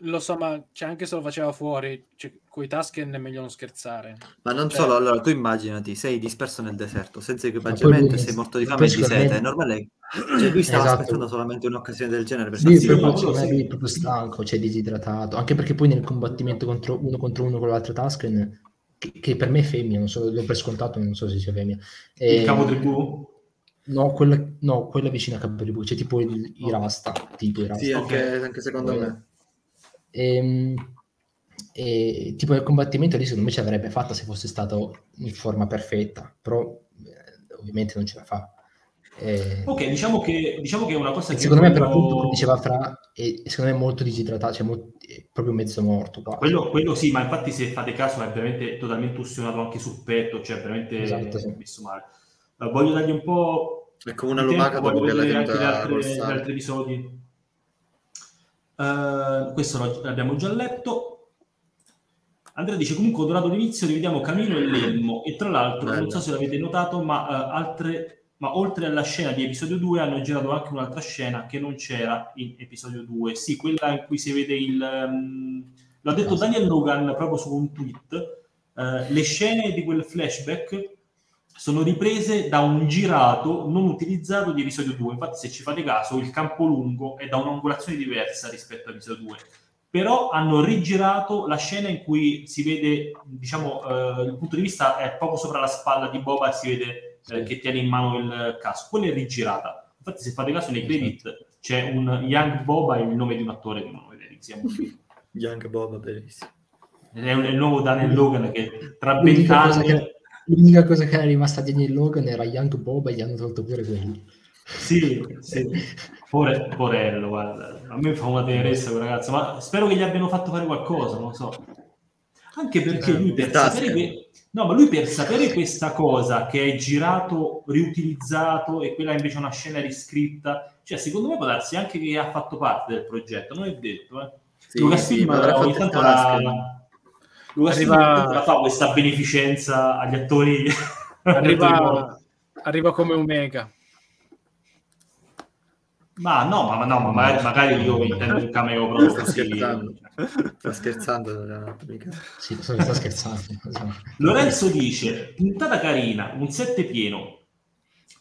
lo so, ma cioè, anche se lo faceva fuori, cioè, con i Tusken è meglio non scherzare. Ma non cioè... solo, allora tu immaginati, sei disperso nel deserto, senza equipaggiamento e sei morto di fame e di sete, è normale. Cioè, lui stava esatto. aspettando solamente un'occasione del genere per sì, proprio, no, cioè, lui è proprio stanco, cioè disidratato, anche perché poi nel combattimento contro uno contro uno con l'altro Tusken, che, che, per me è femmina, non so, l'ho per scontato, non so se sia femmina. E... Il capo tribù? No quella, no, quella vicina a capo tribù, cioè tipo il, i Rasta, tipo i Rasta. Sì, anche, anche secondo eh, me. E, ehm, e, tipo il combattimento lì secondo me ci avrebbe fatta se fosse stato in forma perfetta, però eh, ovviamente non ce la fa. E... Ok, diciamo che, diciamo che è una cosa che... Secondo me per appunto, come diceva Fra, è, secondo me è molto disidratato, cioè molto, è proprio mezzo morto. Quello, quello, sì, ma infatti se fate caso è veramente totalmente ustionato anche sul petto, cioè veramente esatto, sì. messo male. Uh, voglio dargli un po'... È come una lumaca dopo che l'ha tenuta gli altri episodi. Uh, questo l'abbiamo già letto. Andrea dice comunque dorato l'inizio dividiamo Camino e Lemmo e tra l'altro Bello. non so se l'avete notato ma, uh, altre, ma oltre alla scena di episodio 2 hanno girato anche un'altra scena che non c'era in episodio 2 sì quella in cui si vede il um, l'ha detto Daniel Logan proprio su un tweet uh, le scene di quel flashback sono riprese da un girato non utilizzato di episodio 2. Infatti, se ci fate caso, il campo lungo è da un'angolazione diversa rispetto all'episodio 2. Però hanno rigirato la scena in cui si vede, diciamo, eh, il punto di vista è poco sopra la spalla di Boba e si vede eh, che tiene in mano il casco. Quella è rigirata. Infatti, se fate caso, nei credit c'è un Young Boba, è il nome di un attore che non vedete, siamo qui. Young Boba, bellissimo. È, un, è il nuovo Daniel Logan che tra vent'anni L'unica cosa che era rimasta di Daniel Logan era Young Bob e gli hanno tolto pure quello. Sì, sì. Pure, porello, guarda. A me fa una tenerezza quel ragazzo, ma spero che gli abbiano fatto fare qualcosa, non lo so. Anche perché lui per, sapere no, ma lui per sapere questa cosa che è girato, riutilizzato e quella invece è una scena riscritta, cioè secondo me può darsi anche che ha fatto parte del progetto, non è detto, eh. Sì, Lucasfilm sì, ogni tanto la, lui arriva... fa questa beneficenza agli attori. Arriva, arriva come Omega. Ma no, ma, no, ma magari, magari io intendo un cameo proprio sta scherzando. Sta scherzando. Sì, sta scherzando. Lorenzo dice, puntata carina, un 7 pieno,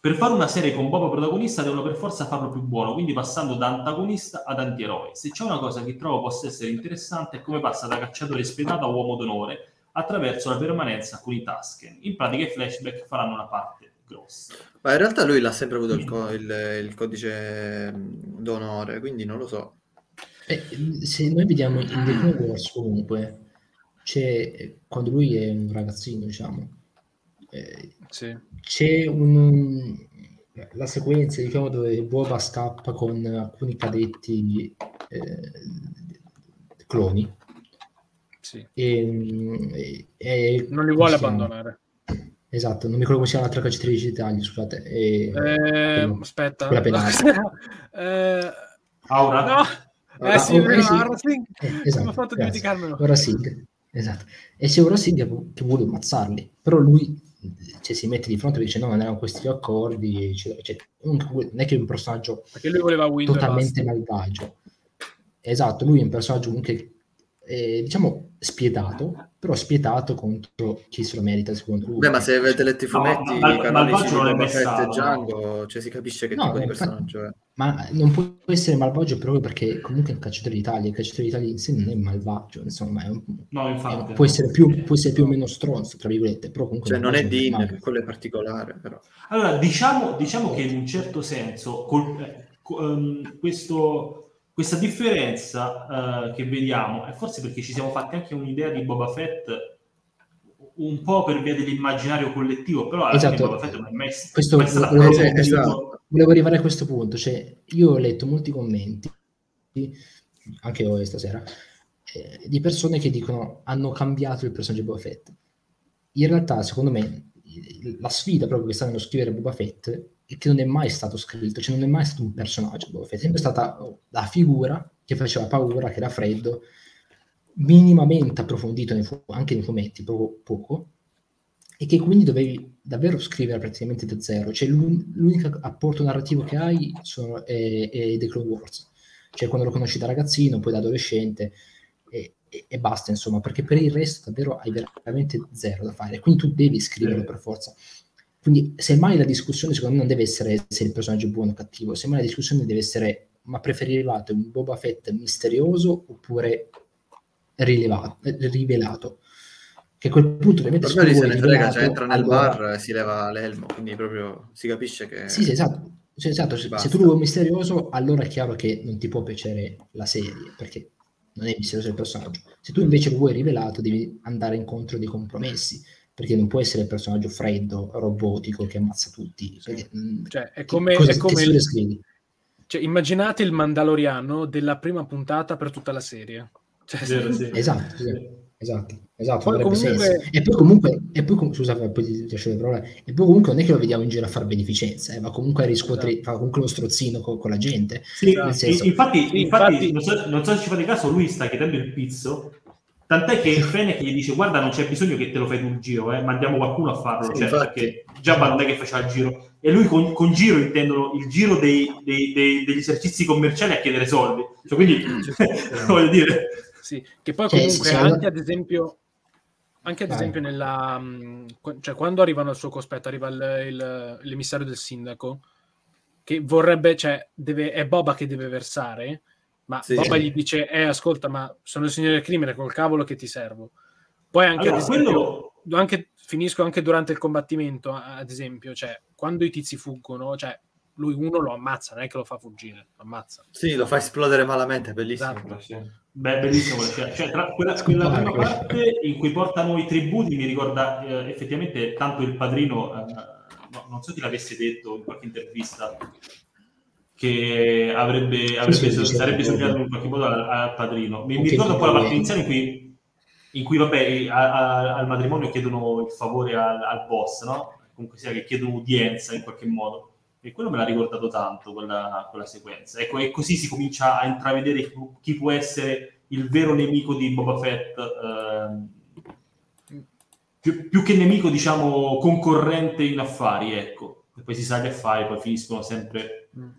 per fare una serie con Boba protagonista devono per forza farlo più buono, quindi passando da antagonista ad antieroe. Se c'è una cosa che trovo possa essere interessante è come passa da cacciatore spietato a uomo d'onore attraverso la permanenza con i Tusken. In pratica i flashback faranno una parte grossa. Ma in realtà lui l'ha sempre avuto il, co- il, il codice mm, d'onore, quindi non lo so. Eh, se noi vediamo in The Clone Wars comunque, c'è, quando lui è un ragazzino, diciamo, eh, sì. C'è un, la sequenza diciamo, dove Boba scappa con alcuni cadetti eh, cloni. Sì. E, e, non li vuole abbandonare. Esatto, non mi ricordo come sia l'altra calciatrice d'Italia, scusate. E, eh, aspetta. Quella penale. eh, Aura? No. Eh sì, eh, sì. Aura Singh. Eh, esatto, mi ha fatto dimenticarmelo. Ora Singh, esatto. E c'è ora Singh che vuole ammazzarli, però lui cioè, si mette di fronte e dice no, non erano questi gli accordi, cioè, cioè, non è che è un personaggio totalmente malvagio. Esatto, lui è un personaggio comunque eh, diciamo spietato, però spietato contro chi se lo merita secondo lui. Beh, ma se avete letto i fumetti, no, ma, i canonici di Boba Fett e Django, cioè si capisce che no, tipo di personaggio è. Ma non può essere malvagio proprio perché comunque è un cacciatore d'Italia, il cacciatore d'Italia in sé non è malvagio, insomma, è un, no, infatti, è, può, essere più, può essere più o meno stronzo, tra virgolette, però comunque... Cioè non è Dean, quello è particolare, però. Allora, diciamo, diciamo che in un certo senso col, eh, um, questo questa differenza uh, che vediamo è forse perché ci siamo fatti anche un'idea di Boba Fett un po' per via dell'immaginario collettivo, però alla esatto. Boba Fett non è mai, questo, mai stato volevo, esatto. volevo arrivare a questo punto, cioè io ho letto molti commenti, anche io stasera, eh, di persone che dicono hanno cambiato il personaggio di Boba Fett. In realtà, secondo me, la sfida proprio che stanno a scrivere Boba Fett che non è mai stato scritto, cioè non è mai stato un personaggio Boba Fett, è sempre stata la figura che faceva paura, che era freddo, minimamente approfondito nei fu- anche nei fumetti, poco, poco, e che quindi dovevi davvero scrivere praticamente da zero. Cioè l'un- l'unico apporto narrativo che hai sono, è, è The Clone Wars, cioè quando lo conosci da ragazzino, poi da adolescente, e, e, basta, insomma, perché per il resto davvero hai veramente zero da fare, quindi tu devi scriverlo per forza. Quindi semmai la discussione secondo me non deve essere se il personaggio è buono o cattivo, semmai la discussione deve essere ma preferivate un Boba Fett misterioso oppure rilevato, rivelato? Che a quel punto ovviamente per me se ne frega, cioè entra nel allora... bar e si leva l'elmo, quindi proprio si capisce che... Sì, sì esatto. Cioè, esatto. Se, se tu lo vuoi misterioso, allora è chiaro che non ti può piacere la serie, perché non è misterioso il personaggio. Se tu invece lo vuoi rivelato, devi andare incontro dei compromessi perché non può essere il personaggio freddo, robotico che ammazza tutti. Perché, mm, cioè, è come, cosa, è come il, cioè, immaginate il Mandaloriano della prima puntata per tutta la serie. Cioè, sì, sì. Esatto, sì. esatto, esatto poi comunque... E poi comunque, e poi, scusa, poi ti lascio le parole, e poi comunque non è che lo vediamo in giro a fare beneficenza, eh, ma comunque a riscuotere, esatto. fa comunque lo strozzino con, con la gente. Sì, senso... infatti, infatti, infatti, non, so, non so se ci fate caso, lui sta chiedendo il pizzo Tant'è che Fennec gli dice guarda non c'è bisogno che te lo fai tu il giro, eh, mandiamo qualcuno a farlo, sì, cioè, perché Giabba non è che faceva il giro. E lui con, con giro intendono il giro dei, dei, dei, degli esercizi commerciali a chiedere soldi. Cioè, quindi, voglio dire... Sì, che poi comunque anche ad esempio... Anche ad esempio nella... Mm, cioè, quando arrivano al suo cospetto, arriva il, il, l'emissario del sindaco, che vorrebbe, cioè, deve, è Boba che deve versare, ma sì. Boba gli dice, eh, ascolta, ma sono il signore del crimine, col cavolo che ti servo. Poi anche, allora, esempio, quello... anche, finisco anche durante il combattimento, ad esempio, cioè, quando i tizi fuggono, cioè, lui uno lo ammazza, non è che lo fa fuggire, lo ammazza. Sì, lo fa esplodere malamente, bellissimo. Esatto. Beh, bellissimo. Cioè, cioè tra quella, quella prima parte in cui portano i tributi mi ricorda eh, effettivamente tanto il padrino, eh, no, non so chi l'avesse detto in qualche intervista, che avrebbe, avrebbe sì, sì, sarebbe sognato in qualche modo al, al padrino. Mi, mi ricordo poi la parte iniziale in cui, in cui vabbè, a, a, al matrimonio chiedono il favore al, al, boss, no? Comunque sia che chiedono udienza in qualche modo. E quello me l'ha ricordato tanto, quella, quella sequenza. Ecco, e così si comincia a intravedere chi può essere il vero nemico di Boba Fett. Eh, più, più, che nemico, diciamo, concorrente in affari, ecco. E poi si sa che affari poi finiscono sempre mm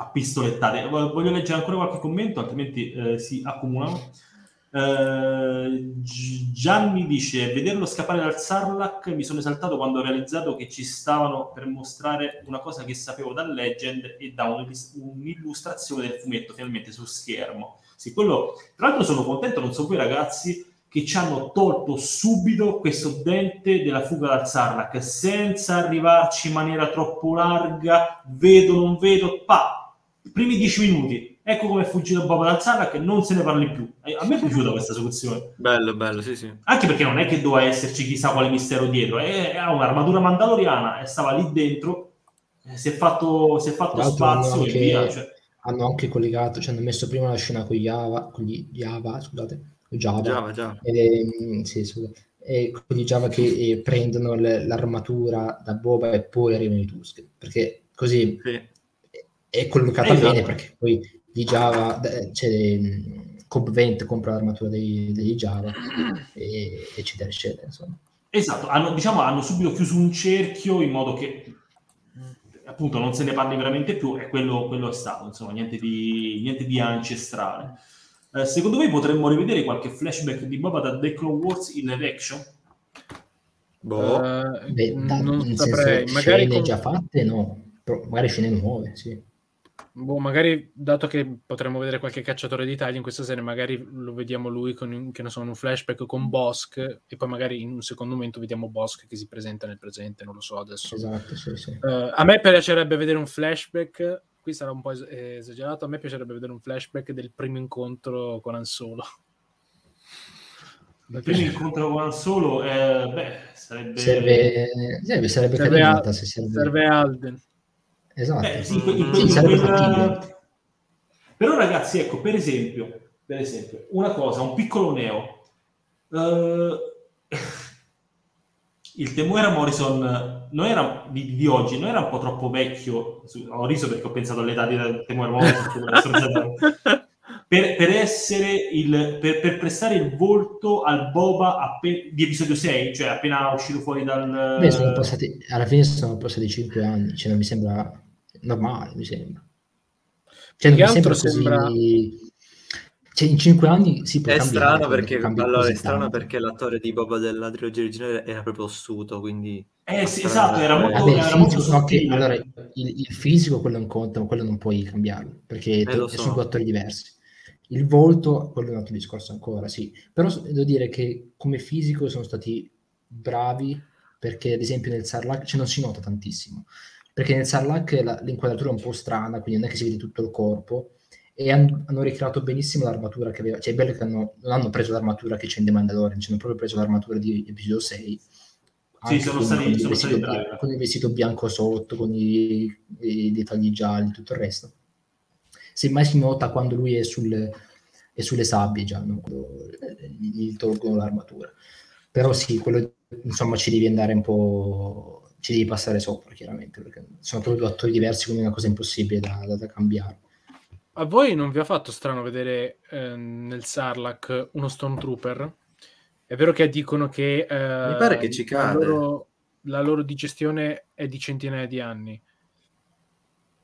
a pistolettate. Voglio leggere ancora qualche commento, altrimenti eh, si accumulano. Eh, Gianni dice: Vederlo scappare dal Sarlacc mi sono esaltato quando ho realizzato che ci stavano per mostrare una cosa che sapevo da Legend e da un'illustrazione del fumetto finalmente sul schermo. Sì, quello, tra l'altro, sono contento, non so voi ragazzi, che ci hanno tolto subito questo dente della fuga dal Sarlacc senza arrivarci in maniera troppo larga. Vedo, non vedo, pa primi dieci minuti, ecco come è fuggito Boba dal Sarlacc che non se ne parli più. Eh, a me è piaciuta questa soluzione. Bello, bello, sì, sì. Anche perché non è che doveva esserci chissà quale mistero dietro, è, ha un'armatura mandaloriana e stava lì dentro, eh, si è fatto, si è fatto spazio e via. Cioè. Hanno anche collegato, cioè hanno messo prima la scena con Java, con gli Java, scusate, Java, Java, Java. E, mm, sì, scusa. E con gli Java che eh, prendono le, l'armatura da Boba e poi arrivano i Tusk, perché così sì è collocata esatto. bene perché poi di Java c'è Cobb 20 compra l'armatura dei, dei Java e, eccetera eccetera insomma. esatto hanno, diciamo, hanno subito chiuso un cerchio in modo che appunto non se ne parli veramente più e quello, quello è stato insomma niente di, niente di ancestrale Eh, secondo voi potremmo rivedere qualche flashback di Boba da The Clone Wars in live action? Boh. Uh, Beh, da, non saprei. Senso, magari con... già fatte, no. Però magari scene nuove, sì. Boh, magari dato che potremmo vedere qualche cacciatore d'Italia in questa serie, magari lo vediamo lui con che ne so, un flashback con Bosk e poi magari in un secondo momento vediamo Bosk che si presenta nel presente, non lo so adesso. Esatto, sì, sì. Uh, a me piacerebbe vedere un flashback, qui sarà un po' es- esagerato, a me piacerebbe vedere un flashback del primo incontro con Ansolo. Il primo incontro con Ansolo, eh, beh, sarebbe... Serve, sarebbe, sarebbe, serve, Al- serve... serve Alden. Esatto. Eh, sì, in, in, sì, quella... Però ragazzi, ecco, per esempio, per esempio, una cosa, un piccolo neo. Uh, il Temuera Morrison non era di, di, oggi, non era un po' troppo vecchio. Ho riso perché ho pensato all'età di Temuera Morrison. per, per, essere il per, per, prestare il volto al Boba appen- di episodio 6, cioè appena uscito fuori dal. Beh, sono passati, alla fine sono passati 5 anni, cioè non mi sembra normale, mi sembra. Cioè, non mi sembra così... Sembra... Cioè, in cinque anni si può è strano perché allora è strano perché l'attore di Boba della trilogia originale era proprio ossuto quindi eh sì esatto era molto, Vabbè, era fisico, molto che, allora il, il, fisico quello è un conto ma quello non puoi cambiarlo perché eh, so. sono due attori diversi. Il volto quello è un altro discorso ancora sì. Però devo dire che come fisico sono stati bravi perché ad esempio nel Sarlacc cioè, non si nota tantissimo perché nel Sarlacc la, l'inquadratura è un po' strana, quindi non è che si vede tutto il corpo, e hanno, hanno ricreato benissimo l'armatura che aveva, cioè è bello che hanno, non hanno preso l'armatura che c'è in The Mandalorian, ci hanno proprio preso l'armatura di episodio 6, sì, sono stati, con, sono stati bianco, con il vestito bianco sotto, con i, i dettagli gialli, tutto il resto. Semmai si nota quando lui è, sul, è sulle sabbie già, no? quando gli tolgono l'armatura. Però sì, quello insomma ci devi andare un po' ci devi passare sopra, chiaramente, perché sono proprio due attori diversi, quindi è una cosa impossibile da, da, da cambiare. A voi non vi ha fatto strano vedere eh, nel Sarlacc uno Stormtrooper? È vero che dicono che, eh, Mi pare che ci cade. La loro, la loro digestione è di centinaia di anni.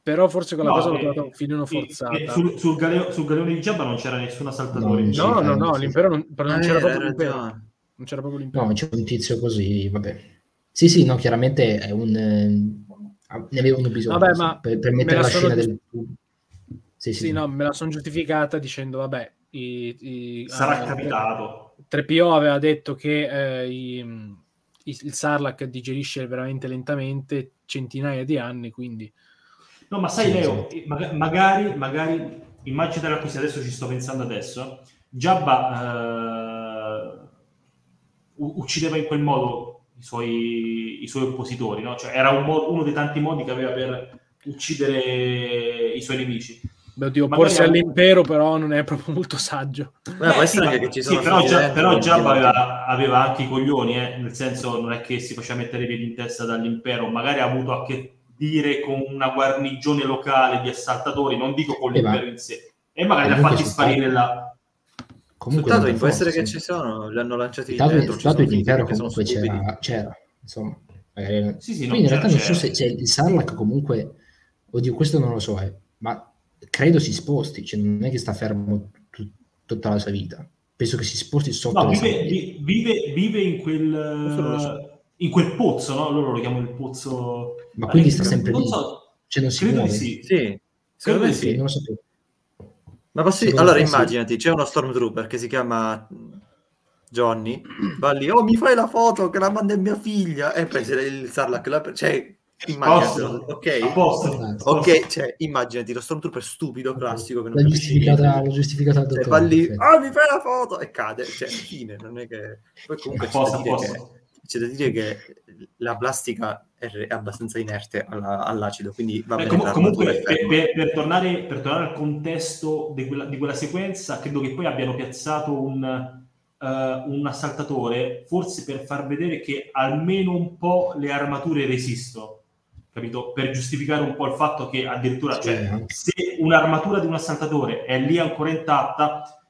Però forse quella no, cosa l'ho trovata un filino forzata. Eh, sul, sul, galeo, sul, galeone di Giabba non c'era nessuna saltatore. No, no, no, no, l'impero non, non, ah, c'era proprio l'impero. Non c'era proprio l'impero. No, c'è un tizio così, vabbè. Sì, sì, no, chiaramente è un... Eh, ne avevano bisogno vabbè, ma per, per mettere la, scena del... Sì, sì, sì, no, me la sono giustificata dicendo, vabbè, i, i, sarà ah, capitato. 3PO aveva detto che eh, i, il, il Sarlacc digerisce veramente lentamente centinaia di anni, quindi... No, ma sai, sì, Leo, sì. magari, magari, immagina così, adesso ci sto pensando adesso, Giabba eh, uccideva in quel modo suoi, i suoi oppositori, no? cioè, era un mo- uno dei tanti modi che aveva per uccidere i suoi nemici. Beh, oddio, opporsi Magari... all'impero però non è proprio molto saggio. Beh, Beh, sì, che ci sono sì, però, già, però Giabba aveva, aveva, anche i coglioni, eh? nel senso non è che si faceva mettere i piedi in testa dall'impero, magari ha avuto a che dire con una guarnigione locale di assaltatori, non dico con l'impero in sé, e magari ha fatti sparire la, Comunque Sul può essere che ci sono, li hanno lanciati dato, dentro. Dato l'impero comunque c'era, c'era, insomma. Eh, sì, sì, quindi in realtà non so se cioè, il Sarlacc comunque, oddio questo non lo so, eh, ma credo si sposti, cioè non è che sta fermo t- tutta la sua vita. Penso che si sposti sotto no, vive, vive, vive, in quel in quel pozzo, no? Loro lo chiamano il pozzo. Ma quindi sta sempre lì. So. Cioè non si muove. Sì, sì. Secondo me sì. Non lo sapevo. Ma posso... Allora immaginati, c'è uno Stormtrooper che si chiama Johnny, va lì, oh mi fai la foto che la manda mia figlia, e poi c'è il Sarlacc, la... cioè immaginati, ok? Ok, cioè immaginati lo Stormtrooper stupido, classico, che non l'ha giustificata, l'ha giustificata cioè, va lì, oh mi fai la foto, e cade, cioè fine, non è che... Poi comunque c'è da, dire che, c'è da dire che la plastica è abbastanza inerte alla, all'acido, quindi va bene. Com- comunque, per, per, per, tornare, per, tornare, al contesto di quella, di quella, sequenza, credo che poi abbiano piazzato un, uh, un assaltatore, forse per far vedere che almeno un po' le armature resistono. Capito? Per giustificare un po' il fatto che addirittura, sì. cioè, se un'armatura di un assaltatore è lì ancora intatta,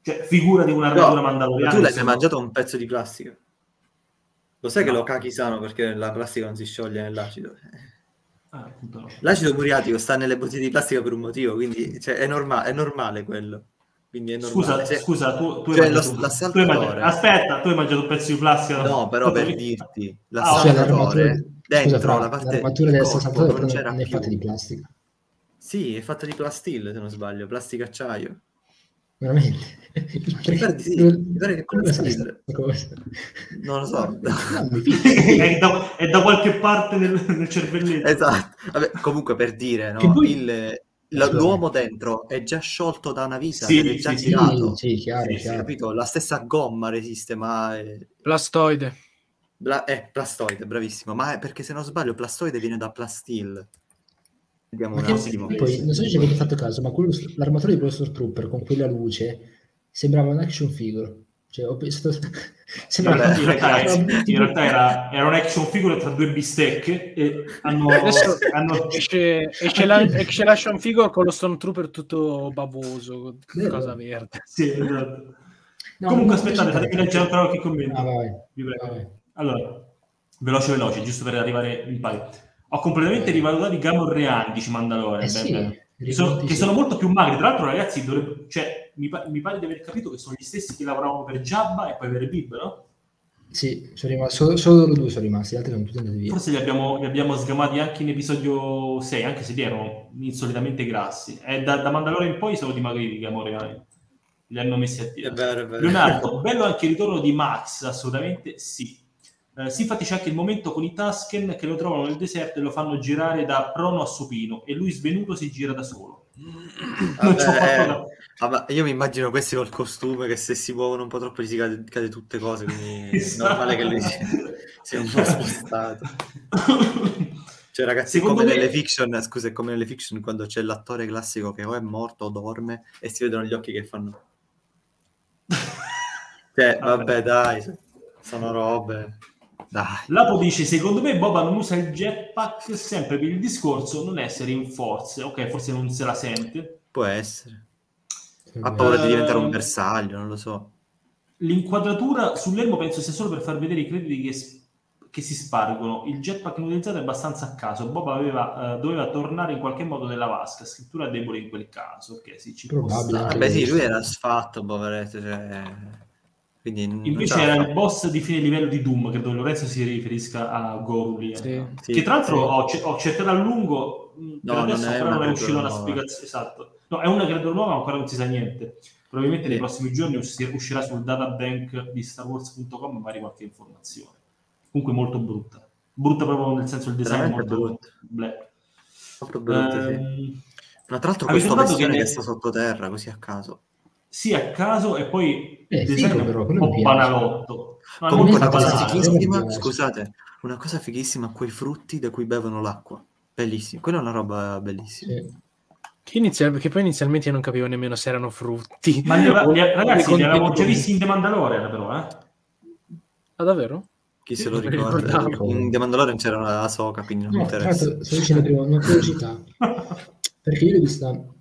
cioè, figura di un'armatura no, mandaloriana. Tu l'hai mai mangiato un pezzo di plastica? Lo sai no. che lo cachi sano perché la plastica non si scioglie nell'acido? Ah. L'acido muriatico sta nelle bottiglie di plastica per un motivo, quindi cioè, è, norma- è, normale quello. quindi è normale. Scusa, Se... scusa tu, tu, cioè, hai mangiato, tu hai mangiato, aspetta, tu hai mangiato un pezzo di plastica? No, però per dirti, l'assaltatore ah, dentro scusa, la parte l'armatura dell'assaltatore non, non è fatta di plastica. Sì, è fatta di plastil, se non sbaglio, plastica acciaio. Veramente? Sì. Non lo so. è, da, è, da, qualche parte nel, nel cervelletto. Esatto. Vabbè, comunque per dire, no? Poi... Il, l'uomo dentro è già sciolto da una vita, sì, è già sì, tirato. Sì, chiaro, chiaro. Capito? La stessa gomma resiste, ma... È... Plastoide. Bla... Eh, plastoide, bravissimo. Ma è perché se non sbaglio plastoide viene da plastil. Vediamo un attimo. Poi, non so se ci avete fatto caso, ma quello, l'armatura di quello Stormtrooper con quella luce sembrava un action figure. Cioè, ho pensato... Sembrava... In realtà, in realtà era, era un action figure tra due bistecche e hanno... Adesso hanno... Esce, esce, la, esce l'action figure con lo Stormtrooper tutto bavoso, cosa verde. Sì, esatto. No, Comunque aspettate, fatemi leggere ancora qualche commento. Ah, vai. Vi prego. Vai. Allora, veloce veloce, giusto per arrivare in pari. Ho completamente rivalutato i Gamor Reali, dice Mandalore. Eh sì, che, sono, che sono, molto più magri. Tra l'altro, ragazzi, dovrebbe, cioè, mi, mi, pare di aver capito che sono gli stessi che lavoravano per Jabba e poi per Bib, no? Sì, sono rimasti, solo, solo due sono rimasti, gli altri sono tutti andati via. Forse li abbiamo, li abbiamo sgamati anche in episodio 6, anche se li erano insolitamente grassi. E da, da Mandalore in poi sono dimagriti Gamor Reali. Li hanno messi a tiro. Leonardo, bello anche il ritorno di Max, assolutamente sì. Eh, sì, infatti c'è anche il momento con i Tusken che lo trovano nel deserto e lo fanno girare da prono a supino e lui svenuto si gira da solo. Vabbè, da... vabbè, io mi immagino questi col costume che se si muovono un po' troppo gli si cade, cade tutte cose, quindi è esatto. normale che lui sia, sia un po' spostato. Cioè, ragazzi, Secondo come me... nelle fiction, scusa, come nelle fiction quando c'è l'attore classico che o è morto o dorme e si vedono gli occhi che fanno. Cioè, vabbè, dai, sono robe. Dai. Lapo dice: Secondo me Boba non usa il jetpack sempre per il discorso non essere in forze. Ok, forse non se la sente. Può essere. Ha paura uh, di diventare un bersaglio, non lo so. L'inquadratura sull'elmo penso sia solo per far vedere i crediti che, che si spargono. Il jetpack utilizzato è abbastanza a caso. Boba aveva, uh, doveva tornare in qualche modo nella vasca. Scrittura debole in quel caso. Ok, sì, ci può stare. Vabbè, sì, lui era sfatto, poveretto. Cioè... Quindi Invece era il boss di fine livello di Doom, credo Lorenzo si riferisca a Goruli. Sì, sì, che tra l'altro sì. ho, ho cercato a lungo, no, adesso non ancora non è uscita una spiegazione. Esatto. No, è una credo nuova, ma ancora non si sa niente. Probabilmente nei prossimi giorni uscirà sul databank di StarWars.com magari qualche informazione. Comunque molto brutta. Brutta proprio nel senso il design Veramente molto brutta. Molto brutta, ehm... sì. Ma tra l'altro questa versione che, che sta sottoterra, così a caso sì a caso e poi eh, il design però, un po' banalotto. No, Comunque una cosa fighissima, scusate, una cosa fighissima, quei frutti da cui bevono l'acqua. Bellissimo, quella è una roba bellissima. Sì. Che, inizial- che, poi inizialmente io non capivo nemmeno se erano frutti. Ma li, li, ragazzi, li avevamo già visti in The Mandalorian, però, eh? Ah, davvero? Chi se lo ricorda? In The Mandalorian c'era una soca, quindi non no, mi interessa. Sto dicendo prima, una curiosità. Perché io l'ho vista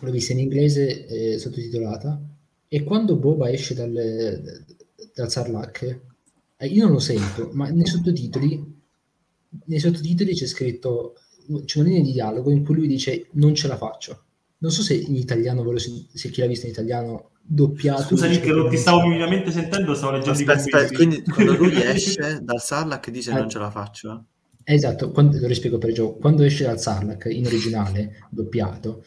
l'ho vista in inglese eh, sottotitolata. E quando Boba esce dal, dal Sarlacc eh, io non lo sento ma nei sottotitoli nei sottotitoli c'è scritto c'è una linea di dialogo in cui lui dice non ce la faccio non so se in italiano se chi l'ha visto in italiano doppiato. Scusa che non ti stavo minimamente sentendo stavo leggendo aspetta, aspetta, quindi quando lui esce dal Sarlacc dice eh, non ce la faccio esatto quando, lo rispiego per gioco quando esce dal Sarlacc in originale doppiato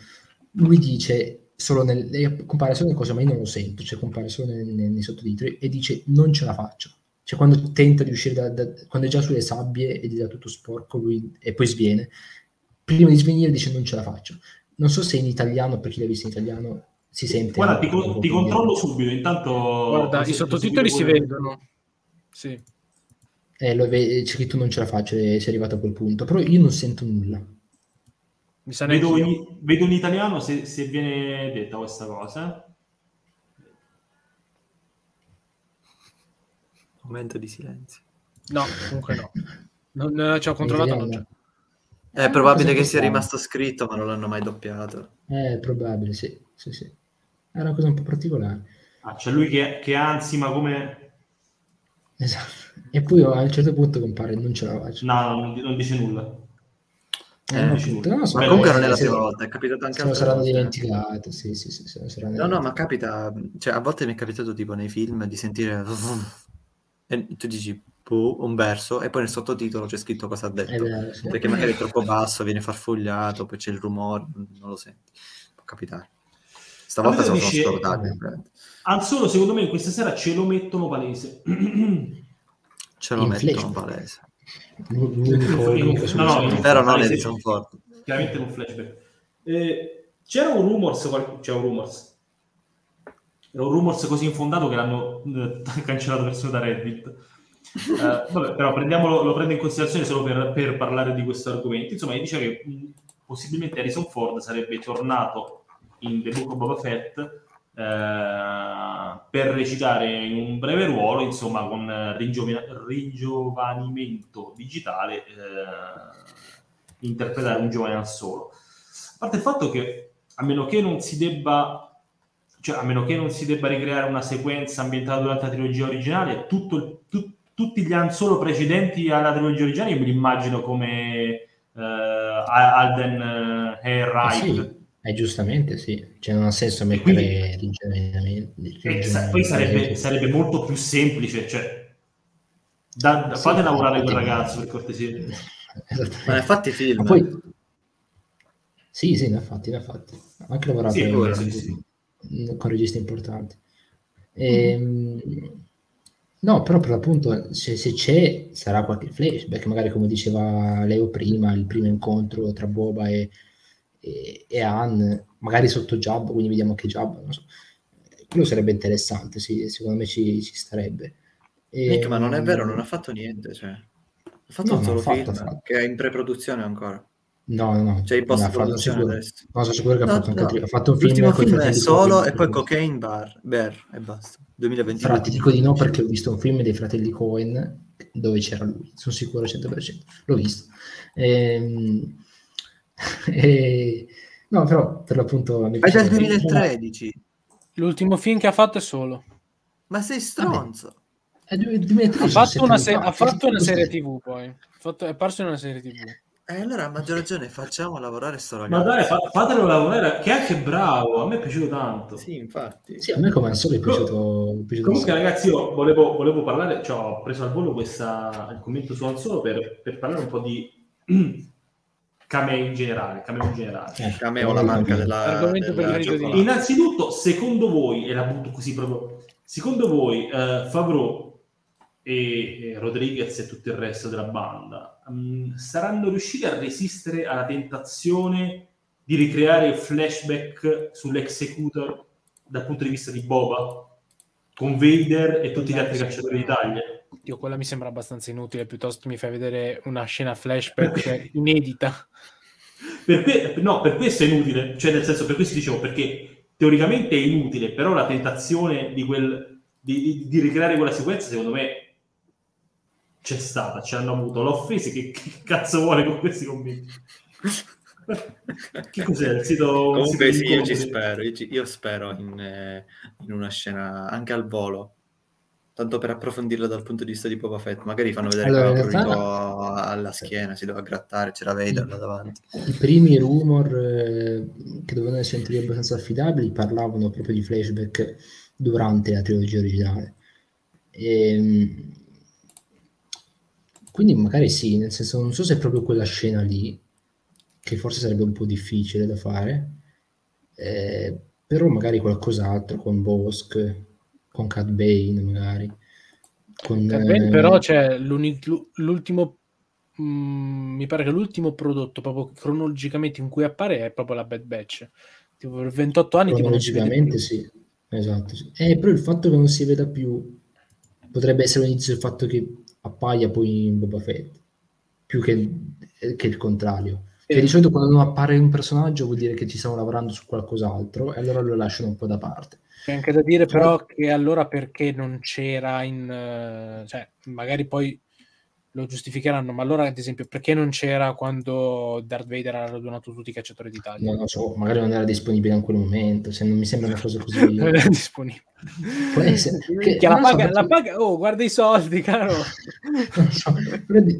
lui dice solo nel, compare solo nelle cose, ma io non lo sento, cioè compare solo nei, nei, nei sottotitoli e dice non ce la faccio. Cioè quando tenta di uscire da, da quando è già sulle sabbie ed è tutto sporco lui, e poi sviene, prima di svenire dice non ce la faccio. Non so se in italiano, per chi l'ha visto in italiano, si sente. Guarda, ti, co- ti controllo subito, intanto... Guarda, i sottotitoli si vedono. Sì. Eh, lo, c'è scritto non ce la faccio e si è arrivato a quel punto, però io non sento nulla. Vedo in, vedo, in, italiano se, se, viene detta questa cosa. Momento di silenzio. No, comunque no. Non, ci ho controllato, non c'è. È probabile che sia rimasto scritto, ma non l'hanno mai doppiato. È probabile, sì. sì, sì. È una cosa un po' particolare. Ah, c'è lui che, che ansima come... Esatto. E poi a un certo punto compare, non ce la faccio. No, non, non dice nulla. Eh, no, ma comunque non è la prima volta, è capitato anche a saranno dimenticate, sì, sì, sì, saranno No, no, ma capita, cioè a volte mi è capitato tipo nei film di sentire e tu dici un verso e poi nel sottotitolo c'è scritto cosa ha detto, vero, sì. perché magari è troppo basso, viene farfugliato, poi c'è il rumore, non lo senti. Può capitare. Stavolta sono dice, scordati. Anzolo, secondo me, questa sera ce lo mettono palese. ce lo in mettono flash. palese. L'unico, no, no, però non Edison Ford. Chiaramente un flashback. Eh, c'era un rumors, c'è un rumors. Era un rumors così infondato che l'hanno eh, cancellato persino da Reddit. Eh, vabbè, però prendiamolo, lo prendo in considerazione solo per, per parlare di questo argomento. Insomma, dice che mh, possibilmente Harrison Ford sarebbe tornato in The Book of Boba Fett eh, per recitare in un breve ruolo, insomma, con ringiov- ringiovanimento digitale, eh, interpretare un giovane al solo. A parte il fatto che, a meno che non si debba cioè, a meno che non si debba ricreare una sequenza ambientata durante la trilogia originale, tutto, tu, tutti gli Han Solo precedenti alla trilogia originale me li immagino come uh, Alden Hair Right. Eh, giustamente sì, cioè non ha senso mettere rigeneramento. Poi sarebbe, sarebbe, molto più semplice, cioè da, da, fate lavorare quel ragazzo per cortesia. Ma ne ha fatti film. Poi... Sì, sì, ne ha fatti, ne ha fatti. Anche lavorato sì, sì, sì. con registi importanti. E, mm. No, però per l'appunto se, se, c'è sarà qualche flashback, magari come diceva Leo prima, il primo incontro tra Boba e, e, e Han, magari sotto Jabba, quindi vediamo che Jabba, non so. Quello sarebbe interessante, sì, secondo me ci, ci starebbe. E, Nick, ma non è vero, non ha fatto niente, cioè. Ha fatto no, un solo fatto, film che è in pre-produzione ancora. No, no, no. Cioè in post-produzione no, adesso. No, sono sicuro che no, ha fatto, no. Anche, ha fatto un film. L'ultimo film è solo e poi Cocaine Bar, Bear e basta. 2020. Però ti dico di no perché ho visto un film dei fratelli Cohen dove c'era lui, sono sicuro al 100%. L'ho visto. Ehm e... No, però per l'appunto... È del 2013. L'ultimo film che ha fatto è solo. Ma sei stronzo. È 2013, ha fatto, una, se- ha fatto una serie tv poi. Fatto, è apparso in una serie tv. E eh, allora a maggior ragione facciamo lavorare sto ragazzo. Ma dai, fa- fatelo lavorare, che è anche bravo, a me è piaciuto tanto. Sì, infatti. Sì, a me come al solo è piaciuto. è piaciuto Comunque ragazzi, io volevo, volevo parlare, cioè ho preso al volo questa, il commento su Al per, per parlare un po' di cameo in generale. Cameo in generale. Eh, cameo la marca della, della di... Innanzitutto, secondo voi, e la butto così proprio, secondo voi uh, Favreau e, e Rodriguez e tutto il resto della banda um, saranno riusciti a resistere alla tentazione di ricreare il flashback sull'executor dal punto di vista di Boba con Vader e tutti gli altri cacciatori d'Italia? Dio, quella mi sembra abbastanza inutile, piuttosto mi fai vedere una scena flashback inedita. Per que- no, per questo è inutile, cioè nel senso, per questo dicevo, perché teoricamente è inutile, però la tentazione di, quel, di, di, di ricreare quella sequenza, secondo me, c'è stata, ci hanno avuto. L'ho offesi, che, che cazzo vuole con questi commenti? che cos'è il sito? Comunque sito sì, io ci spero, io, ci, io spero in, eh, in una scena anche al volo tanto per approfondirlo dal punto di vista di Boba Fett, magari fanno vedere allora, che realtà... alla schiena, si doveva grattare, c'era Vader là davanti. I primi rumor eh, che dovevano essere teorie abbastanza affidabili parlavano proprio di flashback durante la trilogia originale. E, ehm, quindi magari sì, nel senso non so se è proprio quella scena lì, che forse sarebbe un po' difficile da fare, eh, però magari qualcos'altro con Bosk con Cat Bane magari. Con, Cat Bane, eh... però c'è l'ultimo mh, mm, mi pare che l'ultimo prodotto proprio cronologicamente in cui appare è proprio la Bad Batch. Tipo per 28 anni vede sì. Esatto. Sì. Eh, però il fatto che non si veda più potrebbe essere l'inizio del fatto che appaia poi in Boba Fett più che, che il contrario. Che di solito quando non appare un personaggio vuol dire che ci stiamo lavorando su qualcos'altro e allora lo lasciano un po' da parte. C'è anche da dire però che allora perché non c'era in... Uh, cioè, magari poi lo giustificheranno, ma allora ad esempio perché non c'era quando Darth Vader ha radunato tutti i cacciatori d'Italia? Non lo so, magari non era disponibile in quel momento, se non mi sembra una cosa così... non era disponibile. Può essere, che, che la, paga, so, la paga, oh guarda i soldi, caro! so,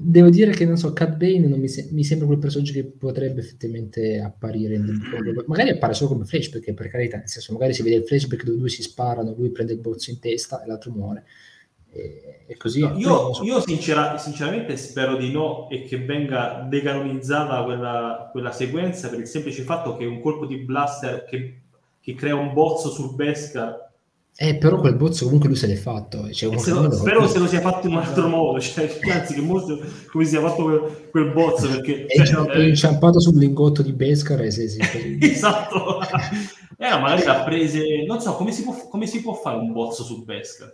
devo dire che non so, Cat Bane non mi, se- mi, sembra quel personaggio che potrebbe effettivamente apparire in The magari appare solo come flash, perché per carità, nel senso magari si vede il flashback dove due si sparano, lui prende il bozzo in testa e l'altro muore e, e così. No, io, io sincera, sinceramente spero di no e che venga decanonizzata quella, quella, sequenza per il semplice fatto che un colpo di blaster che, che crea un bozzo sul Beskar eh, però quel bozzo comunque lui se l'è fatto. Cioè, se lo, spero se lo sia fatto in un altro modo, cioè, anzi che molto come sia fatto quel, quel bozzo perché... È cioè, eh, inciampato sul lingotto di Beskar e se si... esatto. eh, magari l'ha prese... Non so, come si può, come si può fare un bozzo su Beskar?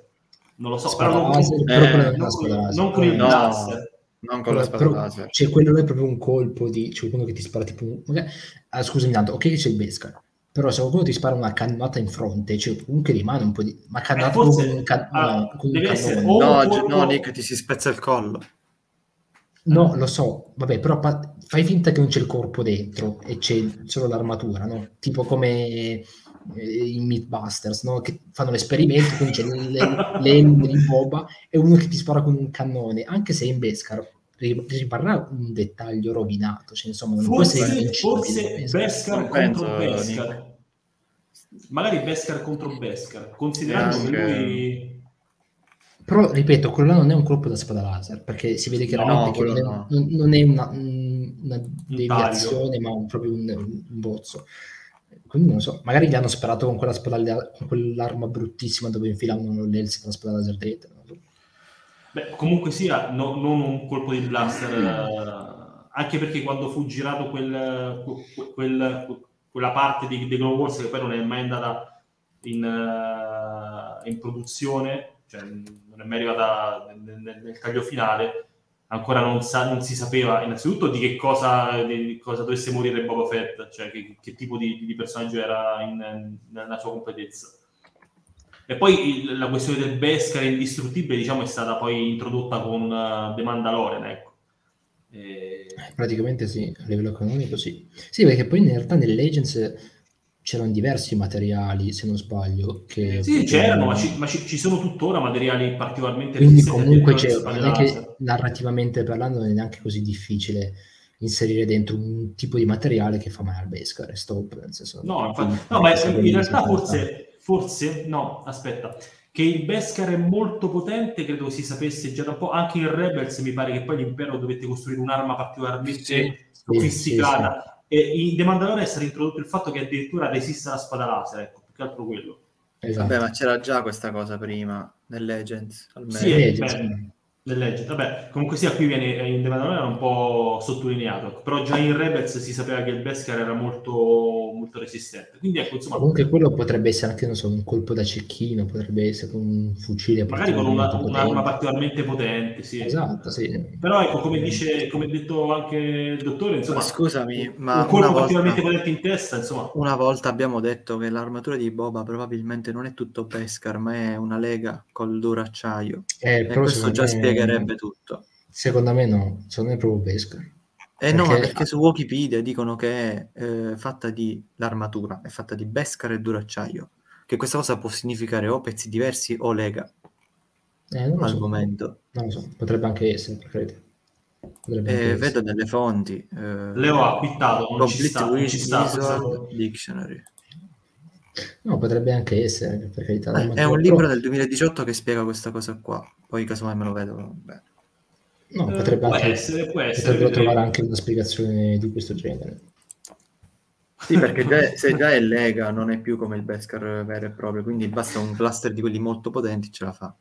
Non lo so, però non, laser, eh, non, con, non con il no, laser. Non con la spada laser. Cioè, quello non è proprio un colpo di... Cioè, qualcuno che ti spara tipo... Magari, ah, scusami tanto, ok c'è il Beskar, però se qualcuno ti spara una cannata in fronte, cioè comunque rimane un po' di... Ma cannata eh, forse, con un, can... ah, con un cannone. No, no, Nick, ti si spezza il collo. No, lo so, vabbè, però pa- fai finta che non c'è il corpo dentro e c'è solo l'armatura, no? Tipo come eh, i Mythbusters, no? che fanno l'esperimento, quindi c'è l'En di Boba e uno che ti spara con un cannone, anche se è in Beskar rimarrà un dettaglio rovinato, cioè, insomma, non forse, forse Beskar contro Beskar. Magari Beskar contro Beskar, considerando che lui però ripeto, quello là non è un colpo da spada laser perché si vede chiaramente no, che non è, no. non è, una, una deviazione, ma un, proprio un, un, bozzo. Quindi non so, magari gli hanno sparato con quella spada, con quell'arma bruttissima dove infilavano l'elsi con la spada laser dentro. So. Beh, comunque sia, no, non un colpo di blaster, eh, anche perché quando fu girato quel, quel, quella parte di The Glow Wars che poi non è mai andata in, uh, in produzione, cioè non è mai arrivata nel, nel, nel taglio finale, ancora non, sa, non, si sapeva innanzitutto di che cosa, di cosa dovesse morire Boba Fett, cioè che, che tipo di, di, personaggio era in, nella sua completezza. E poi il, la questione del Beskar indistruttibile, diciamo, è stata poi introdotta con uh, The Mandalorian, ecco. E... Praticamente sì, a livello economico sì. Sì, perché poi in realtà nelle Legends c'erano diversi materiali, se non sbaglio. Che sì, c'erano, ma, ci, ma ci, ci, sono tuttora materiali particolarmente Quindi comunque c'è, non è che narrativamente parlando non è neanche così difficile inserire dentro un tipo di materiale che fa male al Beskar stop. Nel senso, no, infatti, no, ma in realtà forse, forse, no, aspetta, che il Beskar è molto potente, credo si sapesse già da un po', anche in Rebels mi pare che poi l'impero dovette costruire un'arma particolarmente sì, sofisticata. Sì, sì, e in The Mandalorian è stato introdotto il fatto che addirittura resista la spada laser, ecco, più che altro quello. Esatto. Vabbè, ma c'era già questa cosa prima, nel Legends, almeno. Sì, Legends. Beh, nel Legend. Vabbè, comunque sia qui viene in The Mandalorian un po' sottolineato, però già in Rebels si sapeva che il Beskar era molto, molto resistente. Quindi ecco, insomma... Comunque quello potrebbe essere anche, non so, un colpo da cecchino, potrebbe essere con un fucile Magari con una, un'arma particolarmente potente, sì. Esatto, sì. Però ecco, come dice, come ha detto anche il dottore, insomma... Ma scusami, ma... Un colpo particolarmente potente in testa, insomma... Una volta abbiamo detto che l'armatura di Boba probabilmente non è tutto Beskar, ma è una lega col duro acciaio. Eh, e questo già me... spiegherebbe tutto. Secondo me no, secondo me è proprio Beskar. Eh perché... no, perché su Wikipedia dicono che è eh, fatta di l'armatura, è fatta di Beskar e duracciaio, che questa cosa può significare o pezzi diversi o lega. Eh, non al so. momento. Non lo so, potrebbe anche essere, credo. Eh, vedo delle fonti. Eh, Leo ha acquittato, non ci sta, non ci sta Dictionary. No, potrebbe anche essere, per carità. Eh, è un libro del 2018 che spiega questa cosa qua, poi casomai me lo vedo. Beh. No, eh, potrebbe anche essere, può essere, potrebbero trovare anche una spiegazione di questo genere. Sì, perché già, se già è Lega non è più come il Beskar vero e proprio, quindi basta un cluster di quelli molto potenti ce la fa.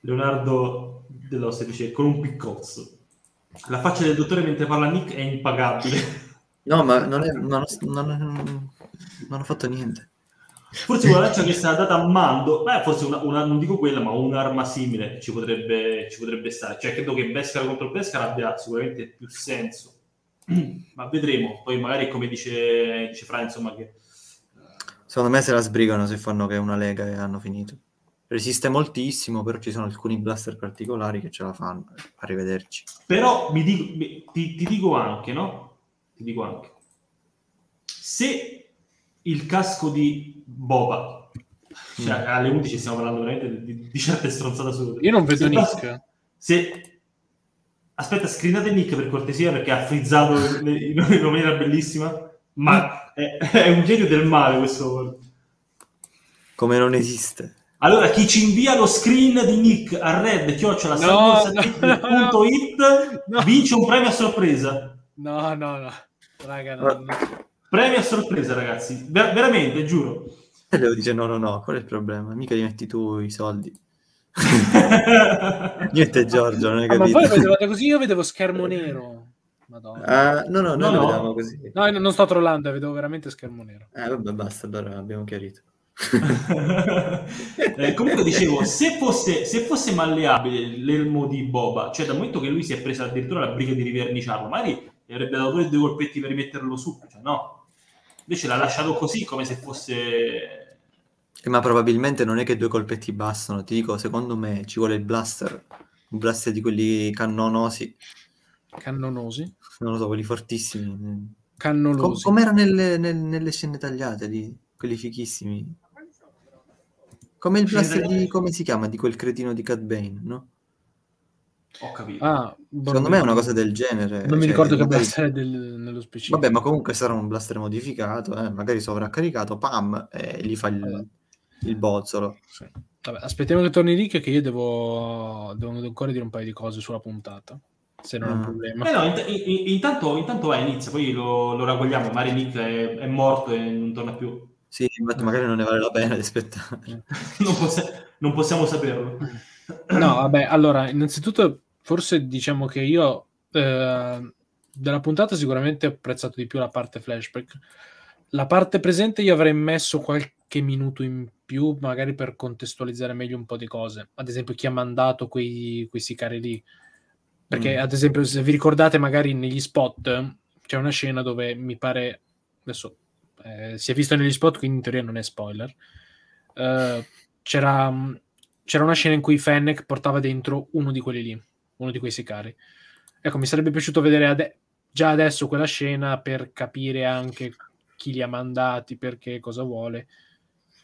Leonardo Dell'Osse dice con un piccozzo. La faccia del dottore mentre parla Nick è impagabile. No, ma non, è, non, non, non ho fatto niente. Forse una lancia che è stata data a Mando, beh, forse una, una, non dico quella, ma un'arma simile ci potrebbe, ci potrebbe stare. Cioè, credo che Beskar contro Beskar abbia sicuramente più senso. ma vedremo. Poi magari come dice, dice Fra, insomma, che... Secondo me se la sbrigano se fanno che è una lega e hanno finito. resiste moltissimo, però ci sono alcuni blaster particolari che ce la fanno. Arrivederci. Però mi dico, mi, ti, ti, dico anche, no? Ti dico anche, se il casco di Boba, cioè mm. alle 11 stiamo parlando veramente di, di certe stronzate assurde. Io non vedo se Nick. Se... Aspetta, screenate Nick per cortesia perché ha frizzato in maniera bellissima, ma è, è un genio del male questo. Come non esiste. Allora, chi ci invia lo screen di Nick a red chiocciola no, no, no, no. vince un premio a sorpresa. No, no, no. Raga, no. Premio a sorpresa, ragazzi. Ver- veramente, giuro. E Leo dice no, no, no, qual è il problema? Mica li metti tu i soldi. Niente Giorgio, non hai capito. Ah, ma voi vedevate così, io vedevo schermo nero. Madonna. Uh, no, no, noi no, no. lo così. No, non sto trollando, vedevo veramente schermo nero. Eh, vabbè, basta, allora abbiamo chiarito. eh, comunque dicevo, se fosse, se fosse malleabile l'elmo di Boba, cioè dal momento che lui si è preso addirittura la briga di riverniciarlo, magari gli avrebbe dato due, due colpetti per rimetterlo su, cioè, no. Invece l'ha lasciato così come se fosse... Eh, ma probabilmente non è che due colpetti bastano, ti dico, secondo me ci vuole il blaster, un blaster di quelli cannonosi. Cannonosi? Non lo so, quelli fortissimi. Cannonosi. Com- com'era nelle, nelle, nelle scene tagliate lì, quelli fichissimi. Come il blaster di... come si chiama? Di quel cretino di Cat Bane, no? Ho capito. Ah, Secondo me è una cosa del genere. Non mi cioè, ricordo che blaster è del, nello specifico. Vabbè, ma comunque sarà un blaster modificato, eh? magari sovraccaricato, pam, e gli fa il, il bozzolo. Sì. Vabbè, aspettiamo che torni Rick che io devo... devo ancora dire un paio di cose sulla puntata. Se non è un ah. problema. Eh no, int- in- intanto, intanto vai, inizia, poi lo, lo raccogliamo. Magari Nick è, è morto e non torna più. Sì, infatti magari non ne vale la pena di aspettare. non, poss- non, possiamo saperlo. No, vabbè, allora, innanzitutto forse diciamo che io eh, della puntata sicuramente ho apprezzato di più la parte flashback. La parte presente io avrei messo qualche minuto in più, magari per contestualizzare meglio un po' di cose. Ad esempio, chi ha mandato quei, quei sicari lì. Perché, mm. ad esempio, se vi ricordate, magari negli spot c'è una scena dove mi pare. Adesso eh, si è visto negli spot, quindi in teoria non è spoiler. Uh, c'era, c'era, una scena in cui Fennec portava dentro uno di quelli lì, uno di quei sicari. Ecco, mi sarebbe piaciuto vedere ade- già adesso quella scena per capire anche chi li ha mandati, perché, cosa vuole.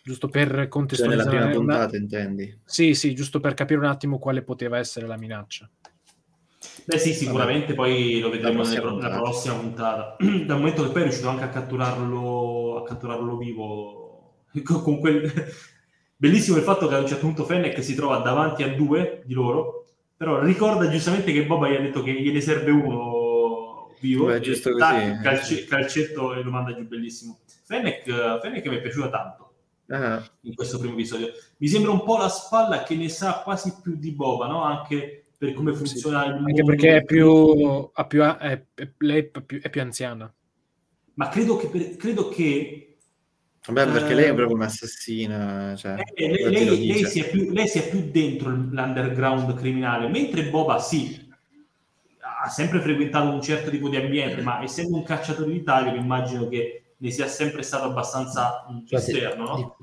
Giusto per contestualizzare. Cioè nella prima puntata, una... intendi? Sì, sì, giusto per capire un attimo quale poteva essere la minaccia. Beh sì, sicuramente Vabbè. poi lo vedremo nella prossima, prossima puntata. Dal momento che poi è riuscito anche a catturarlo, a catturarlo vivo con quel... Bellissimo il fatto che a un certo punto Fennec si trova davanti a due di loro, però ricorda giustamente che Boba gli ha detto che gliene serve uno vivo, Beh, giusto così. Tac, calce, calcetto e lo manda giù bellissimo. Fennec, Fennec mi è piaciuta tanto uh-huh. in questo primo episodio. Mi sembra un po' la spalla che ne sa quasi più di Boba, no? Anche per come funziona sì. il mondo. Anche perché è più, è più, è, lei è più, è più, anziana. Ma credo che, per, credo che Vabbè, perché uh, lei è proprio un'assassina. Cioè, eh, lei, lei, lei, sia più, lei sia più dentro l'underground criminale, mentre Boba sì, ha sempre frequentato un certo tipo di ambiente, ma essendo un cacciatore d'Italia, immagino che ne sia sempre stato abbastanza esterno. No?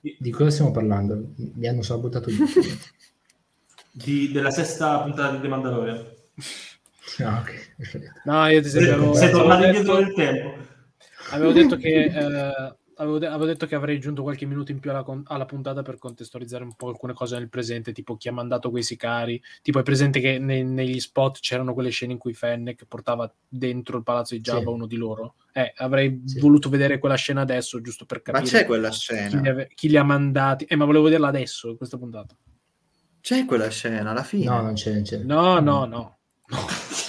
Di, di, cosa stiamo parlando? Mi hanno sabotato il di, della sesta puntata di The Mandalorian. No, okay. no io ti sei, sei tornato indietro nel tempo. Avevo detto che eh, avevo, de- avevo, detto che avrei aggiunto qualche minuto in più alla, con- alla, puntata per contestualizzare un po' alcune cose nel presente, tipo chi ha mandato quei sicari. Tipo, è presente che ne- negli spot c'erano quelle scene in cui Fennec portava dentro il palazzo di Jabba sì. uno di loro. Eh, avrei sì. voluto vedere quella scena adesso, giusto per capire. Ma c'è quella scena? Chi li, ave- chi li ha mandati. Eh, ma volevo vederla adesso, in questa puntata. C'è quella scena alla fine? No, non c'è. c'è. No, no, no.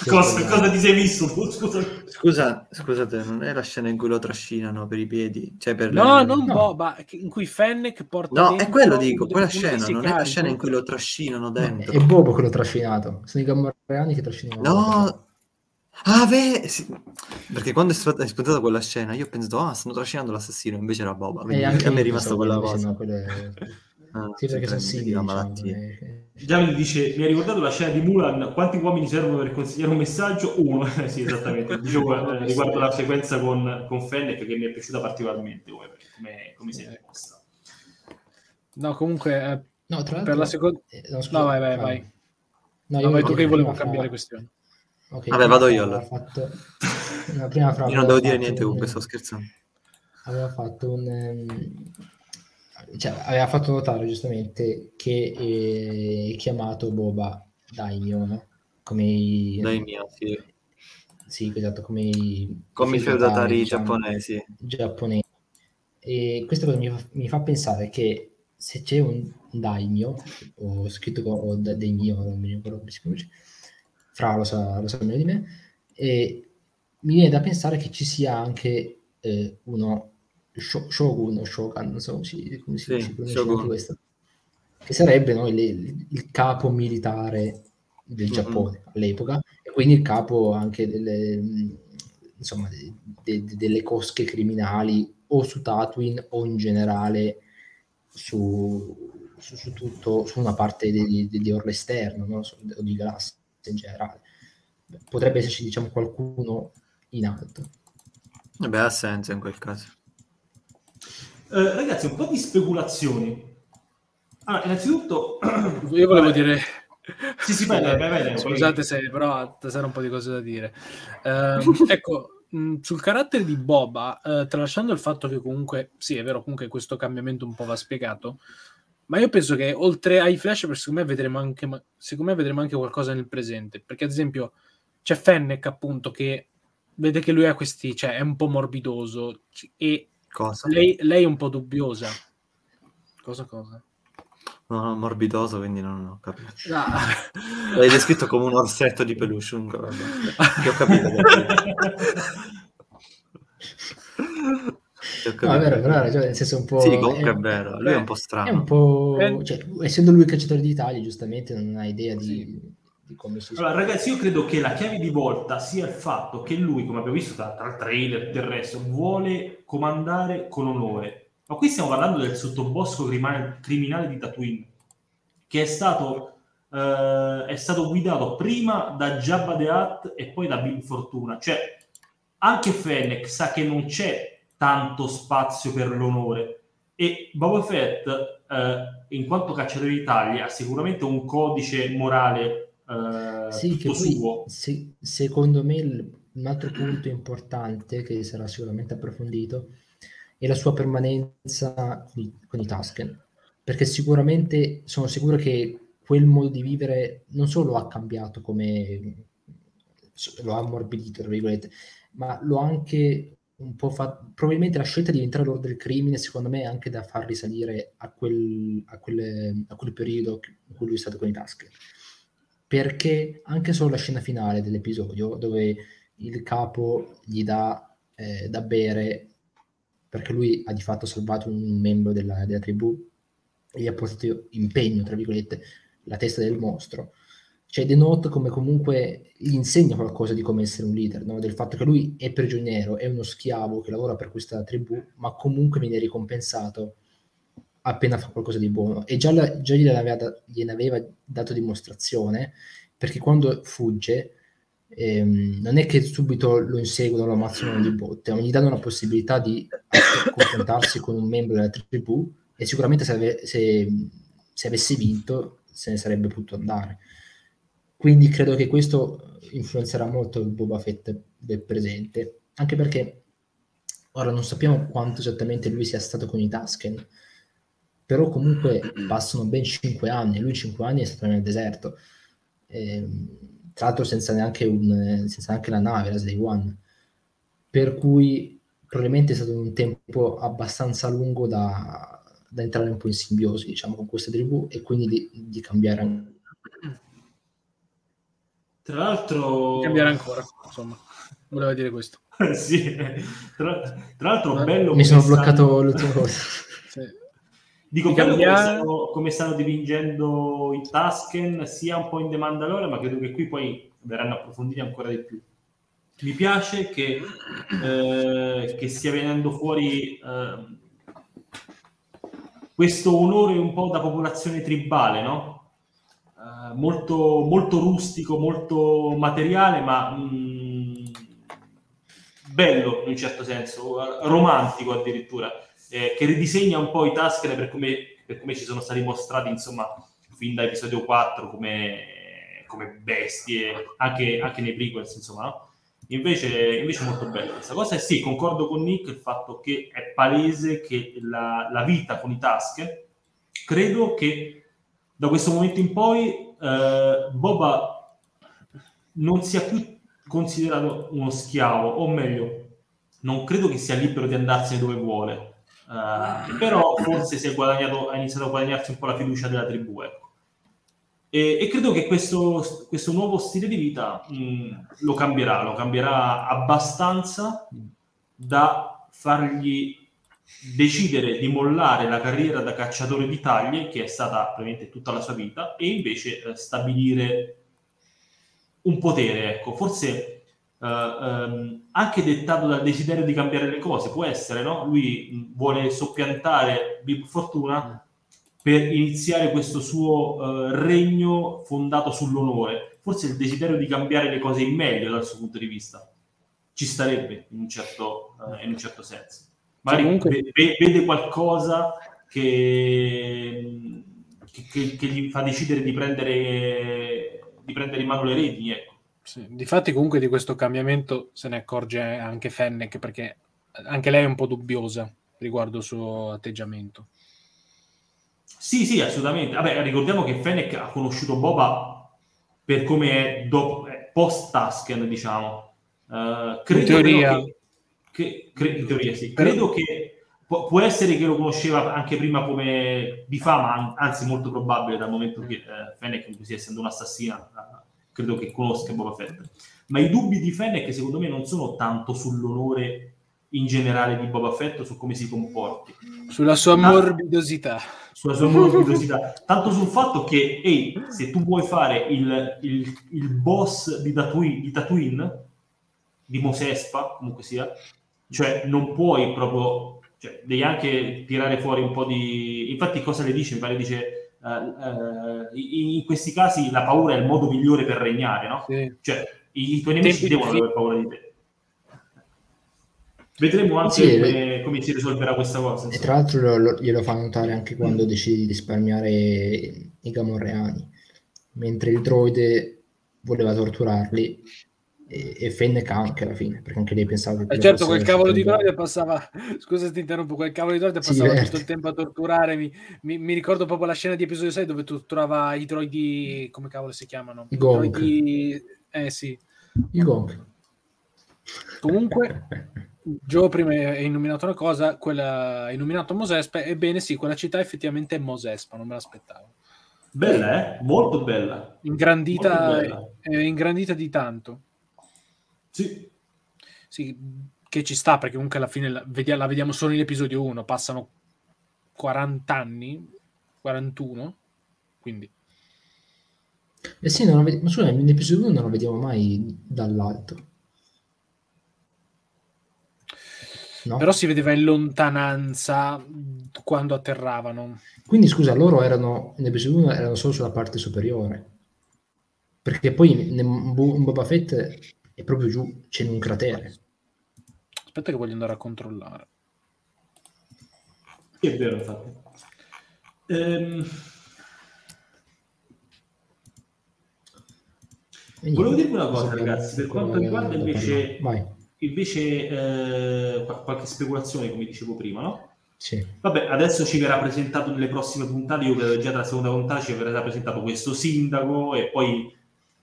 Cosa, cosa, ti sei visto? Scusa. Scusa, scusate, non è la scena in cui lo trascinano per i piedi? Cioè per no, le... non no. Boba, in cui Fennec porta No, è quello dico, quella scena, non è la scena in cui lo trascinano dentro. È Bobo che l'ho trascinato. Sono i gamorreani che trascinano. No, Ah, beh, sì. perché quando è, è spuntata quella scena io ho pensato, ah, stanno trascinando l'assassino, invece era Boba. Quindi a me è rimasta quella cosa. No, quelle... Ah, sì, perché sono simili. Diciamo, eh. Gianni dice: Mi ha ricordato la scena di Mulan. Quanti uomini servono per consegnare un messaggio? Uno, sì, esattamente. Dicevo eh, riguardo la sequenza con, con Fennec che mi è piaciuta particolarmente come, come, come si è posta. No, comunque, eh, No. Per la seconda... Eh, no, scusa, no, vai, vai, vai. No, io no, tu che volevo cambiare fra... questione. Okay, Vabbè, vado io allora. Fatto... No, prima fra... Io non devo dire niente un... comunque, sto scherzando. Aveva fatto un... Um... Cioè, aveva fatto notare giustamente che è chiamato Boba Daimyo, no? Come i... Daimyo, sì. Sì, esatto, come i... Come i feudatari diciamo, giapponesi. Giapponesi. E questa cosa mi fa, mi fa pensare che se c'è un daimyo, o scritto o daimyo, non mi ricordo come si pronuncia, Fra lo sa, lo sa meglio di me, e mi viene da pensare che ci sia anche eh, uno shogun o shogun, non so come si, come si, sì, si questo, che sarebbe no, il, il, capo militare del Giappone mm-hmm. all'epoca, e quindi il capo anche delle, insomma, de, de, delle cosche criminali o su Tatooine o in generale su, su, su tutto, su una parte di, di, di Orlo esterno no? o di galassia in generale. Potrebbe esserci diciamo qualcuno in alto. Vabbè, ha senso in quel caso. Eh, ragazzi, un po' di speculazioni. Allora, innanzitutto... Io volevo dire... Sì, sì, bene, bene, bene, Scusate se però sarà un po' di cose da dire. Eh, ecco, mh, sul carattere di Boba, eh, tralasciando il fatto che comunque, sì, è vero, comunque questo cambiamento un po' va spiegato, ma io penso che oltre ai flash, secondo me vedremo anche, secondo me vedremo anche qualcosa nel presente, perché ad esempio c'è Fennec appunto che vede che lui ha questi, cioè è un po' morbidoso e lei, lei, è un po' dubbiosa. Cosa cosa? No, no, morbidoso, quindi non ho capito. No. L'hai descritto come un orsetto di peluche, comunque, che ho capito. No, è vero, però ha ragione, nel senso un po'... Sì, comunque è, è vero, lui è un po' strano. È un po'... Cioè, essendo lui calciatore d'Italia, giustamente non ha idea di. Di come si... Allora, ragazzi, io credo che la chiave di volta sia il fatto che lui, come abbiamo visto tra, tra il trailer del resto, vuole comandare con onore ma qui stiamo parlando del sottobosco criminale di Tatooine, che è stato, eh, è stato guidato prima da Jabba the Hutt e poi da Big Fortuna. Cioè, anche Fennec sa che non c'è tanto spazio per l'onore e Boba Fett, eh, in quanto cacciatore d'Italia, ha sicuramente un codice morale eh, sì, tutto suo. Sì, secondo me un altro punto importante che sarà sicuramente approfondito e la sua permanenza con i, con i Tusken. Perché sicuramente sono sicuro che quel modo di vivere non solo ha cambiato come lo ha ammorbidito, tra virgolette, ma lo ha anche un po' fatto. Probabilmente la scelta di entrare all'ordine del crimine, secondo me, è anche da far risalire a quel, a, quelle, a quel periodo in cui lui è stato con i Tusken. Perché anche solo la scena finale dell'episodio, dove il capo gli dà eh, da bere perché lui ha di fatto salvato un membro della, della tribù e gli ha portato impegno, tra virgolette, la testa del mostro. Cioè denota come comunque gli insegna qualcosa di come essere un leader, no? del fatto che lui è prigioniero, è uno schiavo che lavora per questa tribù, ma comunque viene ricompensato appena fa qualcosa di buono. E già, la, già gliene, aveva, gliene aveva dato dimostrazione, perché quando fugge ehm, non è che subito lo inseguono, lo ammazzano di botte, ma gli danno la possibilità di confrontarsi con un membro della tribù e sicuramente se, ave- se, se avesse vinto se ne sarebbe potuto andare. Quindi credo che questo influenzerà molto il Boba Fett del presente, anche perché ora non sappiamo quanto esattamente lui sia stato con i Tusken, però comunque passano ben 5 anni, lui 5 anni è stato nel deserto. Ehm, tra l'altro senza neanche, un, senza neanche la nave, la Slay One, per cui probabilmente è stato un tempo abbastanza lungo da, da entrare un po' in simbiosi diciamo, con questa tribù e quindi di, di cambiare tra l'altro cambiare ancora insomma voleva dire questo sì tra, tra l'altro bello mi sono bloccato l'ultima cosa. Dico bello come stanno, come stanno dipingendo i Tusken sia un po' in The Mandalorian, ma credo che qui poi verranno approfonditi ancora di più. Mi piace che, eh, che stia venendo fuori eh, questo onore un po' da popolazione tribale, no? Eh, molto, molto rustico, molto materiale, ma mh, mm, bello in un certo senso, romantico addirittura eh, che ridisegna un po' i Tusken per come, per come ci sono stati mostrati, insomma, fin da episodio 4 come, come bestie, anche, anche, nei prequels, insomma, no? Invece, invece molto bella questa cosa. E sì, concordo con Nick il fatto che è palese che la, la vita con i Tusken, credo che da questo momento in poi eh, Boba non sia più considerato uno schiavo, o meglio, non credo che sia libero di andarsene dove vuole, uh, però forse si è guadagnato, ha iniziato a guadagnarsi un po' la fiducia della tribù. Ecco. E, e, credo che questo, questo, nuovo stile di vita mh, lo cambierà, lo cambierà abbastanza da fargli decidere di mollare la carriera da cacciatore di taglie, che è stata probabilmente tutta la sua vita, e invece eh, stabilire un potere. Ecco, forse Uh, um, anche dettato dal desiderio di cambiare le cose, può essere, no? Lui vuole soppiantare Bib Fortuna per iniziare questo suo uh, regno fondato sull'onore. Forse il desiderio di cambiare le cose in meglio dal suo punto di vista ci starebbe in un certo, uh, in un certo senso. Magari comunque... vede qualcosa che, che, che, gli fa decidere di prendere, di prendere in mano le redini, ecco. Sì, difatti comunque di questo cambiamento se ne accorge anche Fennec perché anche lei è un po' dubbiosa riguardo il suo atteggiamento. Sì, sì, assolutamente. Vabbè, ricordiamo che Fennec ha conosciuto Boba per come è, dopo, è post-Tusken, diciamo. Uh, credo in teoria. Che, che, cre- in teoria sì. Credo che può, può, essere che lo conosceva anche prima come di fama, anzi molto probabile dal momento che uh, Fennec, così essendo un'assassina, credo che conosca Boba Fett. Ma i dubbi di Fennec secondo me non sono tanto sull'onore in generale di Boba Fett, su come si comporti. Sulla sua morbidosità. Sulla sua morbidosità. tanto sul fatto che, ehi, se tu vuoi fare il, il, il boss di Tatooine, di Tatooine, di Mosespa, comunque sia, cioè non puoi proprio, cioè, devi anche tirare fuori un po' di... Infatti cosa le dice? Mi pare dice uh, in questi casi la paura è il modo migliore per regnare, no? Sì. Cioè, i, i tuoi nemici Tempi devono avere paura di te. Vedremo anche sì, come, come, si risolverà questa cosa. E tra l'altro lo, lo, glielo fa notare anche quando mm. decide di risparmiare i gamorreani, mentre il droide voleva torturarli e, e Fennec anche alla fine, perché anche lei pensava che... Eh certo, quel cavolo di droide passava, scusa se ti interrompo, quel cavolo di droide passava sì, tutto il tempo a torturare, mi, mi, mi, ricordo proprio la scena di episodio 6 dove tu trova i droidi, come cavolo si chiamano? I Gonk. Droidi... Eh sì. I Gonk. Comunque, Joe prima è illuminato una cosa, quella, ha illuminato Mosespa, ebbene sì, quella città effettivamente è Mosespa, non me l'aspettavo. Bella, eh? Molto bella. Ingrandita, Molto bella. È ingrandita di tanto. Sì. Sì, che ci sta perché comunque alla fine la, vediamo, la vediamo solo nell'episodio 1, passano 40 anni, 41, quindi... Eh sì, non vedi- ma scusa, nell'episodio 1 non la vediamo mai dall'alto. No? Però si vedeva in lontananza quando atterravano. Quindi scusa, loro erano nell'episodio 1 erano solo sulla parte superiore. Perché poi in Boba Fett è proprio giù, c'è un cratere. Aspetta che voglio andare a controllare. È vero, infatti. Ehm... Volevo dirvi una cosa, ragazzi, per quanto riguarda invece, invece eh, qualche speculazione, come dicevo prima, no? Sì. Vabbè, adesso ci verrà presentato nelle prossime puntate, io credo già dalla seconda puntata ci verrà presentato questo sindaco e poi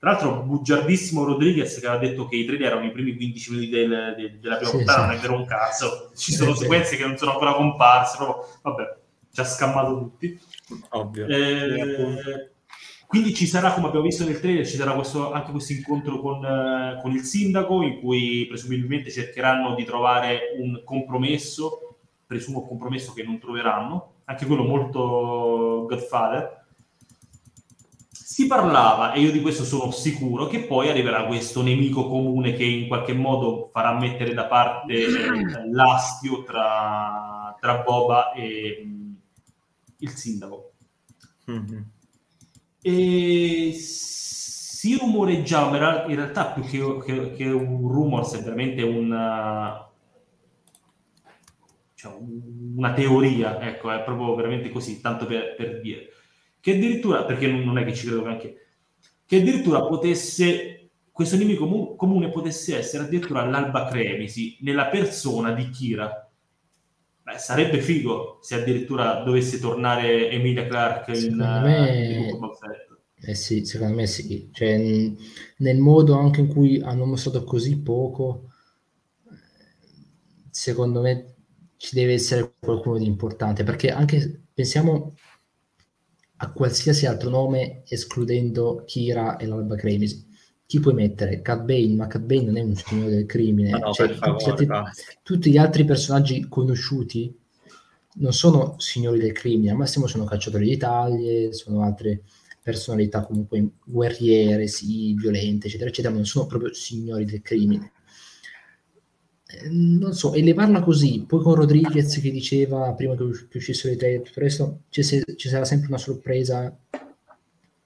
tra l'altro, bugiardissimo Rodriguez che aveva detto che i trailer erano i primi 15 minuti del, del, della prima sì, puntata, sì. non è vero un cazzo. Ci sono sì, sequenze che non sono ancora comparse, proprio, vabbè, ci ha scammato tutti. Ovvio. Eh, quindi ci sarà, come abbiamo visto nel trailer, ci sarà questo, anche questo incontro con, uh, con, il sindaco, in cui presumibilmente cercheranno di trovare un compromesso, presumo un compromesso che non troveranno, anche quello molto Godfather si parlava, e io di questo sono sicuro, che poi arriverà questo nemico comune che in qualche modo farà mettere da parte eh, l'astio tra, tra Boba e mm, il sindaco. Mm-hmm. E si rumoreggiava, in realtà più che, che, che un rumor, è veramente un... cioè, una teoria, ecco, è proprio veramente così, tanto per, per dire, che addirittura, perché non è che ci credo neanche, che addirittura potesse, questo nemico comu- comune potesse essere addirittura l'Alba Cremisi, nella persona di Kira. Beh, sarebbe figo se addirittura dovesse tornare Emilia Clark in, secondo me... in eh sì, secondo me sì. Cioè, nel modo anche in cui hanno mostrato così poco, secondo me ci deve essere qualcuno di importante, perché anche pensiamo a qualsiasi altro nome escludendo Kira e l'Alba Cremisi. Chi puoi mettere? Cat Bane, ma Cat Bane non è un signore del crimine. No, cioè, tutti, favore, altri, tutti, gli altri personaggi conosciuti non sono signori del crimine, al massimo sono cacciatori di taglie, sono altre personalità comunque guerriere, sì, violente, eccetera, eccetera, ma non sono proprio signori del crimine. Eh, non so, elevarla così, poi con Rodriguez che diceva prima che, che uscissero i trailer tutto il resto, ci, ci sarà sempre una sorpresa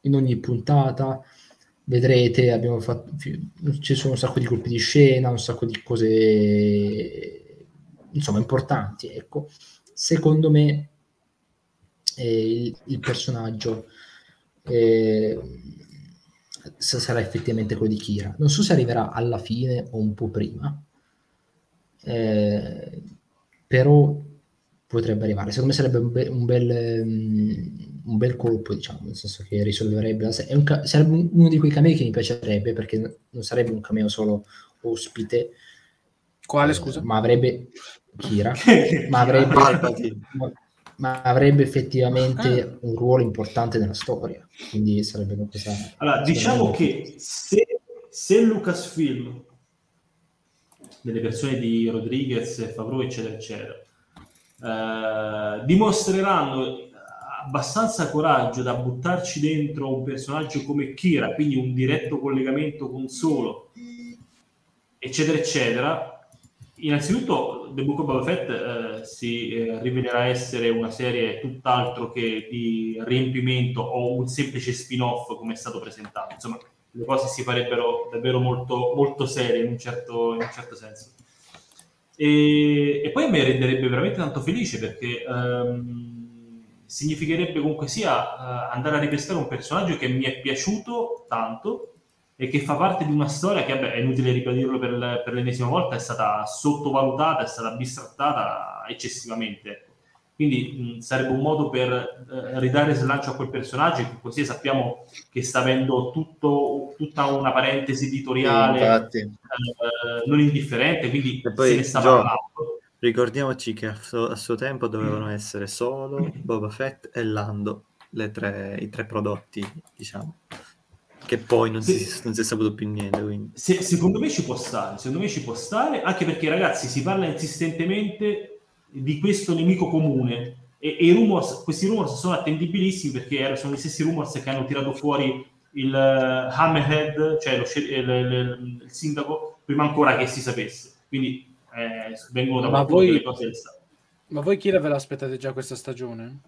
in ogni puntata, vedrete, abbiamo fatto, ci sono un sacco di colpi di scena, un sacco di cose, insomma, importanti, ecco. Secondo me eh, il, il personaggio eh, sarà effettivamente quello di Kira. Non so se arriverà alla fine o un po' prima, eh, però potrebbe arrivare. Secondo me sarebbe un, be- un, bel, um, un, bel, colpo, diciamo, nel senso che risolverebbe la serie. Ca- sarebbe uno di quei camei che mi piacerebbe, perché non sarebbe un cameo solo ospite. Quale, scusa? Ma avrebbe Kira, ma avrebbe ma avrebbe effettivamente ah. un ruolo importante nella storia. Quindi sarebbe una cosa. Allora, diciamo che se, se Lucasfilm, delle persone di Rodriguez, Favreau, eccetera, eccetera, eh, dimostreranno abbastanza coraggio da buttarci dentro un personaggio come Kira, quindi un diretto collegamento con Solo, eccetera, eccetera, Innanzitutto, The Book of Boba Fett eh, si eh, rivelerà essere una serie tutt'altro che di riempimento o un semplice spin-off come è stato presentato. Insomma, le cose si farebbero davvero molto, molto serie in un certo, in un certo senso. E, e, poi mi renderebbe veramente tanto felice perché ehm, significherebbe comunque sia eh, andare a ripescare un personaggio che mi è piaciuto tanto e che fa parte di una storia che, vabbè, è inutile ripeterlo per, per, l'ennesima volta, è stata sottovalutata, è stata bistrattata eccessivamente. Quindi mh, sarebbe un modo per eh, ridare slancio a quel personaggio, così sappiamo che sta avendo tutto, tutta una parentesi editoriale sì, eh, non indifferente, quindi e poi, se ne sta Gio, parlando. Ricordiamoci che a suo, a suo tempo dovevano mm. essere solo Boba Fett e Lando, tre, i tre prodotti, diciamo che poi non, se, si, non si, è saputo più niente. Se, secondo me ci può stare, secondo me ci può stare, anche perché ragazzi si parla insistentemente di questo nemico comune e, e rumors, questi rumors sono attendibilissimi perché sono gli stessi rumors che hanno tirato fuori il uh, Hammerhead, cioè lo, il, il, il, sindaco, prima ancora che si sapesse. Quindi eh, vengono da ma voi, delle cose Ma voi chi ve l'aspettate già questa stagione?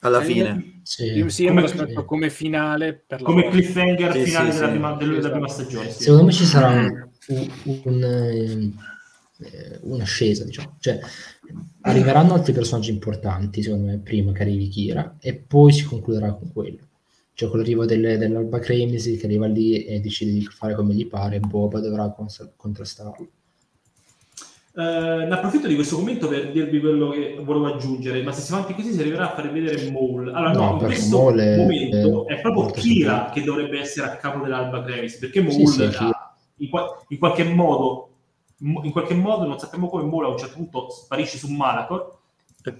alla eh, fine. Sì, io, sì, io me lo aspetto come finale per come volta. cliffhanger sì, finale sì, della, prima, della, prima, stagione. Secondo me ci sarà un, un, un, eh, un'ascesa, diciamo. Cioè, arriveranno altri personaggi importanti, secondo me, prima che arrivi Kira, e poi si concluderà con quello. Cioè, con l'arrivo delle, dell'Alba Cremisi che arriva lì e decide di fare come gli pare, Boba dovrà contrastarlo. Uh, ne approfitto di questo commento per dirvi quello che volevo aggiungere, ma se si va avanti così si arriverà a far vedere Maul. Allora, no, no in questo Maul momento è, è proprio Kira che dovrebbe essere a capo dell'Alba Crevis, perché Maul sì, sì, in, in, qualche modo, in qualche modo, non sappiamo come Maul a un certo punto sparisce su Malacor,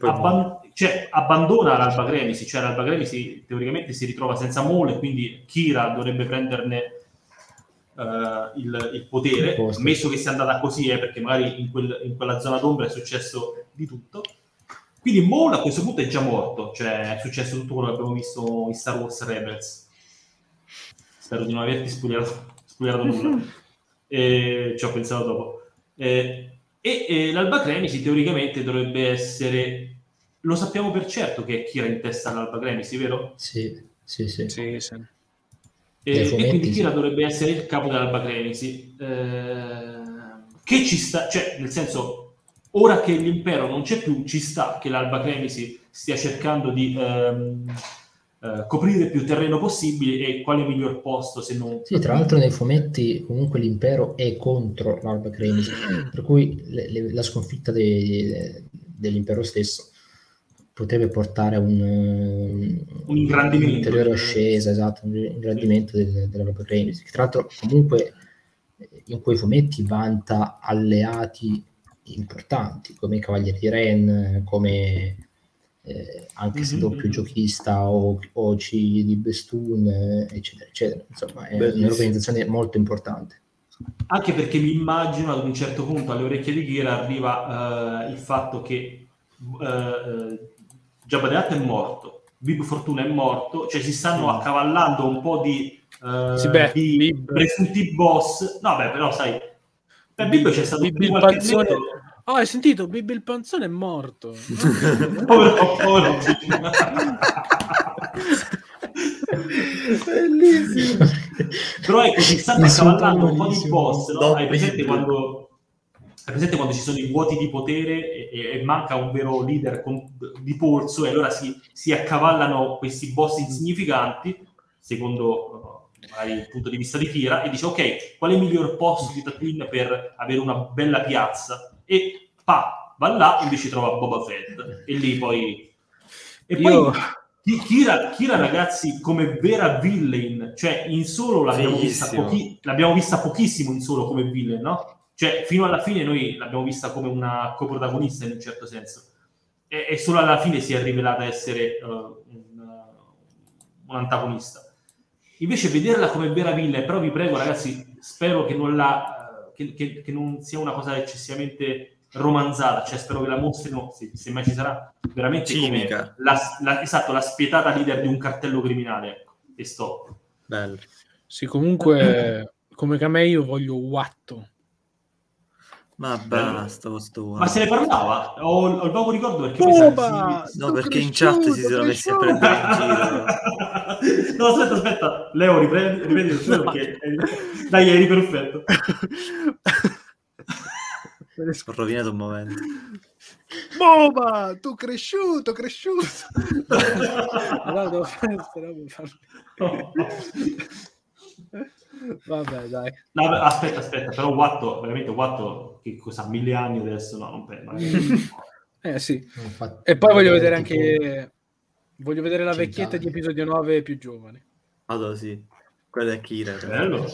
abban- cioè, abbandona l'Alba Cremisi, cioè l'Alba Cremisi teoricamente si ritrova senza Maul e quindi Kira dovrebbe prenderne uh, il, il, potere, ammesso che sia andata così, eh, perché magari in, quel, in, quella zona d'ombra è successo di tutto. Quindi Maul a questo punto è già morto, cioè è successo tutto quello che abbiamo visto in Star Wars Rebels. Spero di non averti spoilerato, spoilerato nulla. E, ci ho pensato dopo. E, e, e l'Alba Cremisi teoricamente dovrebbe essere... Lo sappiamo per certo che è Kira in testa all'Alba Cremisi, vero? Sì, sì, sì. sì, sì. E, e, quindi Kira dovrebbe essere il capo dell'Alba Cremisi. Eh, che ci sta, cioè, nel senso, ora che l'impero non c'è più, ci sta che l'Alba Cremisi stia cercando di ehm, eh, coprire più terreno possibile e quale miglior posto se non... Sì, tra l'altro nei fumetti comunque l'impero è contro l'Alba Cremisi, per cui le, le, la sconfitta de, dell'impero stesso potrebbe portare a un, un ingrandimento. Un'ulteriore ascesa, esatto, un ingrandimento del, dell'Alba Cremisi, che tra l'altro comunque in quei fumetti vanta alleati importanti come i Cavalieri di Ren, come eh, anche se doppio mm-hmm. giochista o, o C di Bestun, eccetera, eccetera. Insomma, è Bellissimo. un'organizzazione molto importante. Anche perché mi immagino ad un certo punto alle orecchie di Ghira arriva uh, il fatto che the Hutt è morto, Bib Fortuna è morto, cioè si stanno sì. accavallando un po' di, uh, sì, beh, di Bib. presunti boss. No, beh, però sai, per Bib c'è stato Bib il panzone. Oh, hai sentito? Bib il panzone è morto. povero, povero. Bellissimo. Però ecco, si stanno accavallando un po' di boss, no? Hai presente quando è presente quando ci sono i vuoti di potere e, e manca un vero leader con, di polso e allora si, si, accavallano questi boss insignificanti, secondo magari il punto di vista di Kira, e dice ok, qual è il miglior posto di Tatooine per avere una bella piazza? E pa, va là, invece trova Boba Fett. E lì poi... E Io... poi Kira, Kira, ragazzi, come vera villain, cioè in solo l'abbiamo vista, pochi, l'abbiamo vista pochissimo in solo come villain, no? Cioè, fino alla fine noi l'abbiamo vista come una coprotagonista in un certo senso. E, e solo alla fine si è rivelata essere uh, un, uh, un, antagonista. Invece vederla come vera villa, però vi prego ragazzi, spero che non, la, che, che, che non sia una cosa eccessivamente romanzata, cioè spero che la mostrino, se, se mai ci sarà, veramente Cinica. come la, la, esatto, la spietata leader di un cartello criminale. Ecco, e stop. Bello. Sì, comunque, come Kamei io voglio Watto ma basta Ma se ne parlava? Ho, ho il vago ricordo perché Oba, si... No, perché in chat si sono messi a prendere in giro. No, aspetta, aspetta. Leo, riprendi, riprendi no. perché... Dai, eri perfetto. Ho rovinato un momento. Boba, tu cresciuto, cresciuto. no, devo fare, no. Vabbè, dai. No, aspetta, aspetta, però Watto, veramente Watto, che cosa, mille anni adesso, no, non penso. eh sì. E poi voglio vedere anche... Voglio vedere la vecchietta di episodio 9 più giovane. Allora sì, quella è Kira. Bello.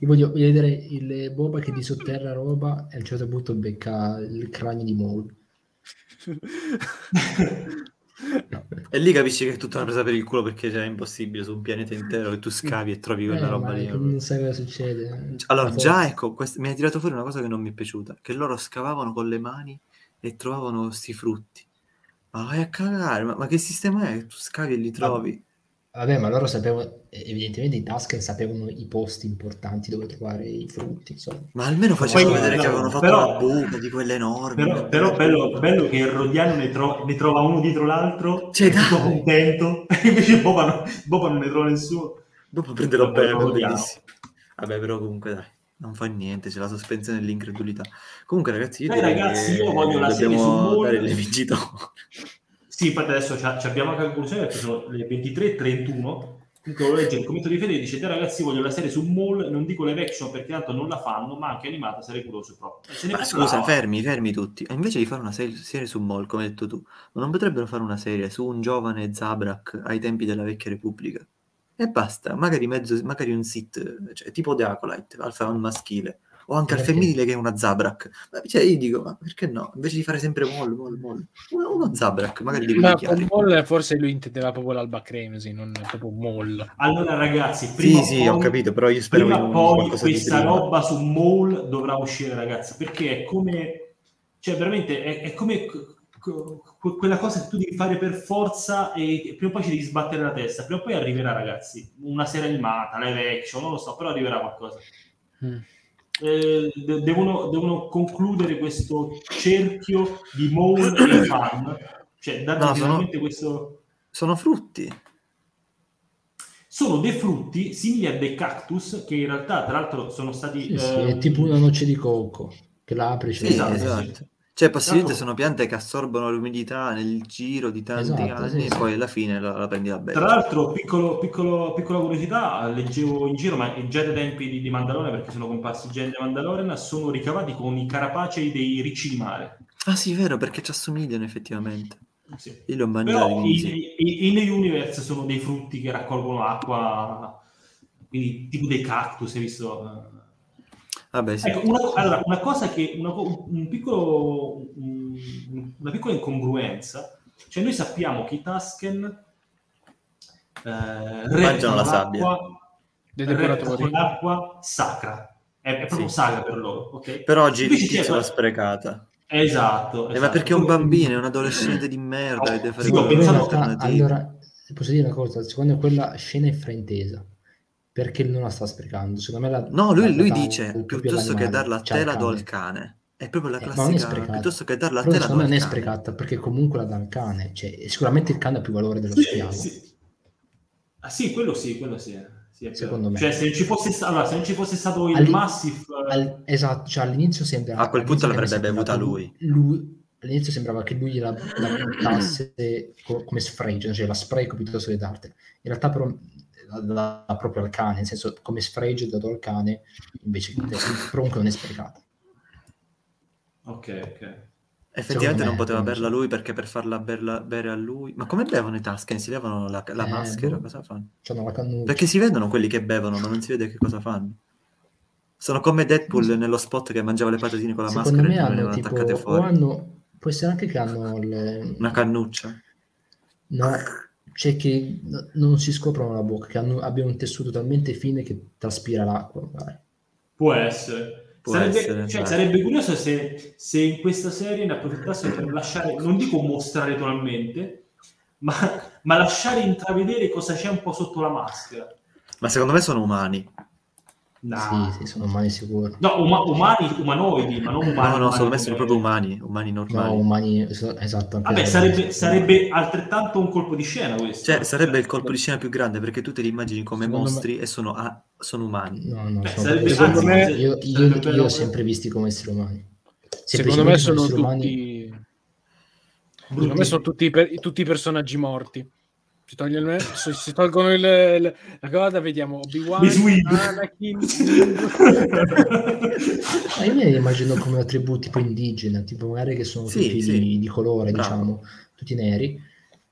Io voglio vedere il Boba che disotterra roba e a un certo punto becca il cranio di Maul. No. E lì capisci che è tutta una presa per il culo perché cioè, è impossibile su un pianeta intero che tu scavi e trovi quella eh, roba lì. Non sai cosa succede. Allora, già ecco, quest- mi ha tirato fuori una cosa che non mi è piaciuta, che loro scavavano con le mani e trovavano questi frutti. Ma vai a cagare, ma, ma che sistema è? Tu scavi e li trovi. Vabbè, ma loro sapevano, evidentemente i Tusken sapevano i posti importanti dove trovare i frutti, insomma. Ma almeno facevano vedere no, che avevano fatto però, una buca di quelle enormi. Però, però bello, bello, che il Rodiano ne, tro- ne, trova uno dietro l'altro, cioè, tutto contento, e invece Boba, no, Boba, non ne trova nessuno. Boba prende la bella, bellissimo. Vabbè, però comunque dai. Non fa niente, c'è la sospensione dell'incredulità. Comunque, ragazzi, io, Dai, ragazzi, io voglio la serie su dare le vincitori. Sì, infatti adesso ci abbiamo anche la conclusione perché sono le 23.31. Comunque lo legge il commento di Fede dice: Dai ragazzi, voglio la serie su Mall. Non dico live action perché tanto non la fanno, ma anche animata sarei curioso proprio. Ma scusa, fermi, fermi tutti. E invece di fare una serie, serie, su Mall, come hai detto tu, non potrebbero fare una serie su un giovane Zabrak ai tempi della vecchia Repubblica? E basta, magari, mezzo, magari un sit, cioè, tipo The Acolyte, Alfa un maschile o anche al femminile che è una Zabrak. Cioè, io dico, ma perché no? Invece di fare sempre Moll, Moll, Moll, uno, uno Zabrak, magari di Ma con Moll forse lui intendeva proprio l'Alba Cremesi, non proprio Moll. Allora ragazzi, prima sì, sì, ho capito, però io spero prima poi questa roba su Moll dovrà uscire, ragazzi, perché è come... Cioè, veramente, è, è come quella cosa che tu devi fare per forza e prima o poi ci devi sbattere la testa. Prima o poi arriverà, ragazzi, una serie animata, live action, non lo so, però arriverà qualcosa. Mm eh, devono, devono, concludere questo cerchio di Moon e fan, cioè dargli no, sono, questo... Sono frutti. sono dei frutti simili a dei cactus che in realtà tra l'altro sono stati... Sì, sì, è tipo una noce di cocco che la apri. Sì, esatto, esatto. Cioè, possibilmente sono piante che assorbono l'umidità nel giro di tanti esatto, anni sì, e poi alla fine la, la prendi da bene. Tra l'altro, piccolo, piccolo, piccola curiosità, leggevo in giro, ma già dai tempi di, di Mandalorian, perché sono comparsi già in Mandalorian, sono ricavati con i carapacei dei ricci di mare. Ah sì, vero, perché ci assomigliano effettivamente. Sì. Io li ho mangiati. in, in, universe sono dei frutti che raccolgono acqua, quindi tipo dei cactus, hai visto? Vabbè, sì. ecco, una, allora, una cosa che una, un piccolo, un, una piccola incongruenza, cioè noi sappiamo che i Tusken eh, mangiano la sabbia con l'acqua sacra, è, è proprio sì. sacra per loro. Okay? Per oggi il tizio l'ha sprecata. Esatto, eh, ma perché è un bambino, è un adolescente di merda. Oh, deve fare sì, realtà, allora, posso dire una cosa, secondo me quella scena è fraintesa perché non la sta sprecando. Secondo me la, no, lui, lui dice piuttosto che darla a te la do al cane. È proprio la classica, eh, piuttosto che darla a te la do al cane. non è sprecata perché comunque la dà al cane. Cioè, sicuramente il cane ha più valore dello schiavo. Sì. Ah sì, quello sì, quello sì. sì Secondo me. Cioè, se non ci fosse, allora, se non ci fosse stato il All... Massif... Al... Esatto, cioè all'inizio sembra... A quel punto l'avrebbe bevuta lui. lui. All'inizio sembrava che lui gliela, la buttasse come sfregio, cioè la spreco piuttosto che dartela. In realtà però da, da, proprio al cane, nel senso come sfregio dato al cane invece che comunque non è sprecato. Ok, ok. Effettivamente non poteva berla lui perché per farla berla, bere a lui. Ma come bevono i Tusken? Si levano la, la eh, maschera? Boh. Cosa fanno? Perché si vedono quelli che bevono, ma non si vede che cosa fanno. Sono come Deadpool sì. nello spot che mangiava le patatine con la Secondo maschera e hanno, tipo, attaccate fuori. Hanno, può essere anche che hanno le... una cannuccia. No, cioè che non si scoprono la bocca, che hanno, abbiano un tessuto talmente fine che traspira l'acqua. Magari. Può essere. Può sarebbe, essere, cioè, sarebbe, curioso se, se, in questa serie ne approfittassero per lasciare, non dico mostrare totalmente, ma, ma lasciare intravedere cosa c'è un po' sotto la maschera. Ma secondo me sono umani. No. Sì, sì, sono umani sicuro. No, uma- umani, umanoidi, ma non umani. No, no, sono messi proprio umani, umani normali. No, umani, esatto. Vabbè, sarebbe, sarebbe, altrettanto un colpo di scena questo. Cioè, sarebbe il colpo di scena più grande perché tu te li immagini come secondo mostri me... e sono, ah, sono, umani. No, no, Beh, sono sarebbe, secondo me... Io, io, io li ho sempre visti come esseri umani. Secondo me sono tutti... Umani... Secondo me sono tutti, tutti i personaggi morti si, toglie il, si tolgono il, il, la cosa, vediamo Obi-Wan, Anakin. Ma io mi immagino come attributi tipo indigena, tipo magari che sono sì, tutti sì. Di, di, colore, Bravo. diciamo, tutti neri.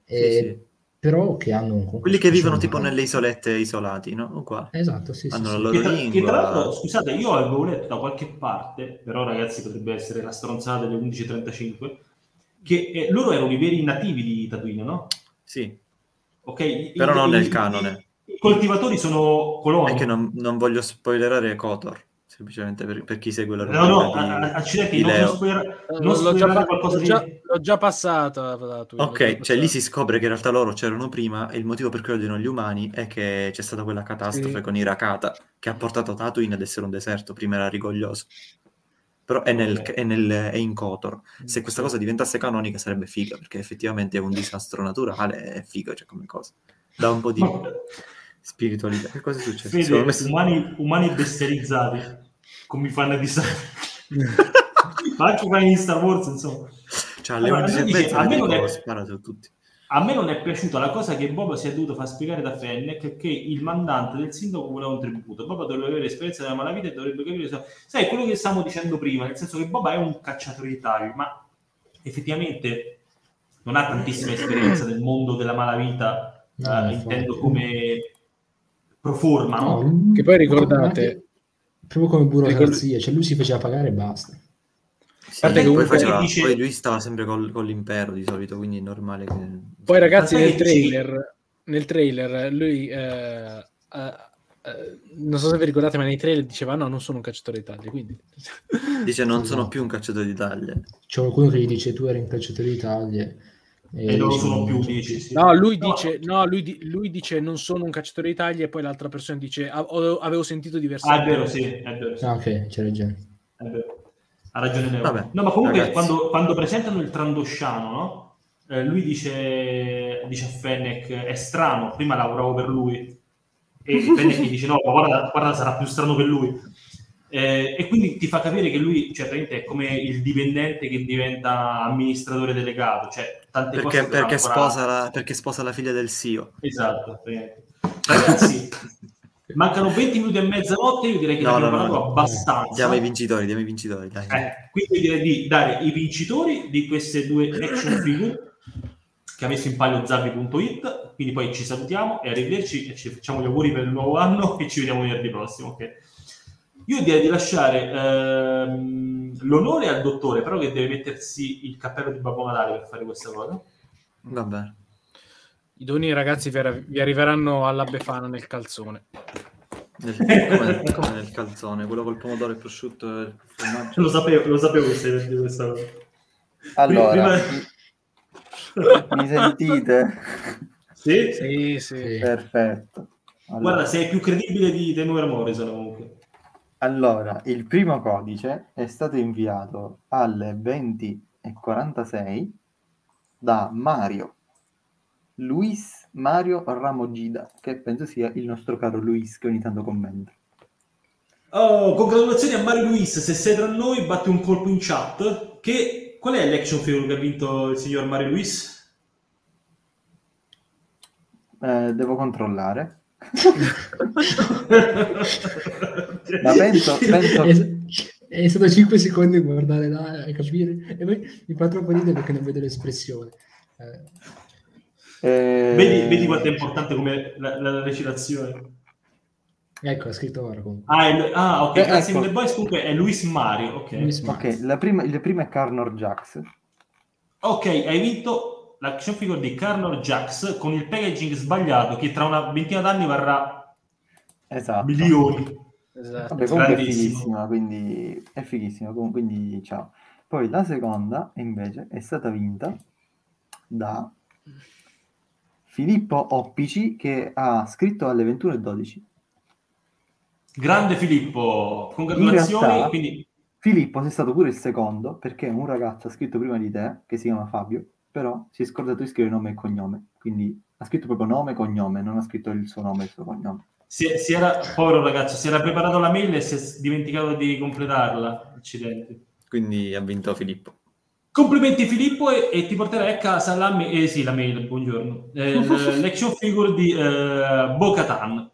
E, sì, però che hanno quelli che vivono tipo nelle isolette isolati, no? Qua. Esatto, sì, hanno sì, la loro che, lingua. Che tra l'altro, scusate, io avevo letto da qualche parte, però ragazzi potrebbe essere la stronzata delle 11.35, che eh, loro erano i veri nativi di Tatooine, no? Sì. Ok, però I, non nel canone. I coltivatori sono coloni. È che non, non voglio spoilerare Kotor, semplicemente per, per, chi segue la No, no, di, accidenti, non, non, spoiler, non l'ho, già, l'ho, già, l'ho già passata. Ok, cioè lì si scopre che in realtà loro c'erano prima e il motivo per cui odiano gli umani è che c'è stata quella catastrofe sì. con i Rakata che ha portato Tatooine ad essere un deserto, prima era rigoglioso però è, nel, okay. è, nel, è in Kotor. Se questa cosa diventasse canonica sarebbe figa, perché effettivamente è un disastro naturale, è figa cioè, come cosa. Da un po' di spiritualità. Che cosa è successo? Fede, messo... umani, umani besterizzati, come fanno di anche quelli di Star Wars, insomma. Cioè, alle allora, 11 e mezza è... sparato a tutti. A me non è piaciuta la cosa che Boba si è dovuto far spiegare da Fennec che il mandante del sindaco voleva un tributo. Boba dovrebbe avere esperienza della malavita e dovrebbe capire. Sai, quello che stavamo dicendo prima, nel senso che Boba è un cacciatore di tagli, ma effettivamente non ha tantissima esperienza nel mondo della malavita, no, eh, intendo come pro forma, no? no? Che poi ricordate... Proprio come burocrazia, cioè lui si faceva pagare e basta. Sì, poi, faceva, dice... poi, lui stava sempre col, con l'impero di solito, quindi è normale che... Poi ragazzi nel trailer, nel trailer lui... Eh, eh, eh, non so se vi ricordate, ma nei trailer diceva no, non sono un cacciatore di taglie, quindi... Dice non sono più un cacciatore di taglie. C'è qualcuno che gli dice tu eri un cacciatore di taglie. E, e non lo sono più, dici. Sì. No, lui dice, no, lui, lui, dice non sono un cacciatore di taglie e poi l'altra persona dice avevo sentito diversamente. Ah, è vero, sì, è vero. Sì. Ah, ok, c'è ragione. È vero. Ha ragione Leo. Vabbè, no, ma comunque quando, quando, presentano il Trandosciano, no? Eh, lui dice, dice a Fennec, è strano, prima lavoravo per lui, e Fennec dice no, guarda, guarda, sarà più strano che lui. Eh, e quindi ti fa capire che lui cioè, è come il dipendente che diventa amministratore delegato, cioè tante perché, cose perché, sposa la, perché sposa la figlia del CEO. Esatto, ragazzi, mancano 20 minuti e mezzanotte, io direi che no, abbiamo no, parlato no, abbastanza. Diamo i vincitori, diamo i vincitori. Dai. Eh, quindi direi di dare i vincitori di queste due action figure che ha messo in palio Zavi.it, quindi poi ci salutiamo e arrivederci e ci facciamo gli auguri per il nuovo anno e ci vediamo venerdì prossimo. Okay? Io direi di lasciare ehm, l'onore al dottore, però che deve mettersi il cappello di Babbo Natale per fare questa cosa. Va bene. I doni ragazzi vi arriveranno alla Befana nel calzone. Nel, come, come, nel calzone, quello col pomodoro e il prosciutto e il formaggio. Lo sapevo, lo sapevo che questa cosa. Allora, Prima... mi sentite? Sì? Sì, sì. Perfetto. Allora. Guarda, sei più credibile di Temuera Morrison comunque. Allora, il primo codice è stato inviato alle 20.46 da Mario Luis Mario Ramogida, che penso sia il nostro caro Luis che ogni tanto commenta. Oh, congratulazioni a Mario Luis, se sei tra noi batti un colpo in chat. Che, qual è l'action figure che ha vinto il signor Mario Luis? Eh, devo controllare. Ma penso, penso... È, è stato 5 secondi a guardare là e capire. E poi mi fa troppo ridere perché non vedo l'espressione. Eh. Eh... Vedi, vedi quanto è importante come la, la recitazione. Ecco, ha scritto ora comunque. Ah, è, ah ok, eh, grazie ecco. Boys comunque è Luis Mario. Ok, Luis Mario. okay la, prima, la prima è Carnor Jax. Ok, hai vinto l'action figure di Carnor Jax con il packaging sbagliato che tra una ventina d'anni varrà esatto. milioni. Esatto. Vabbè, comunque è fighissima, quindi è fighissima, quindi ciao. Poi la seconda invece è stata vinta da Filippo Oppici che ha scritto alle 21.12. Grande Filippo, congratulazioni. Realtà, quindi... Filippo sei stato pure il secondo perché un ragazzo ha scritto prima di te che si chiama Fabio però si è scordato di scrivere nome e cognome, quindi ha scritto proprio nome e cognome, non ha scritto il suo nome e il suo cognome. Si, si era, povero ragazzo, si era preparato la mail e si è dimenticato di completarla, accidenti. Quindi ha vinto Filippo. Complimenti Filippo e, e ti porterai a casa la, ma- eh, sì, la mail, buongiorno, eh, l'action figure di eh, Bo-Katan.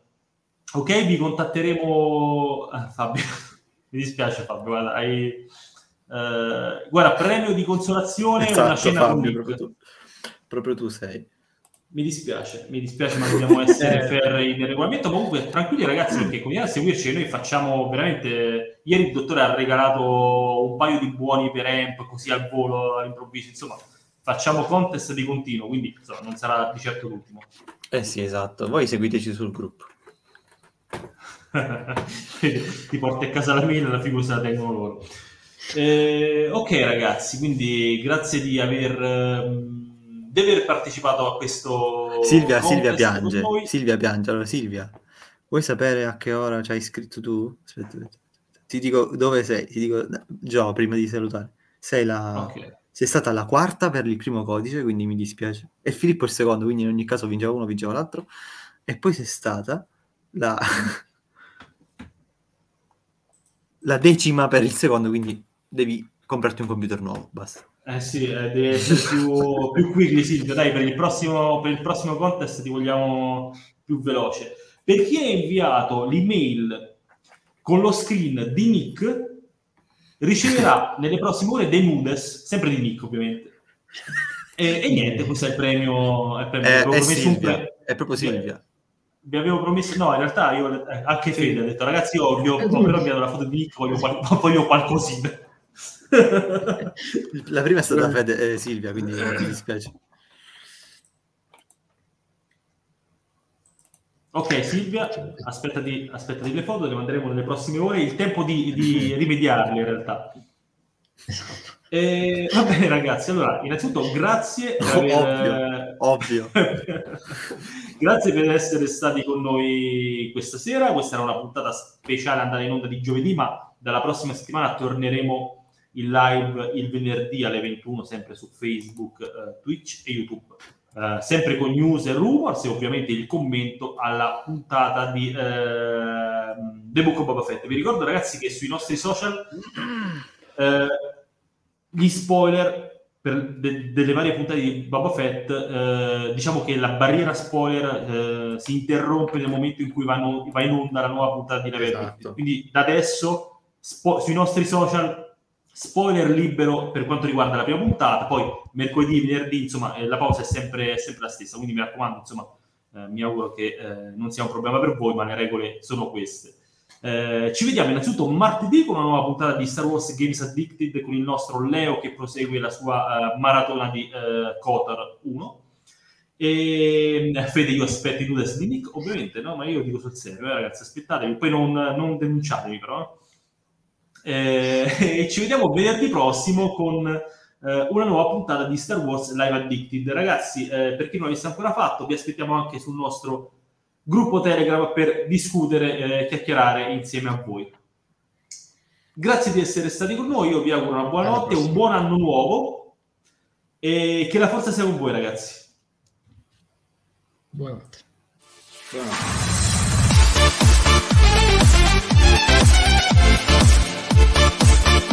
Ok, vi contatteremo... Ah, Fabio, mi dispiace Fabio, guarda, hai Uh, guarda, premio di consolazione esatto, una cena Fabio, proprio tu, proprio tu sei. Mi dispiace, mi dispiace, ma dobbiamo essere ferri nel regolamento. Comunque, tranquilli ragazzi, perché continuate a seguirci. Noi facciamo veramente. Ieri il dottore ha regalato un paio di buoni per amp, così al volo, all'improvviso. Insomma, facciamo contest di continuo, quindi insomma, non sarà di certo l'ultimo. Eh sì, esatto. Voi seguiteci sul gruppo. Ti porti a casa la mail, la figura se la tengono loro. Eh, ok ragazzi, quindi grazie di aver, um, di aver partecipato a questo... Silvia, Silvia piange, Silvia piange. Allora Silvia, vuoi sapere a che ora ci hai scritto tu? Aspetta, ti dico dove sei, ti dico Gio prima di salutare. Sei la... Okay. Sei stata la quarta per il primo codice, quindi mi dispiace. E Filippo il secondo, quindi in ogni caso vinceva uno, vinceva l'altro. E poi sei stata la... la decima per il secondo, quindi devi comprarti un computer nuovo, basta. Eh sì, eh, deve essere più, più quickly Silvio, dai, per il, prossimo, per il prossimo contest ti vogliamo più veloce. Per chi ha inviato l'email con lo screen di Nick, riceverà nelle prossime ore dei nudes, sempre di Nick ovviamente. E, e niente, questo è il premio. È, il premio. Eh, è, Silvia, pre... è proprio Silvia. Vi avevo promesso, no, in realtà io, eh, anche Fede ha detto, ragazzi, io vi ho, ho però inviato la foto di Nick, voglio, voglio qualcosina. La prima è stata Fede, eh, Silvia, quindi mi dispiace. Ok, Silvia, aspettati, aspettati le foto, le manderemo nelle prossime ore. Il tempo di, di rimediarle in realtà. E, va bene, ragazzi. Allora, innanzitutto, grazie. Per aver... Ovvio. ovvio. grazie per essere stati con noi questa sera. Questa era una puntata speciale andata in onda di giovedì, ma dalla prossima settimana torneremo in live il venerdì alle 21 sempre su Facebook, eh, Twitch e YouTube. eh, sempre con news e rumors e ovviamente il commento alla puntata di eh, The Book of Boba Fett. Vi ricordo ragazzi che sui nostri social eh, gli spoiler per de- delle varie puntate di Boba Fett, eh, diciamo che la barriera spoiler eh, si interrompe nel momento in cui vanno, va in onda la nuova puntata di Level esatto. Quindi da adesso spo- sui nostri social spoiler libero per quanto riguarda la prima puntata, poi mercoledì, venerdì, insomma, eh, la pausa è sempre, è sempre, la stessa, quindi mi raccomando, insomma, eh, mi auguro che eh, non sia un problema per voi, ma le regole sono queste. Eh, ci vediamo innanzitutto martedì con una nuova puntata di Star Wars Games Addicted con il nostro Leo che prosegue la sua uh, maratona di uh, Kotar 1. E Fede, io aspetto i noodles di Nick, ovviamente, no? Ma io dico sul serio, eh, ragazzi, aspettatevi, poi non, non denunciatemi però. Eh, e ci vediamo venerdì prossimo con eh, una nuova puntata di Star Wars Live Addicted. Ragazzi, eh, per chi non l'avesse ancora fatto, vi aspettiamo anche sul nostro gruppo Telegram per discutere e eh, chiacchierare insieme a voi. Grazie di essere stati con noi, io vi auguro una buona notte, un buon anno nuovo e che la forza sia con voi ragazzi. Buonanotte. Buonanotte.